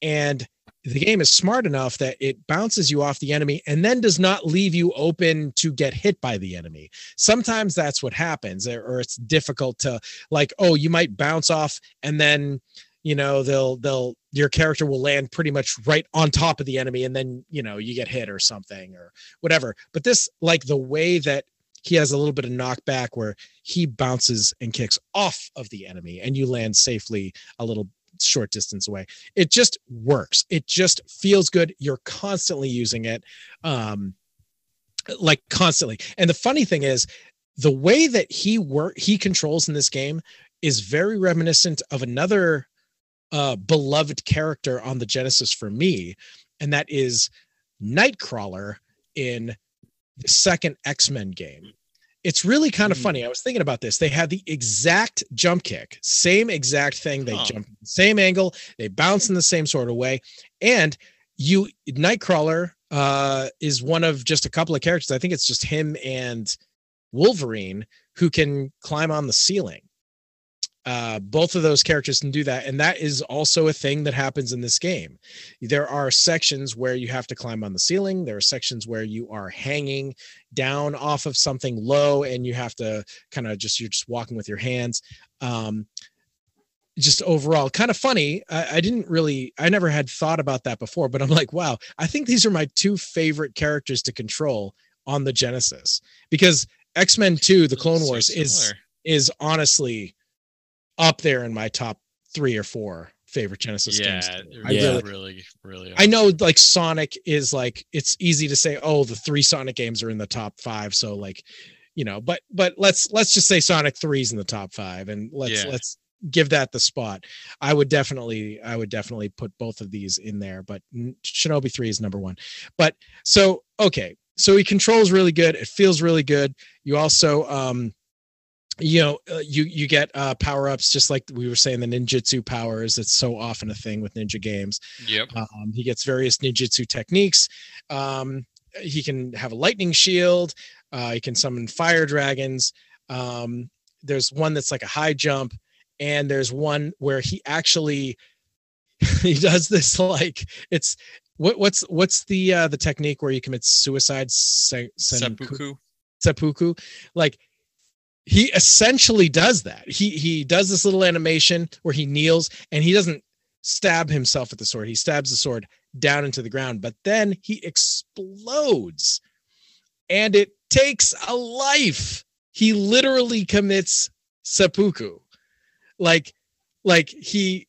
and the game is smart enough that it bounces you off the enemy and then does not leave you open to get hit by the enemy. Sometimes that's what happens or, it's difficult to like oh you might bounce off and then you know they'll they'll your character will land pretty much right on top of the enemy and then you know you get hit or something or whatever. But this like the way that he has a little bit of knockback where he bounces and kicks off of the enemy and you land safely a little short distance away. It just works. It just feels good. You're constantly using it um like constantly. And the funny thing is the way that he work he controls in this game is very reminiscent of another uh beloved character on the genesis for me and that is nightcrawler in the second x-men game. It's really kind of funny. I was thinking about this. They had the exact jump kick same exact thing. They Huh. jump same angle. They bounce in the same sort of way. And you nightcrawler uh is one of just a couple of characters. I think it's just him and wolverine who can climb on the ceiling uh both of those characters can do that. And that is also a thing that happens in this game. There are sections where you have to climb on the ceiling. There are sections where you are hanging down off of something low and you have to kind of just you're just walking with your hands. Um just overall kind of funny. I, I didn't really i never had thought about that before but i'm like wow i think these are my two favorite characters to control on the genesis. Because x-men 2 the clone So wars is is honestly up there in my top three or four favorite genesis yeah, games I really, really- really, really. I know like Sonic is like it's easy to say oh the three Sonic games are in the top 5 so like you know but but let's let's just say Sonic 3's in the top 5 and let's Yeah. let's give that the spot. I would definitely I would definitely put both of these in there but Shinobi 3 is number 1. But so okay so he controls really good it feels really good you also um you know uh, you you get uh power ups just like we were saying the ninjutsu powers it's so often a thing with ninja games Yep. um, he gets various ninjutsu techniques. Um, he can have a lightning shield. Uh, he can summon fire dragons. Um, there's one that's like a high jump, and there's one where he actually he does this like it's what what's what's the uh, the technique where you commit suicide? Se- Seppuku. seppuku like he essentially does that. He he does this little animation where he kneels and he doesn't stab himself with the sword. He stabs the sword down into the ground but then he explodes and it takes a life. He literally commits seppuku. Like like he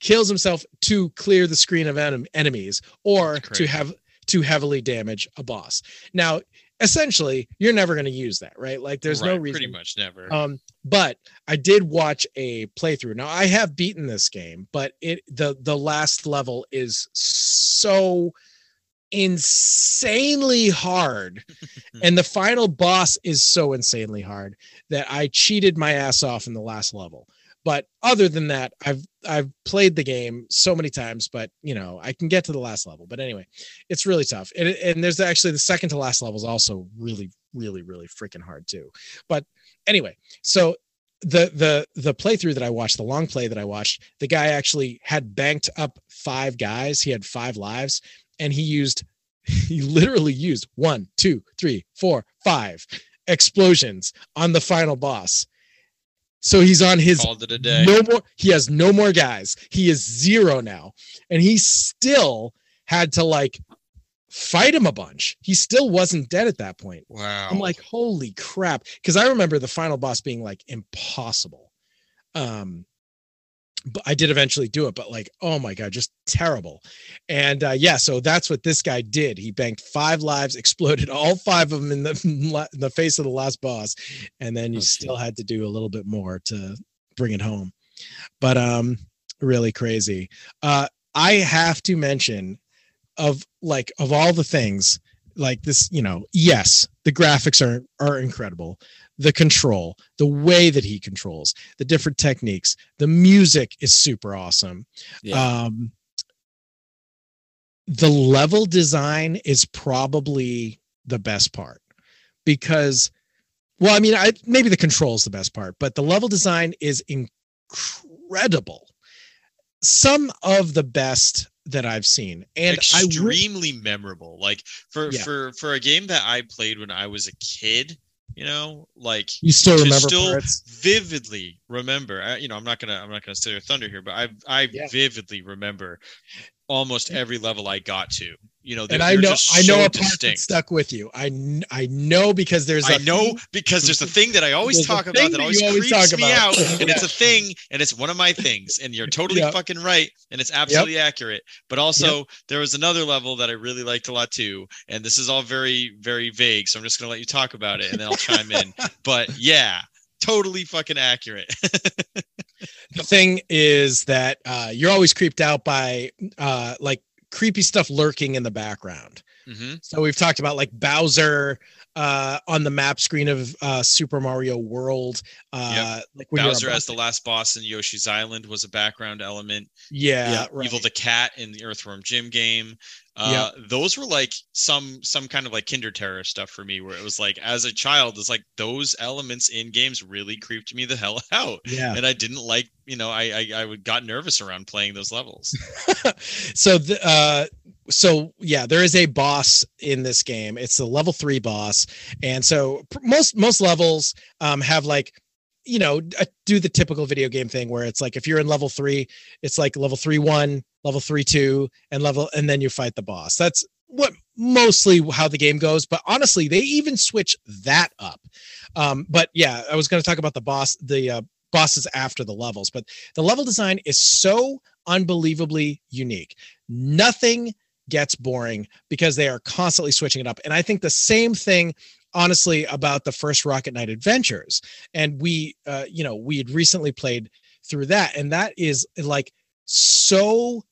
kills himself to clear the screen of enem- enemies or to have to heavily damage a boss. Now essentially you're never going to use that right? Like there's no Right, reason. Pretty much never. um but i did watch a playthrough. Now i have beaten this game but it the the last level is so insanely hard. And the final boss is so insanely hard that i cheated my ass off in the last level but other than that i've i've played the game so many times but you know i can get to the last level but anyway it's really tough and, and there's actually the second to last level is also really really really freaking hard too but anyway so the the the playthrough that I watched, the long play that I watched, the guy actually had banked up five guys. He had five lives, and he used he literally used one, two, three, four, five explosions on the final boss. So he's on his Called it a day. no more. He has no more guys. He is zero now, and he still had to like fight him a bunch. He still wasn't dead at that point. Wow. I'm like, holy crap. Because I remember the final boss being like impossible. Um, but I did eventually do it, but like, oh my god, just terrible. And uh, yeah, so that's what this guy did. He banked five lives, exploded all five of them in the in the face of the last boss, and then you Oh, still had to do a little bit more to bring it home. But um, really crazy. Uh, I have to mention of like of all the things like this you know yes the graphics are are incredible the control the way that he controls the different techniques the music is super awesome Yeah. um the level design is probably the best part because well i mean i maybe the control is the best part but the level design is incredible some of the best that i've seen and i re- extremely memorable. Like for Yeah. for for a game that I played when I was a kid, you know, like you still to remember still parts vividly remember. I, you know, I'm not gonna I'm not gonna steal your thunder here, but I I Yeah. vividly remember almost every level I got to. You know, and I know I know so a part distinct. stuck with you. I I know because there's I a know thing- because there's a thing that I always talk about that always you always creeps me about. out, and it's a thing, and it's one of my things, and you're totally Yep. fucking right, and it's absolutely accurate. But also, there was another level that I really liked a lot too, and this is all very, very vague, so I'm just gonna let you talk about it, and then I'll chime in. But yeah, totally fucking accurate. the thing is that uh, you're always creeped out by uh, like creepy stuff lurking in the background. Hmm So we've talked about like Bowser uh, on the map screen of uh, Super Mario World. Uh, Like Bowser as the last boss in Yoshi's Island was a background element. yeah, Yeah, right. Evil the Cat in the Earthworm Jim game. Uh, Those were like some some kind of like Kinder Terror stuff for me, where it was like as a child, it's like those elements in games really creeped me the hell out, yeah. and I didn't like you know I I, I would got nervous around playing those levels. so the, uh so yeah there is a boss in this game. It's the level three boss. And so most most levels um have like you know uh, do the typical video game thing where it's like if you're in level three it's like level three one level three two and level and then you fight the boss. That's what mostly how the game goes but honestly they even switch that up. Um but yeah i was going to talk about the boss the uh, bosses after the levels but the level design is so unbelievably unique. Nothing gets boring because they are constantly switching it up. And i think the same thing honestly about the first rocket knight adventures. And we uh you know we had recently played through that. And that is like so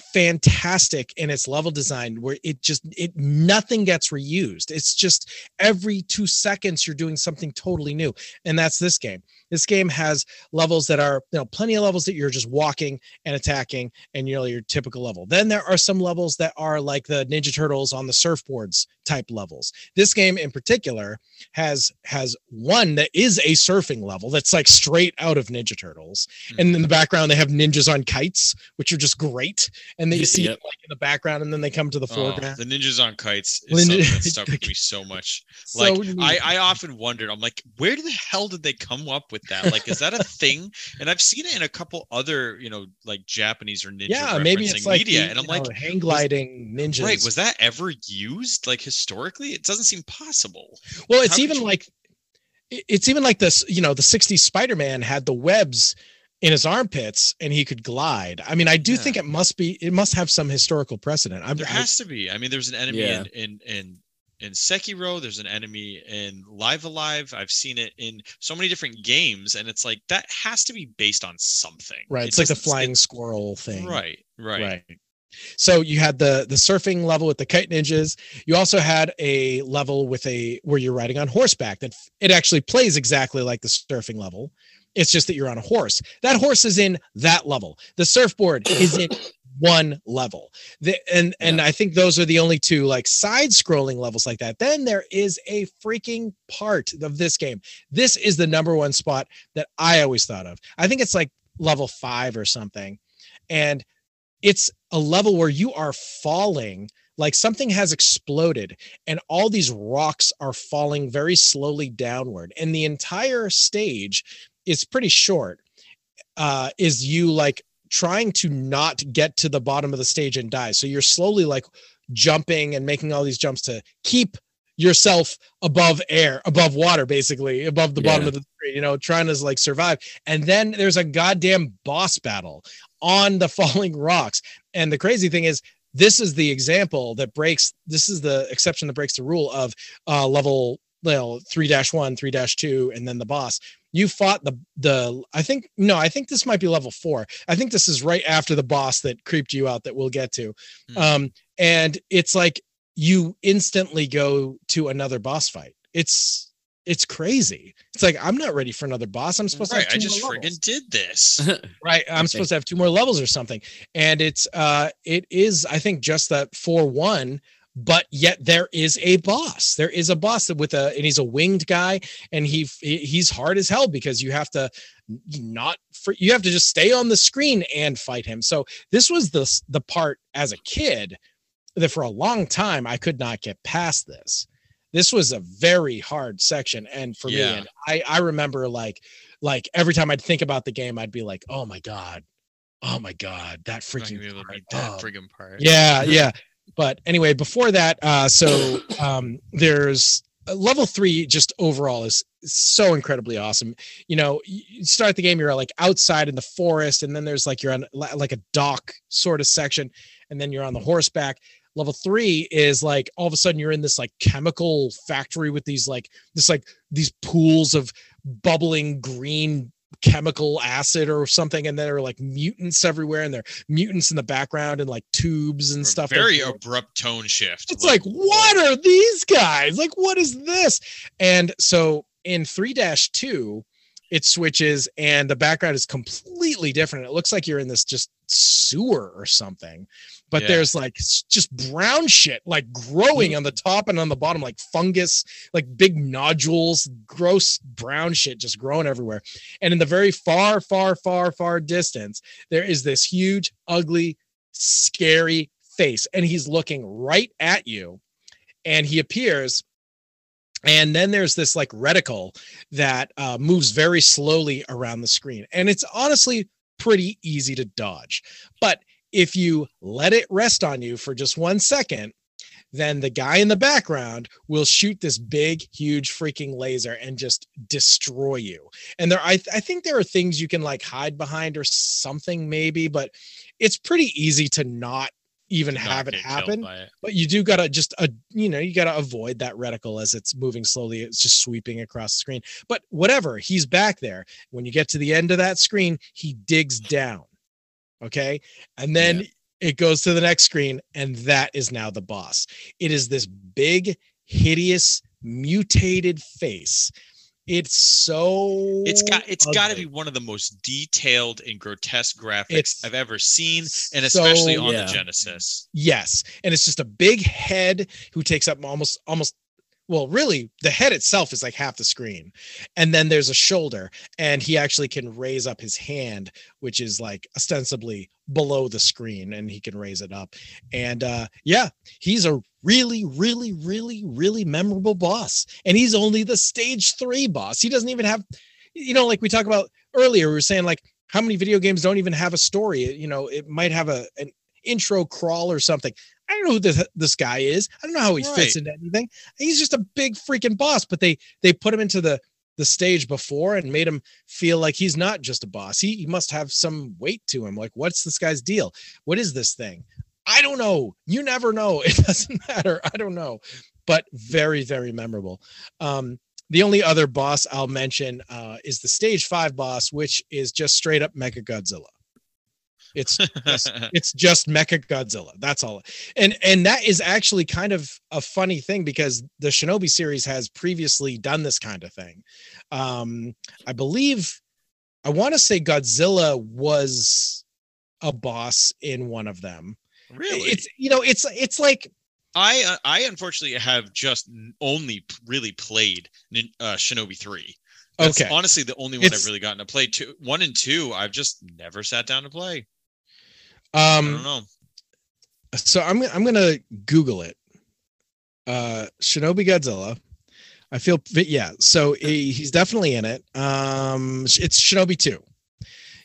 fantastic in its level design where it just it nothing gets reused. It's just every 2 seconds you're doing something totally new. And that's this game. This game has levels that are you know plenty of levels that you're just walking and attacking and you know your typical level. Then there are some levels that are like the ninja turtles on the surfboards type levels. This game in particular has has one that is a surfing level that's like straight out of ninja turtles. And in the mm-hmm. background they have ninjas on kites which are just great and they Yep. see it like in the background and then they come to the Oh, foreground the ninjas on kites is Ninja- something that stuck with me so much. Like neat. I, I often wondered, I'm like, where the hell did they come up with that? Like, is that a thing? And I've seen it in a couple other, you know, like Japanese or ninja yeah maybe it's like media, the, and I'm you like, hang gliding ninjas right, was that ever used like historically? It doesn't seem possible. Well, it's even you- like it's even like this, you know, the 60s Spider-Man had the webs in his armpits and he could glide. I mean, I do Yeah. think it must be it must have some historical precedent. I'm There I- has to be. I mean, there's an enemy Yeah. in, in in in Sekiro. There's an enemy in Live Alive. I've seen it in so many different games, and it's like that has to be based on something. right. It It's like the flying it- squirrel thing. Right, right, Right. So you had the the surfing level with the kite ninjas. You also had a level with a where you're riding on horseback. That it actually plays exactly like the surfing level. It's just that you're on a horse. That horse is in that level. The surfboard is in one level. The, and and I think those are the only two like side scrolling levels like that. Then there is a freaking part of this game. This is the number one spot that I always thought of. I think it's like level 5 or something. And it's a level where you are falling like something has exploded and all these rocks are falling very slowly downward and the entire stage is pretty short uh is you like trying to not get to the bottom of the stage and die. So you're slowly like jumping and making all these jumps to keep yourself above air above water basically above the bottom of the screen you know trying to like survive. And then there's a goddamn boss battle on the falling rocks. And the crazy thing is this is the example that breaks this is the exception that breaks the rule of uh level well 3-1 3-2 and then the boss you fought the the i think no i think this might be level 4 i think this is right after the boss that creeped you out that we'll get to Hmm. um and it's like you instantly go to another boss fight it's it's crazy it's like i'm not ready for another boss i'm supposed Right. to have I just friggin' levels. did this. right i'm Okay. supposed to have two more levels or something and it's uh it is i think just that 4-1 but yet there is a boss. There is a boss with a and he's a winged guy and he he- he's hard as hell because you have to not for you have to just stay on the screen and fight him. So this was the the part as a kid that for a long time i could not get past this. This was a very hard section. And for me and i i remember like like every time i'd think about the game i'd be like oh my god. Oh my god. That I'm not gonna freaking be able to part. that Oh, friggin' part. yeah yeah but anyway before that uh so um there's uh, level three just overall is so incredibly awesome. You know you start the game you're like outside in the forest and then there's like you're on like a dock sort of section and then you're on the horseback. Level three is like all of a sudden you're in this like chemical factory with these like this like these pools of bubbling green chemical acid or something and there are like mutants everywhere and there are mutants in the background and like tubes and stuff Very like, abrupt tone shift. it's like what are these guys? Like what is this? And so in 3-2 it switches and the background is completely different. It looks like you're in this just sewer or something but Yeah. there's like just brown shit like growing on the top and on the bottom like fungus like big nodules gross brown shit just growing everywhere. And in the very far far far far distance there is this huge ugly scary face and he's looking right at you and he appears and then there's this like reticle that uh, moves very slowly around the screen. And it's honestly pretty easy to dodge. But if you let it rest on you for just one second then the guy in the background will shoot this big huge freaking laser and just destroy you. And there I, I think there are things you can like hide behind or something maybe but it's pretty easy to not even Not have it happen it. but you do gotta just uh, you know you gotta avoid that reticle as it's moving slowly it's just sweeping across the screen. But whatever he's back there. When you get to the end of that screen he digs down okay? And then it goes to the next screen and that is now the boss. It is this big hideous mutated face it's so It's got it's got to be one of the most detailed and grotesque graphics It's I've ever seen, and especially so- on Yeah. the Genesis. Yes, and it's just a big head who takes up almost almost well, really, the head itself is like half the screen. And then there's a shoulder, and he actually can raise up his hand, which is like ostensibly below the screen, and he can raise it up. And uh yeah, he's a really, really, really, really memorable boss. And he's only the stage three boss. He doesn't even have, you know, like we talked about earlier, we were saying like how many video games don't even have a story? You know, it might have a an intro crawl or something. I don't know who this this guy is. I don't know how he fits into anything. He's just a big freaking boss, but they they put him into the the stage before and made him feel like he's not just a boss. He, he must have some weight to him. Like, what's this guy's deal? What is this thing? I don't know. You never know. It doesn't matter. I don't know. But very, very memorable. Um, the only other boss I'll mention uh, is the stage five boss, which is just straight up Mecha Godzilla. It's just, it's just Mecha Godzilla. That's all. And and that is actually kind of a funny thing because the Shinobi series has previously done this kind of thing. Um, I believe I want to say Godzilla was a boss in one of them. Really? It's you know, it's it's like I uh, I unfortunately have just only really played uh, Shinobi three. That's Okay. honestly the only one It's- I've really gotten to play. Two, one and two, I've just never sat down to play. I don't um know. so I'm I'm gonna Google it. Uh Shinobi Godzilla. I feel yeah, so he, he's definitely in it. Um it's Shinobi 2.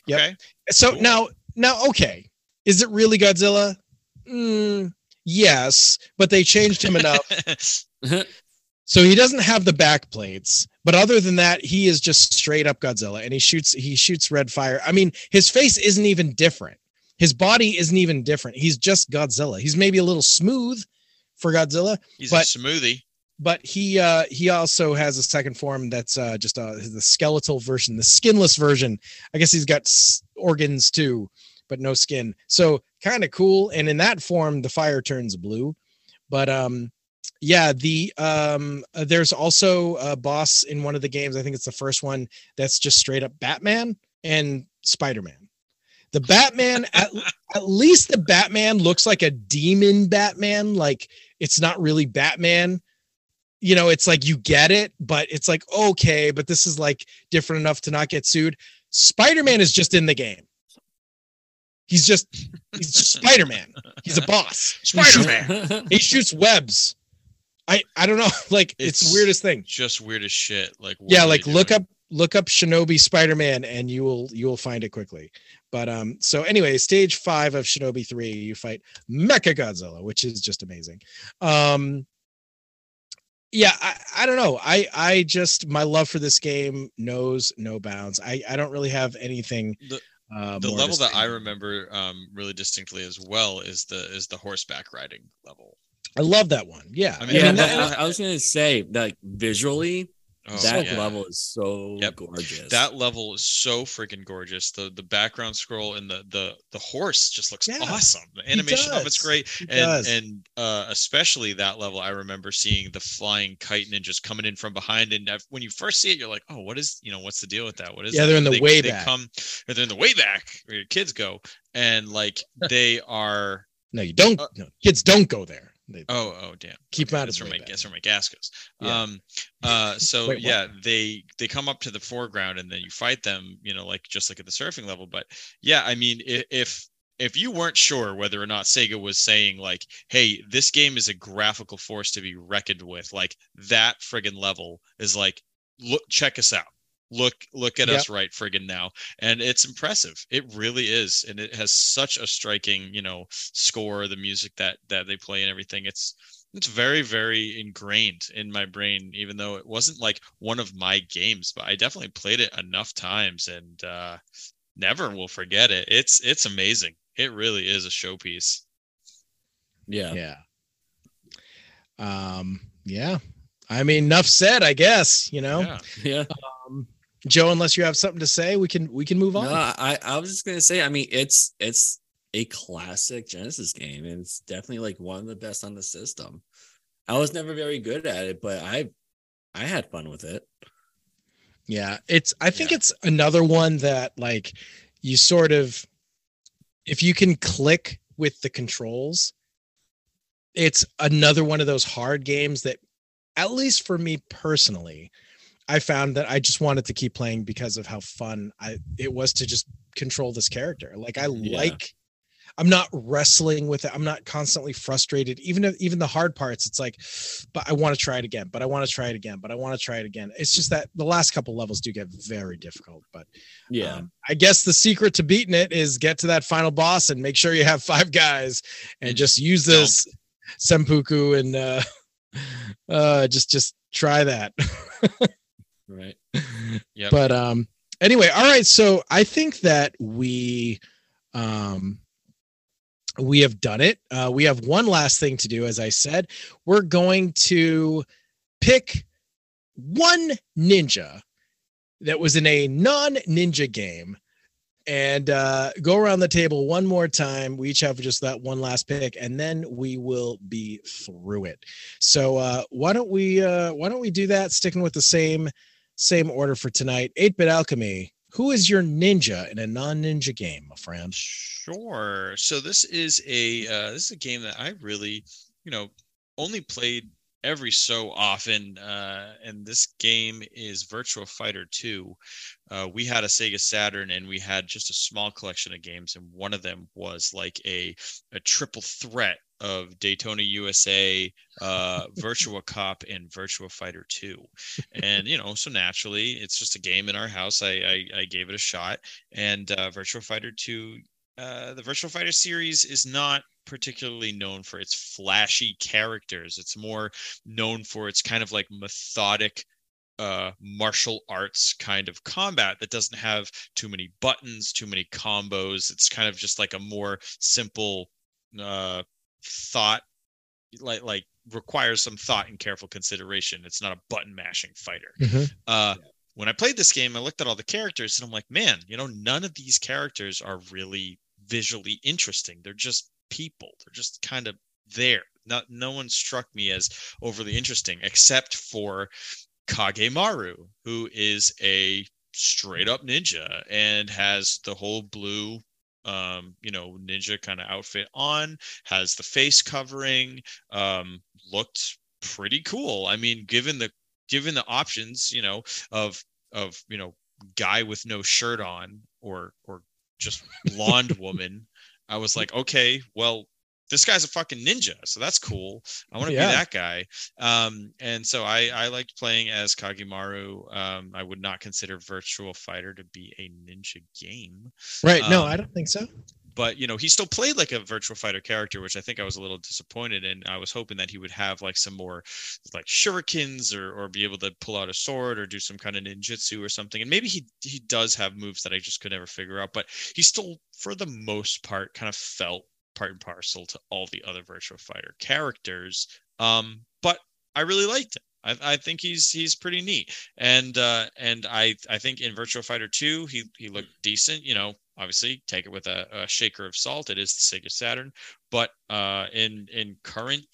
Yep. Okay. So Cool. now now okay. Is it really Godzilla? Mm, yes, but they changed him enough So he doesn't have the back plates, but other than that, he is just straight up Godzilla, and he shoots he shoots red fire. I mean, his face isn't even different. His body isn't even different. He's just Godzilla. He's maybe a little smooth for Godzilla, He's but a smoothie. but he uh he also has a second form that's uh just uh the skeletal version, the skinless version. I guess he's got s- organs too, but no skin. So kind of cool. And in that form, the fire turns blue. But um yeah, the um uh, there's also a boss in one of the games. I think it's the first one that's just straight up Batman and Spider-Man. The Batman at, at least the Batman looks like a demon Batman, like it's not really Batman you know, it's like you get it, but it's like, okay, but this is like different enough to not get sued. Spider Man is just in the game. He's just, he's just Spider Man. He's a boss. Spider-Man. He shoots webs. I, I don't know. Like, it's, the It's weirdest thing. Just weird as shit. Like Yeah, like look doing? up, look up Shinobi Spider Man and you will, you will find it quickly. But, um, so anyway, stage five of Shinobi 3, you fight Mecha Godzilla, which is just amazing. Um, yeah I, I don't know i i just my love for this game knows no bounds i i don't really have anything The- uh, the more level that. I remember um, really distinctly as well is the is the horseback riding level. i love that one yeah I mean, Yeah, and that- that- I, I was gonna say like visually, Oh, that yeah. level is so Yep. gorgeous. That level is so freaking gorgeous. The the background scroll and the the the horse just looks Yeah, awesome. The animation of it's great. He and does. and uh, especially that level, I remember seeing the flying kite ninjas coming in from behind. And when you first see it, you're like, "Oh, what is you know what's the deal with that? What is?" Yeah, that?" they're in the they, way they back. come, or they're in the way back where your kids go, and like they are. no you don't uh, no, kids don't go there they, Oh, oh, damn. Keep 'em out of that's way my that's where my gas goes. Yeah. Um, uh, so Wait, yeah, they they come up to the foreground and then you fight them. You know, like just like at the surfing level. But yeah, I mean, if if you weren't sure whether or not Sega was saying like, "Hey, this game is a graphical force to be reckoned with," like that friggin' level is like, look, check us out. Look, look at us right friggin' now, and it's impressive. It really is, and it has such a striking, you know, score, the music that that they play and everything. It's it's very very ingrained in my brain even though it wasn't like one of my games but i definitely played it enough times and uh never will forget it. It's it's amazing. It really is a showpiece. Yeah. yeah. Um yeah. I mean enough said i guess you know? Yeah. Yeah. Joe unless you have something to say we can we can move on No, I, I was just gonna say, I mean, it's it's a classic Genesis game, and it's definitely like one of the best on the system. I was never very good at it, but I I had fun with it. Yeah, it's I think Yeah. it's another one that like you sort of if you can click with the controls, it's another one of those hard games that at least for me personally, I found that I just wanted to keep playing because of how fun I it was to just control this character. Like I Yeah. like I'm not wrestling with it. I'm not constantly frustrated. Even if even the hard parts, it's like, but I want to try it again. But I want to try it again. But I want to try it again. It's just that the last couple levels do get very difficult. But Yeah. um, I guess the secret to beating it is get to that final boss and make sure you have five guys and And just use this seppuku and uh, uh, just just try that. right. yeah. But um anyway, all right, so I think that we um we have done it. Uh we have one last thing to do as I said. We're going to pick one ninja that was in a non-ninja game and uh go around the table one more time. We each have just that one last pick and then we will be through it. So uh why don't we uh why don't we do that sticking with the same same order for tonight. 8 bit alchemy. who is your ninja in a non-ninja game, my friend? Sure. So this is a uh, this is a game that I really, you know, only played every so often. Uh, and this game is Virtua Fighter 2. Uh, we had a Sega Saturn and we had just a small collection of games, and one of them was like a a triple threat of Daytona USA, uh, Cop, and Virtua Fighter 2. And you know, so naturally, it's just a game in our house. I I, I gave it a shot, and uh, Fighter 2. Uh, the Virtua Fighter series is not particularly known for its flashy characters. It's more known for its kind of like methodic uh martial arts kind of combat that doesn't have too many buttons, too many combos. It's kind of just like a more simple uh thought like like requires some thought and careful consideration. It's not a button mashing fighter. Mhm. Uh when I played this game, I looked at all the characters and I'm like, man, you know, none of these characters are really visually interesting. They're just people. They're just kind of there. Not no one struck me as overly interesting except for Kagemaru, who is a straight up ninja and has the whole blue um you know ninja kind of outfit on has the face covering um looked pretty cool. I mean given the given the options you know of of you know guy with no shirt on or or just blonde woman i was like okay well this guy's a fucking ninja so that's cool i want to Yeah. be that guy um and so i i liked playing as kagemaru um i would not consider virtua fighter to be a ninja game Right? no, Um, I don't think so. but you know he still played like a virtua fighter character which i think i was a little disappointed in i was hoping that he would have like some more like shurikens or or be able to pull out a sword or do some kind of ninjutsu or something and maybe he he does have moves that i just could never figure out but he still for the most part kind of felt part and parcel to all the other virtua fighter characters um but i really liked him I, I think he's he's pretty neat, and uh, and I I think in Virtua Fighter 2 he he looked decent. You know, obviously take it with a, a shaker of salt. It is the Sega Saturn, but uh, in in current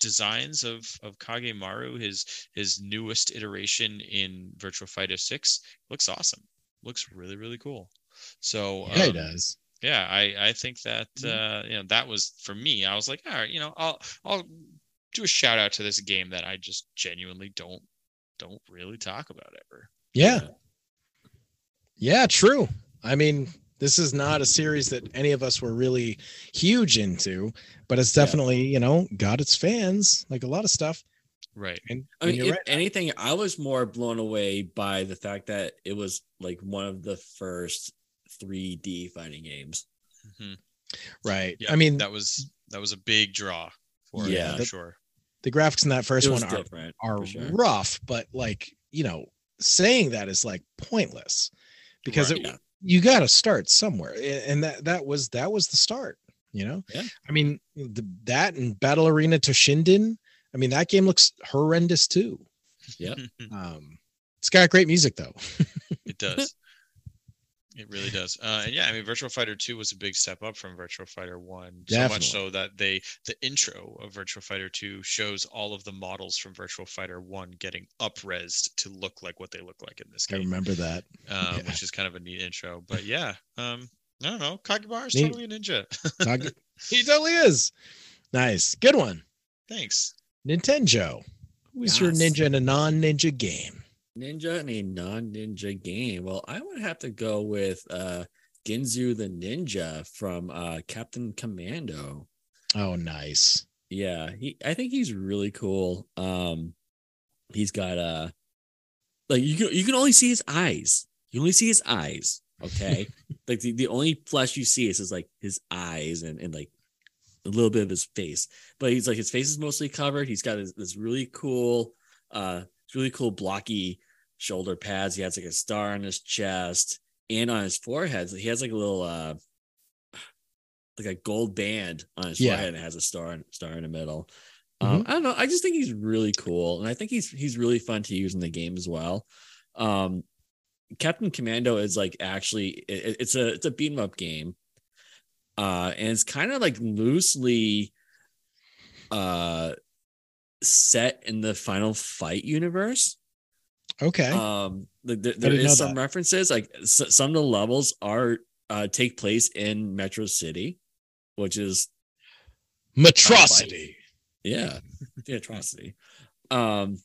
designs of of Kagemaru, his his newest iteration in Virtua Fighter 6 looks awesome. Looks really really cool. So Yeah, he um, does. Yeah i i think that uh you know that was for me i was like all right you know i'll i'll do a shout out to this game that i just genuinely don't don't really talk about ever Yeah. Yeah, true. I mean, this is not a series that any of us were really huge into, but it's definitely, you know, got its fans, like a lot of stuff. right And, I mean, you're if right. anything, I was more blown away by the fact that it was like one of the first 3D fighting games. Mhm. right. yeah I mean, that was that was a big draw for Yeah. yeah for That- sure the graphics in that first one are, are sure. rough, but like, you know, saying that is like pointless because Right. it, Yeah. you got to start somewhere. And that, that was, that was the start, you know? Yeah. I mean, the, that and Battle Arena Toshinden, I mean, that game looks horrendous too. Yeah. Um, it's got great music though. it does it really does uh and yeah i mean virtua fighter 2 was a big step up from virtua fighter 1 so much so that they the intro of virtua fighter 2 shows all of the models from virtua fighter 1 getting upresed to look like what they look like in this game. I remember that. um, Yeah. which is kind of a neat intro. But yeah, um, I don't know. Kagemaru is totally a ninja. Not- he totally is. Nice. Good one. Thanks. Nintendo. Who's your ninja in a non-ninja game? Ninja in a non-ninja game. Well, I would have to go with uh Ginzu the Ninja from uh Captain Commando. Oh, nice. Yeah, he I think he's really cool. Um he's got uh like you can you can only see his eyes. You only see his eyes. Okay. like the, the only flesh you see is his like his eyes and, and like a little bit of his face. But he's like his face is mostly covered. He's got his, this really cool uh really cool blocky shoulder pads. He has like a star on his chest and on his forehead. He has like a little uh like a gold band on his Yeah. forehead and has a star star in the middle. Um, I don't know. I just think he's really cool, and I think he's he's really fun to use in the game as well. Um, Captain Commando is like actually it, it's a it's a beat 'em up game, uh, and it's kind of like loosely uh set in the Final Fight universe. Okay. Um, the, the, there is some that. references. Like some of the levels are uh, take place in Metro City, which is Metrocity. yeah, the atrocity. Um,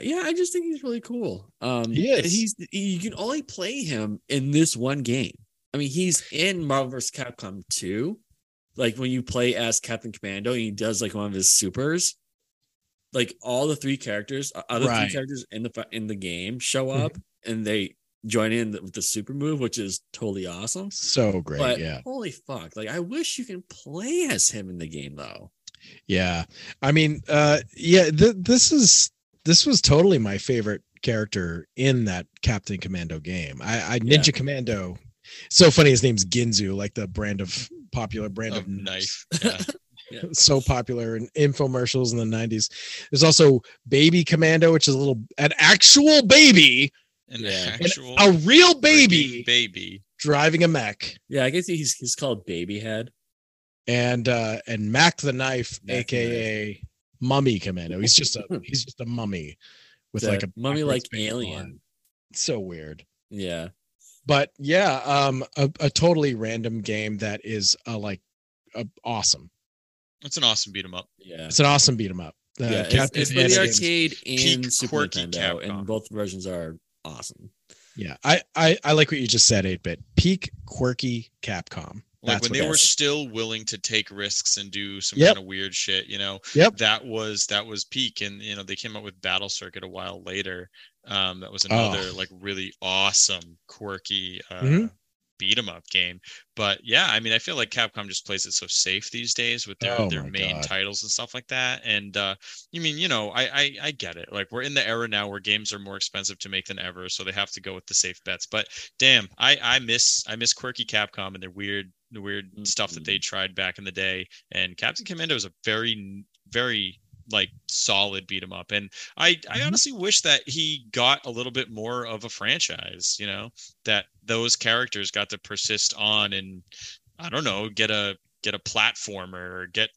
yeah, I just think he's really cool. Um, He is. He's you can only play him in this one game. I mean, he's in Marvel vs. Capcom 2. Like when you play as Captain Commando, and he does like one of his supers. Like all the three characters, other Right. three characters in the in the game show Mhm. up, and they join in with the super move, which is totally awesome. So great. but yeah. holy fuck! Like I wish you can play as him in the game though. Yeah. I mean, uh yeah, th- this is this was totally my favorite character in that Captain Commando game. I, I Ninja Yeah. Commando. So funny his name's Ginzu, like the brand of popular brand Of of knife. Yeah. so popular in infomercials in the 90s. There's also Baby Commando, which is a little an actual baby, An Yeah. an- actual a real baby baby. driving a mech. Yeah, I guess he's he's called Baby Head. and uh and Mac the Knife, Mac the aka Mummy Commando. He's just a he's just a mummy with The like a mummy like alien. So weird. Yeah. But yeah, um a, a totally random game that is uh like uh, awesome. It's an awesome beat 'em up. Yeah. It's an awesome beat 'em up. Uh, yeah, it's, Captain it's for the arcade and peak Super quirky Nintendo, Capcom. and both versions are awesome. Yeah, I, I I like what you just said, 8 bit. Peak quirky Capcom. Like That's when they were is. still willing to take risks and do some Yep. kind of weird shit, you know. Yep. That was that was peak, and you know they came out with Battle Circuit a while later. Um, that was Oh. another like really awesome, quirky uh, Mhm. Beat 'em up game. But yeah, I mean, I feel like Capcom just plays it so safe these days with their Oh their main God. titles and stuff like that. And uh, you mean, you know, I, I I get it. Like we're in the era now where games are more expensive to make than ever, so they have to go with the safe bets. But damn, I I miss I miss quirky Capcom and their weird the weird stuff that they tried back in the day. And Captain Commando is a very very like solid beat 'em up and i i honestly wish that he got a little bit more of a franchise you know that those characters got to persist on and i don't know get a get a platformer or get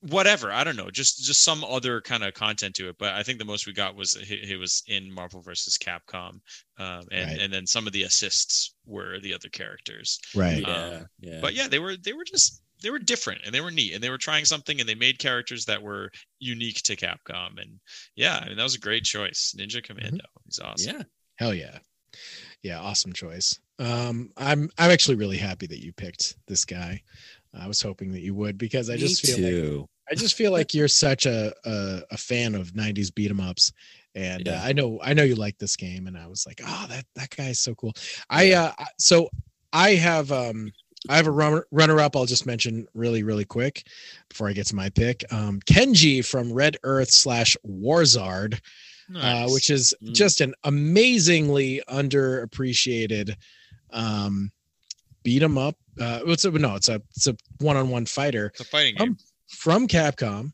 whatever i don't know just just some other kind of content to it but i think the most we got was he, he was in marvel versus capcom um, and Right. and then some of the assists were the other characters Right. Yeah, Um, yeah. but yeah they were they were just they were different and they were neat and they were trying something and they made characters that were unique to capcom and yeah i mean that was a great choice ninja commando he's awesome yeah. Hell yeah. Yeah, awesome choice. Um I'm I'm actually really happy that you picked this guy. I was hoping that you would because I just Me feel like. I just feel like you're such a a, a fan of 90s beat 'em ups and uh, I know I know you like this game and I was like, "Oh, that that guy is so cool." I uh I- so I have um I have a runner runner up I'll just mention really really quick before I get to my pick. Um Kenji from Red Earth slash Warzard uh, which is Mm. just an amazingly underappreciated um, beat 'em up. Uh, it's a, no, it's a it's a one-on-one fighter it's a fighting um, game from Capcom.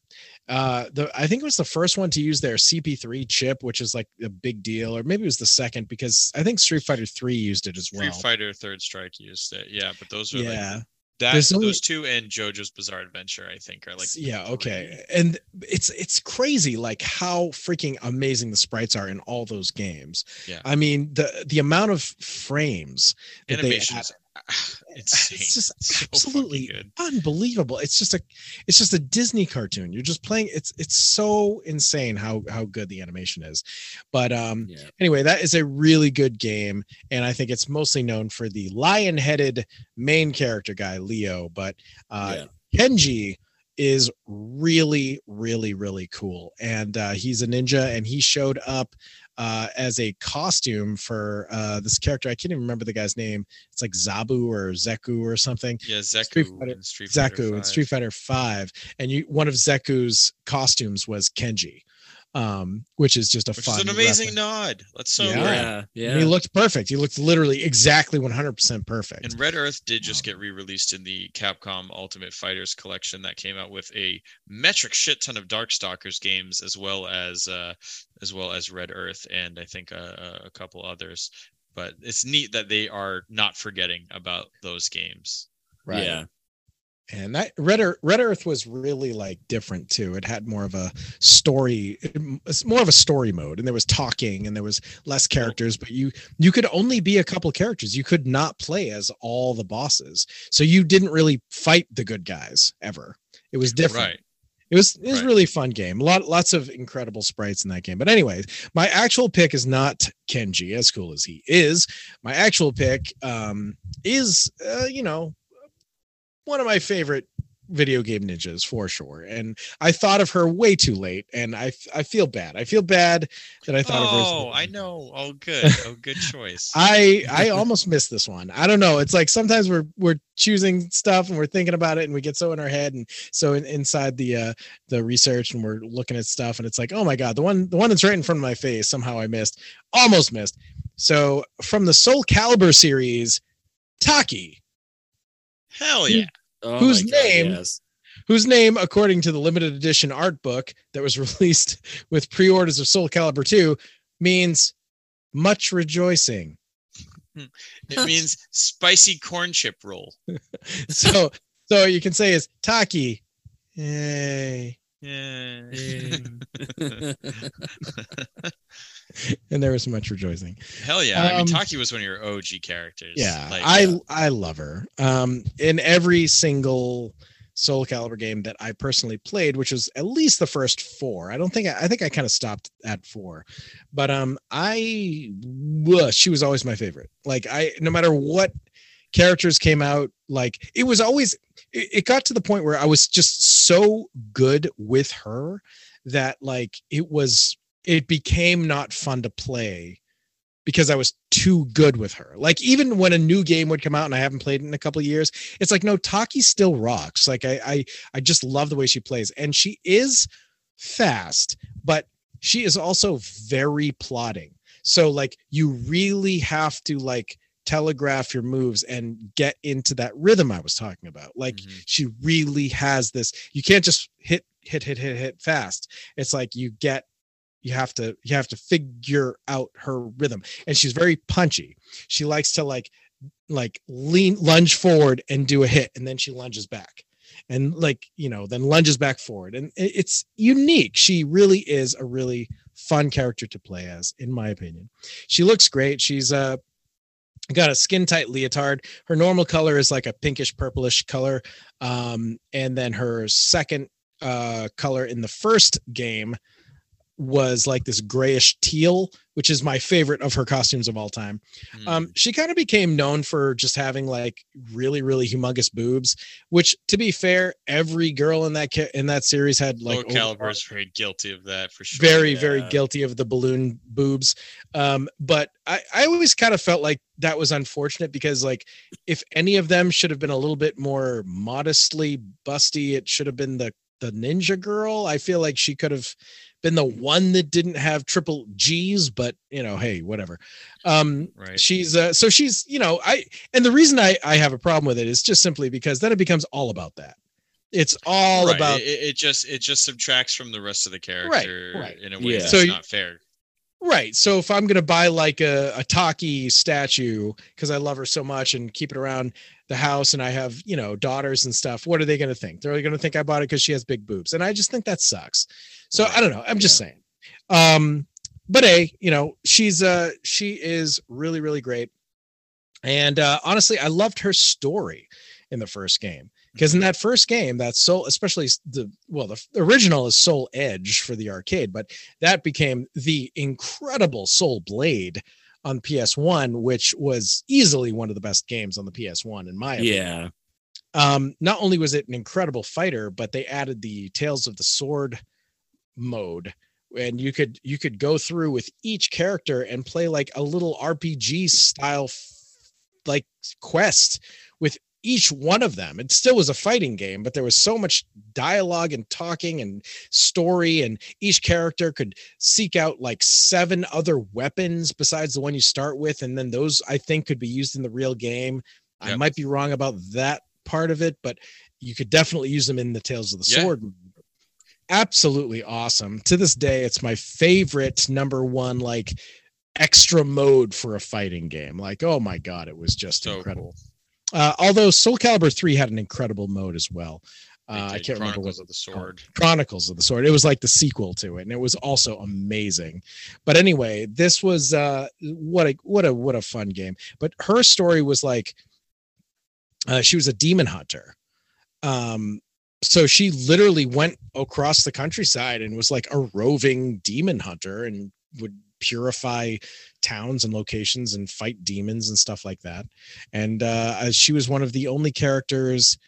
Uh, the I think it was the first one to use their CP3 chip, which is like a big deal, or maybe it was the second because I think Street Fighter 3 used it as well. Street fighter third strike used it yeah but those are Yeah. like that There's only- those two and jojo's bizarre adventure i think are like yeah three. okay and it's it's crazy like how freaking amazing the sprites are in all those games Yeah. i mean the the amount of frames that they add- insane it's just so absolutely unbelievable. It's just a it's just a disney cartoon. You're just playing it's it's so insane how how good the animation is. But um Yeah. anyway that is a really good game and i think it's mostly known for the lion-headed main character guy leo but uh kenji is really really really cool. And uh he's a ninja and he showed up uh as a costume for uh this character i can't even remember the guy's name it's like zabu or zeku or something. Yeah zeku Street Fighter- and street fighter Zeku in Street Fighter Five, and you one of Zeku's costumes was Kenji, um, which is just a which fun. is an amazing reference. nod that's so Yeah. Yeah. Yeah. He looked perfect. He looked literally exactly 100 percent perfect. And Red Earth did just get re-released in the Capcom Ultimate Fighters collection that came out with a metric shit ton of Darkstalkers games as well as uh as well as Red Earth and I think uh, a couple others. But it's neat that they are not forgetting about those games. right. Yeah. And that red earth, red earth was really like different too it had more of a story it's more of a story mode and there was talking and there was less characters but you you could only be a couple characters you could not play as all the bosses so you didn't really fight the good guys ever it was different Right. it was it was Right. really fun game. A lot lots of incredible sprites in that game. But anyways, my actual pick is not Kenji, as cool as he is. My actual pick um, is uh, you know one of my favorite video game ninjas for sure. And I thought of her way too late, and I I feel bad. I feel bad that I thought of her. Oh. I know. Oh, good. Oh, good choice. I I almost missed this one. I don't know. It's like sometimes we're we're choosing stuff and we're thinking about it and we get so in our head and so in, inside the uh the research and we're looking at stuff and it's like oh my god the one the one that's right in front of my face somehow I missed almost missed. So from the Soul Calibur series, Taki, Hell yeah. Oh Whose God, name- yes. whose name according to the limited edition art book that was released with pre-orders of Soul Calibur 2 means much rejoicing. Hmm. It means spicy corn chip roll. so so you can say is Taki. Yay. Yeah. And there was much rejoicing. Hell yeah. I mean, Um, Taki was one of your OG characters. Yeah. Like, I I love her. Um in every single Soul Calibur game that I personally played, which was at least the first four. I don't think I, I think I kind of stopped at four. But um I ugh, she was always my favorite. Like I no matter what characters came out, like it was always it, it got to the point where I was just so good with her that like it was it became not fun to play because I was too good with her. Like even when a new game would come out and I haven't played it in a couple of years, it's like no Taki still rocks. Like I I I just love the way she plays and she is fast, but she is also very plotting. So like you really have to like telegraph your moves and get into that rhythm I was talking about. Like Mhm. she really has this you can't just hit hit hit hit hit fast. It's like you get you have to you have to figure out her rhythm. And she's very punchy. She likes to like like lean lunge forward and do a hit and then she lunges back. And like you know then lunges back forward. And it's unique. She really is a really fun character to play as in my opinion. She looks great. She's uh got a skin tight leotard. Her normal color is like a pinkish purplish color. Um and then her second uh color in the first game was like this grayish teal, which is my favorite of her costumes of all time. mm, Um, she kind of became known for just having like really, really humongous boobs. Which, to be fair, every girl in that ca- in that series had like Soul Calibur is very guilty of that for sure. very, very guilty of the balloon boobs. Um, but I, I always kind of felt like that was unfortunate because like if any of them should have been a little bit more modestly busty, it should have been the the ninja girl. I feel like she could have been the one that didn't have triple G's, but you know, hey, whatever. Um, Right. she's uh, so she's you know I and the reason I I have a problem with it is just simply because then it becomes all about that. It's all Right, about it, it just it just subtracts from the rest of the character right. in a way Yeah. that's So not fair. Right. So if I'm gonna buy like a, a Taki statue because I love her so much and keep it around the house and I have, you know, daughters and stuff, what are they gonna think? They're gonna think I bought it because she has big boobs. And I just think that sucks. So I don't know. I'm just saying. Um, but hey, you know, she's uh she is really, really great. And uh honestly, I loved her story in the first game. Because in that first game, that soul, especially the well, the original is Soul Edge for the arcade, but that became the incredible Soul Blade on PS1, which was easily one of the best games on the PS1 in my opinion. Yeah. Um, not only was it an incredible fighter, but they added the Tales of the Sword mode, and you could you could go through with each character and play like a little RPG style like quest each one of them. It still was a fighting game, but there was so much dialogue and talking and story, and each character could seek out like seven other weapons besides the one you start with, and then those I think could be used in the real game. I might be wrong about that part of it, but you could definitely use them in the Tales of the Yeah. Sword. Absolutely awesome. To this day, it's my favorite number one like extra mode for a fighting game. Like, oh my god, it was just So incredible. Uh, although Soul Calibur 3 had an incredible mode as well. Uh, I can't remember what Chronicles of the Sword. Chronicles of the Sword. It was like the sequel to it, and it was also amazing. But anyway, this was uh, what a what a what a fun game. But her story was like uh, she was a demon hunter. Um, so she literally went across the countryside and was like a roving demon hunter and would purify towns and locations and fight demons and stuff like that. And uh, she was one of the only characters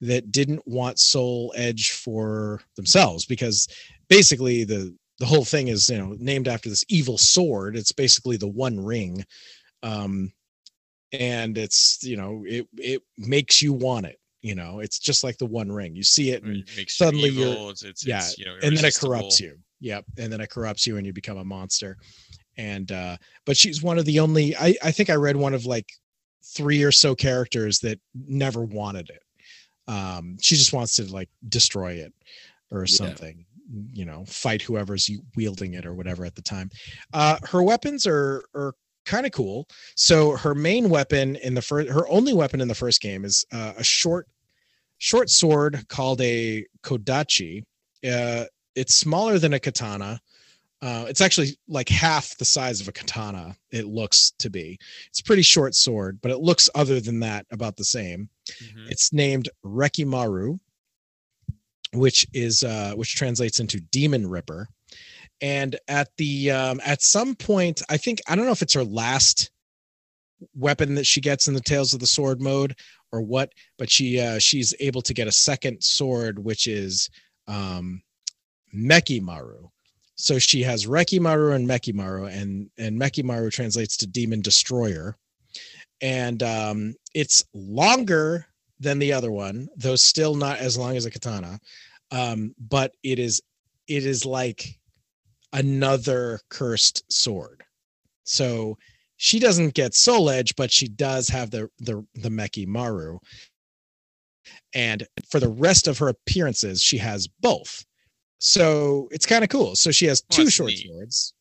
that didn't want soul edge for themselves because basically the the whole thing is you know named after this evil sword. It's basically the one ring. Um and it's you know it it makes you want it you know? It's just like the one ring. You see it and It makes suddenly you you're- It's, it's, yeah it's, you know, and then it corrupts you. Yep and then it corrupts you and you become a monster and uh but she's one of the only i i think i read one of like three or so characters that never wanted it. Um she just wants to like destroy it or Yeah. something you know fight whoever's wielding it or whatever at the time. Uh her weapons are are kind of cool. So her main weapon in the first her only weapon in the first game is uh, a short short sword called a kodachi. Uh it's smaller than a katana uh, it's actually like half the size of a katana it looks to be. It's a pretty short sword but it looks other than that about the same. Mhm. it's named Rekki-Maru which is uh which translates into demon ripper. And at the um at some point i think i don't know if it's her last weapon that she gets in the tales of the sword mode or what but she uh she's able to get a second sword which is um Mekki-Maru so she has Rekki-Maru and Mekki-Maru and and Mekki-Maru translates to demon destroyer. And um it's longer than the other one though still not as long as a katana. Um but it is it is like another cursed sword. So she doesn't get soul edge but she does have the the the Mekki-Maru and for the rest of her appearances she has both so it's kind of cool. So she has two short neat. swords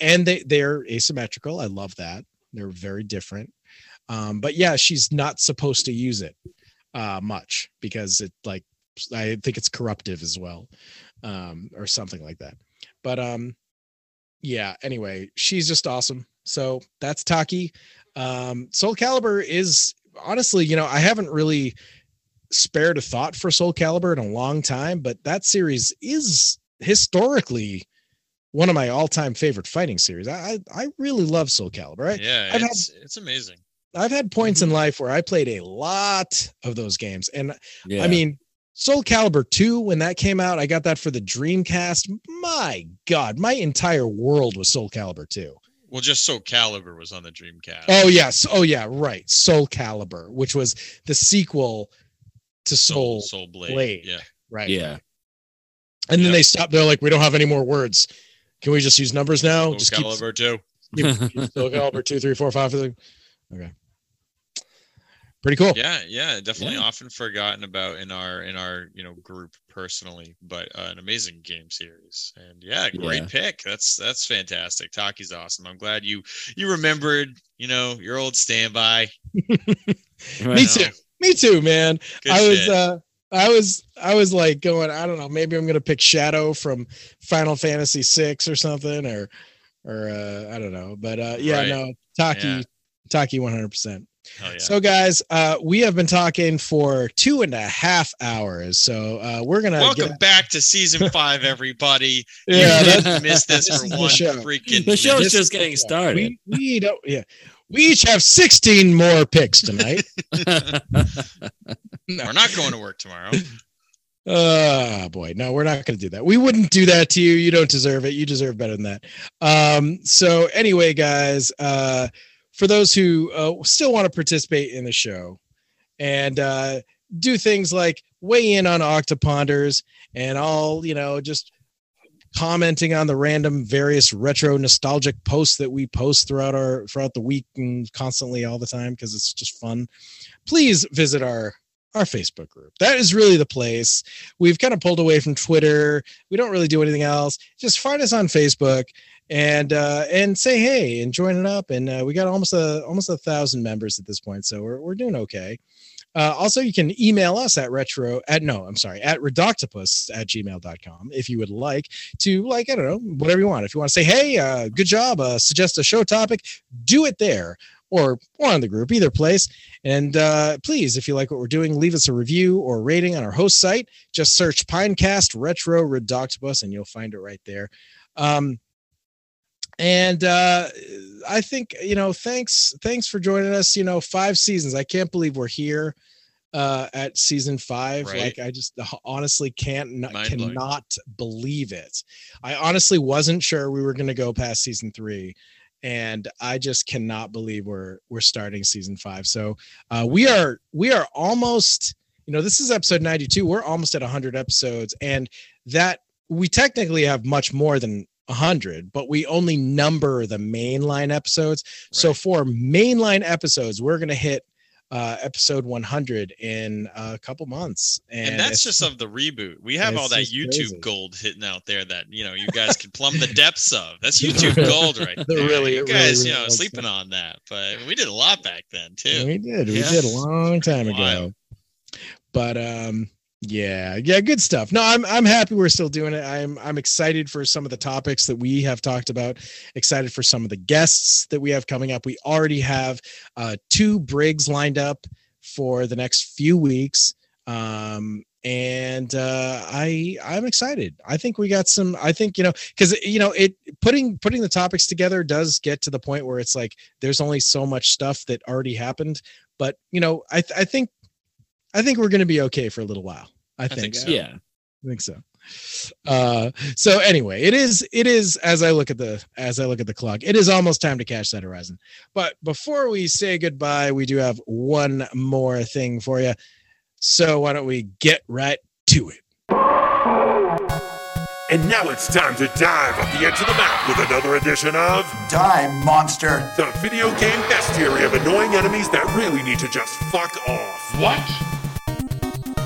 and they they're asymmetrical. I love that. They're very different. Um but yeah she's not supposed to use it uh much because it like i think it's corruptive as well um or something like that. But um yeah anyway she's just awesome. So that's taki. Um soul calibur is honestly you know i haven't really spared a thought for soul calibur in a long time but that series is historically one of my all-time favorite fighting series i i, I really love soul calibur I, Yeah, I've had- it's it's amazing. I've had points in mm-hmm. life where I played a lot of those games. And Yeah. I mean, Soul Calibur 2, when that came out, I got that for the Dreamcast. My God, my entire world was Soul Calibur 2. Well, just Soul Calibur was on the Dreamcast. Oh, yes. Oh, yeah. Right. Soul Calibur, which was the sequel to Soul, Soul Blade. Blade. Yeah. Right. yeah. And then Yep. they stop. They're like, we don't have any more words. Can we just use numbers now? Soul just keep Calibur too. keep- keep Soul Calibur 2, 3, 4, 5. Okay. Pretty cool. Yeah, yeah, definitely Yeah. often forgotten about in our in our you know group personally, but uh, an amazing game series. And yeah, great Yeah. pick. That's that's fantastic. Taki's awesome. I'm glad you you remembered you know your old standby. Me Right. too. Me too, man. Good I was shit. uh I was I was like going, I don't know, maybe I'm gonna pick Shadow from Final Fantasy six or something, or or uh I don't know. But uh yeah, Right. no, Taki, Yeah. Taki 100 percent yeah. So guys, uh we have been talking for two and a half hours. So uh we're gonna Welcome get back to season five, everybody. Yeah, you didn't miss this, this for is the one show. freaking. the show's minute. just getting started. we we don't yeah. We each have 16 more picks tonight. no. We're not going to work tomorrow. Oh boy, no, we're not going to do that. We wouldn't do that to you. You don't deserve it. You deserve better than that. Um, so anyway, guys, uh, for those who uh, still want to participate in the show and uh, do things like weigh in on Octoponders and all, you know, just commenting on the random various retro nostalgic posts that we post throughout our throughout the week and constantly all the time because it's just fun. Please visit our our Facebook group. That is really the place. We've kind of pulled away from Twitter. We don't really do anything else. Just find us on Facebook and uh, and say hey and join it up. And uh, we got almost a almost a thousand members at this point, so we're we're doing okay. Uh, also, you can email us at retro at no, I'm sorry, at reductopus at gmail.com if you would like to, like, I don't know, whatever you want. If you want to say, hey, uh, good job, uh, suggest a show topic, do it there or, or on the group, either place. And uh, please, if you like what we're doing, leave us a review or rating on our host site. Just search Pinecast Retro Reductopus and you'll find it right there. Um, and uh i think you know thanks thanks for joining us you know five seasons. I can't believe we're here uh at season five. Right. like i just honestly can't not, cannot believe it. I honestly wasn't sure we were going to go past season three and i just cannot believe we're we're starting season five. So uh we are we are almost you know this is episode 92 we're almost at 100 episodes and that we technically have much more than 100 but we only number the mainline episodes so for mainline episodes we're going to hit uh episode 100 in a couple months and, and, that's just of the reboot. We have all that YouTube crazy. gold hitting out there that you know you guys can plumb the depths of. That's YouTube gold right there. really- you guys, really you know, sleeping on that, but we did a lot back then too. we did we Yeah. did a long time ago but um yeah yeah good stuff. No i'm i'm happy we're still doing it. I'm i'm excited for some of the topics that we have talked about excited for some of the guests that we have coming up. We already have uh two brigs lined up for the next few weeks um and uh i i'm excited. I think we got some i think you know because you know it putting putting the topics together does get to the point where it's like there's only so much stuff that already happened. But you know i i think i think we're going to be okay for a little while i, think, think so. Yeah. I think so. Uh, so anyway, it is it is as I look at the as I look at the clock, it is almost time to catch that horizon. But before we say goodbye, we do have one more thing for you. So why don't we get right to it? And now it's time to dive off the edge of the map with another edition of Die, monster! the video game bestiary of annoying enemies that really need to just fuck off. What?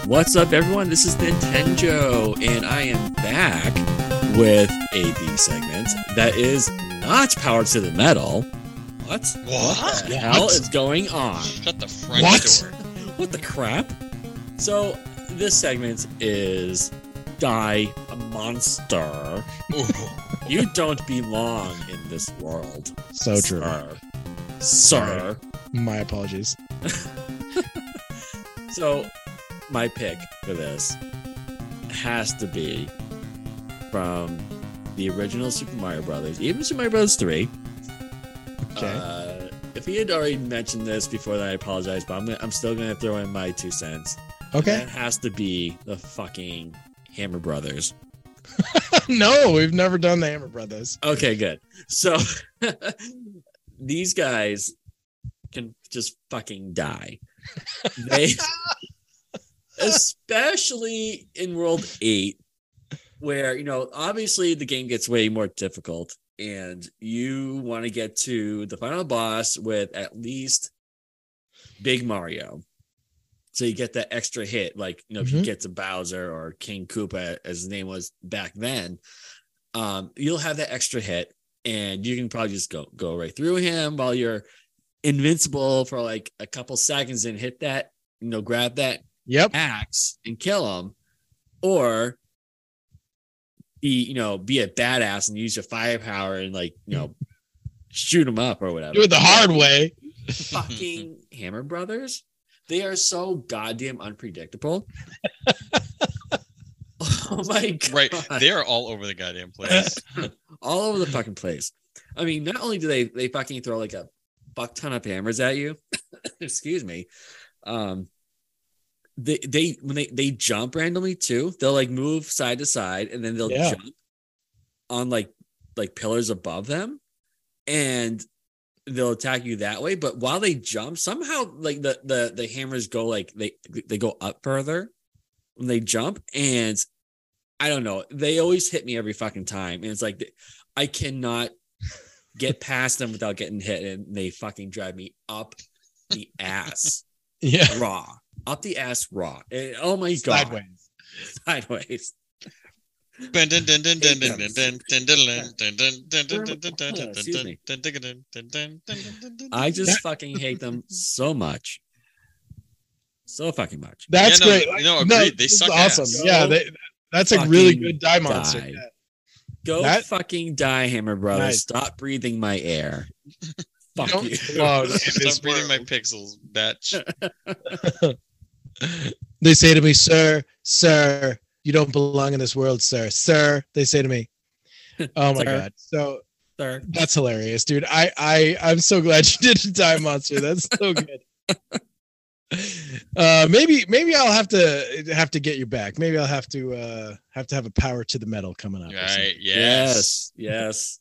What's up, everyone? This is Nintendo, and I am back with a B segment that is not powered to the metal. What? What? the hell is going on? Shut the front What? door. What the crap? So, this segment is Die a Monster. You don't belong in this world. So true. Sir. Sir. My apologies. So, my pick for this has to be from the original Super Mario Brothers, even Super Mario Brothers 3. Okay. Uh, if he had already mentioned this before, then I apologize, but I'm, gonna, I'm still going to throw in my two cents. okay. That has to be the fucking Hammer Brothers. no, we've never done the Hammer Brothers. Okay, good. So, these guys can just fucking die. They, especially in World 8, where, you know, obviously the game gets way more difficult and you want to get to the final boss with at least Big Mario. So you get that extra hit, like, you know, if you Mhm. get to Bowser or King Koopa, as his name was back then, um, you'll have that extra hit and you can probably just go go right through him while you're invincible for like a couple seconds and hit that, you know, grab that Yep. axe and kill him, or be you know be a badass and use your firepower and like you know shoot him up or whatever. Do it the hard way. Fucking Hammer Brothers, they are so goddamn unpredictable. oh my god! Right. They're all over the goddamn place. all over the fucking place. I mean, not only do they they fucking throw like a buck ton of hammers at you, excuse me, um, they they when they they jump randomly too. They'll like move side to side and then they'll Yeah. jump on like like pillars above them, and they'll attack you that way. But while they jump, somehow like the the the hammers go like they they go up further when they jump and I don't know. They always hit me every fucking time. And it's like I cannot get past them without getting hit and they fucking drive me up the ass Yeah. raw up the ass raw. oh my god. Sideways. Sideways. I just fucking hate them so much. So fucking much. That's yeah, no, great. You no, know. No, they suck. Awesome. Ass. Yeah, they, that's a really good die monster. Die. Yeah. Go that, fucking die, Hammer Brothers. Nice. Stop breathing my air. Fuck you. Stop breathing my pixels, bitch. They say to me, "Sir, sir, you don't belong in this world, sir, sir." They say to me. Oh my Sir. god! So Sir. that's hilarious, dude. I I I'm so glad you did a die monster. That's so good. Uh, maybe maybe I'll have to have to get you back. Maybe I'll have to uh have to have a power to the metal coming up. Right, yes. Yes.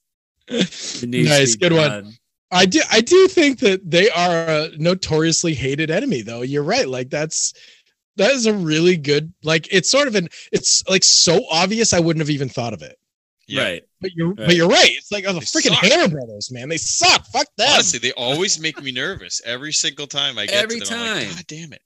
Yes. something. It needs to nice, be good one. Done. I do I do think that they are a notoriously hated enemy though. You're right. Like that's that is a really good like it's sort of an it's like so obvious I wouldn't have even thought of it. Yeah. Right. But you're Right. but you're right. It's like oh the They freaking suck. Hammer Brothers, man. They suck. Fuck them. Honestly, they always make me nervous every single time I get Every to them. I'm like, time. God damn it.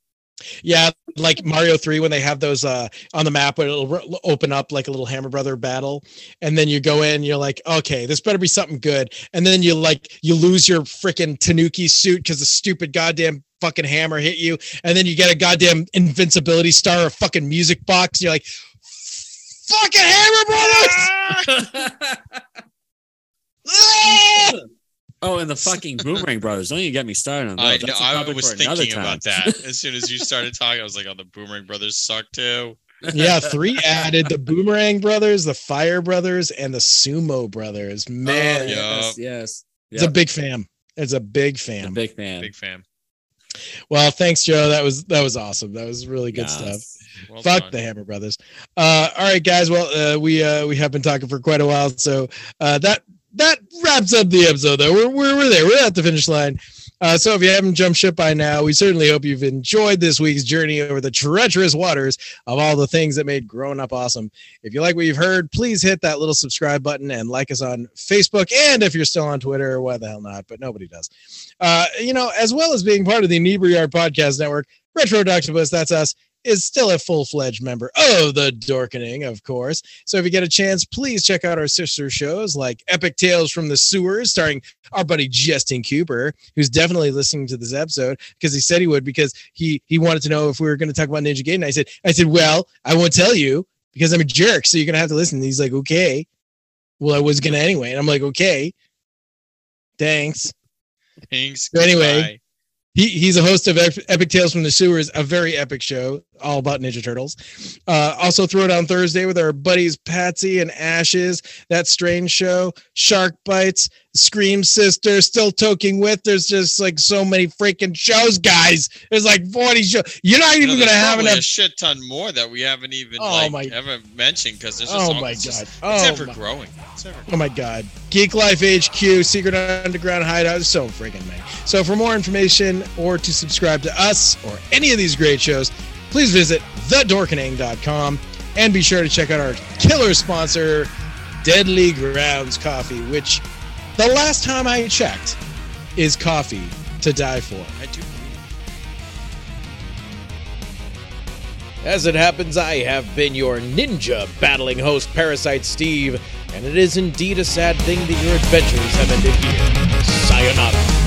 Yeah, like Mario 3 when they have those uh on the map where it'll r- open up like a little Hammer Brother battle and then you go in you're like, "Okay, this better be something good." And then you like you lose your freaking Tanuki suit cuz the stupid goddamn fucking hammer hit you and then you get a goddamn invincibility star or fucking music box and you're like, "Fucking Hammer Brothers!" Oh, and the fucking Boomerang Brothers. Don't even get me started on that. I, That's know, a I topic was for another thinking about time. that as soon as you started talking. I was like, "Oh, the Boomerang Brothers suck too." yeah, 3 added the Boomerang Brothers, the Fire Brothers and the Sumo Brothers. Man, Oh, yeah. yes, yes. it's a big fan. It's a big I'm a fan. big fan. Big fan. Well, thanks, Joe. That was that was awesome. That was really good Yes. stuff. Well Fuck done. the Hammer Brothers. Uh, all right, guys. Well, uh, we uh, we have been talking for quite a while, so uh, that that wraps up the episode. Though we're we're, we're there. We're at the finish line. Uh, so if you haven't jumped ship by now, we certainly hope you've enjoyed this week's journey over the treacherous waters of all the things that made growing up awesome. If you like what you've heard, please hit that little subscribe button and like us on Facebook. And if you're still on Twitter, why the hell not? But nobody does. Uh, you know, as well as being part of the Inebriard Podcast Network, Retro Reductopus, that's us, is still a full fledged member of the Dorkening, of course. So if you get a chance, please check out our sister shows like Epic Tales from the Sewers, starring our buddy Justin Cooper, who's definitely listening to this episode because he said he would because he he wanted to know if we were going to talk about Ninja Gaiden. I said, I said, well, I won't tell you because I'm a jerk, so you're gonna have to listen. And he's like, okay. Well, I was gonna anyway, and I'm like, okay. Thanks. Thanks. So anyway. He, he's a host of Epic Tales from the Sewers, a very epic show all about Ninja Turtles. Uh, also, throw it on Thursday with our buddies Patsy and Ashes. That strange show, Shark Bites, Scream Sister, Still Toking With. There's just like so many freaking shows, guys. There's like 40 shows. You're not even know, gonna have probably enough. a shit ton more that we haven't even Oh like my- ever mentioned because there's just Oh all- my it's just- god! it's Oh ever my, growing. It's ever oh my god! Geek Life HQ, Secret Underground Hideout. So freaking many. So for more information or to subscribe to us or any of these great shows, please visit thedorkening.com and be sure to check out our killer sponsor, Deadly Grounds Coffee, which the last time I checked is coffee to die for. I do. As it happens, I have been your ninja battling host, Parasite Steve, and it is indeed a sad thing that your adventures have ended here. Sayonara.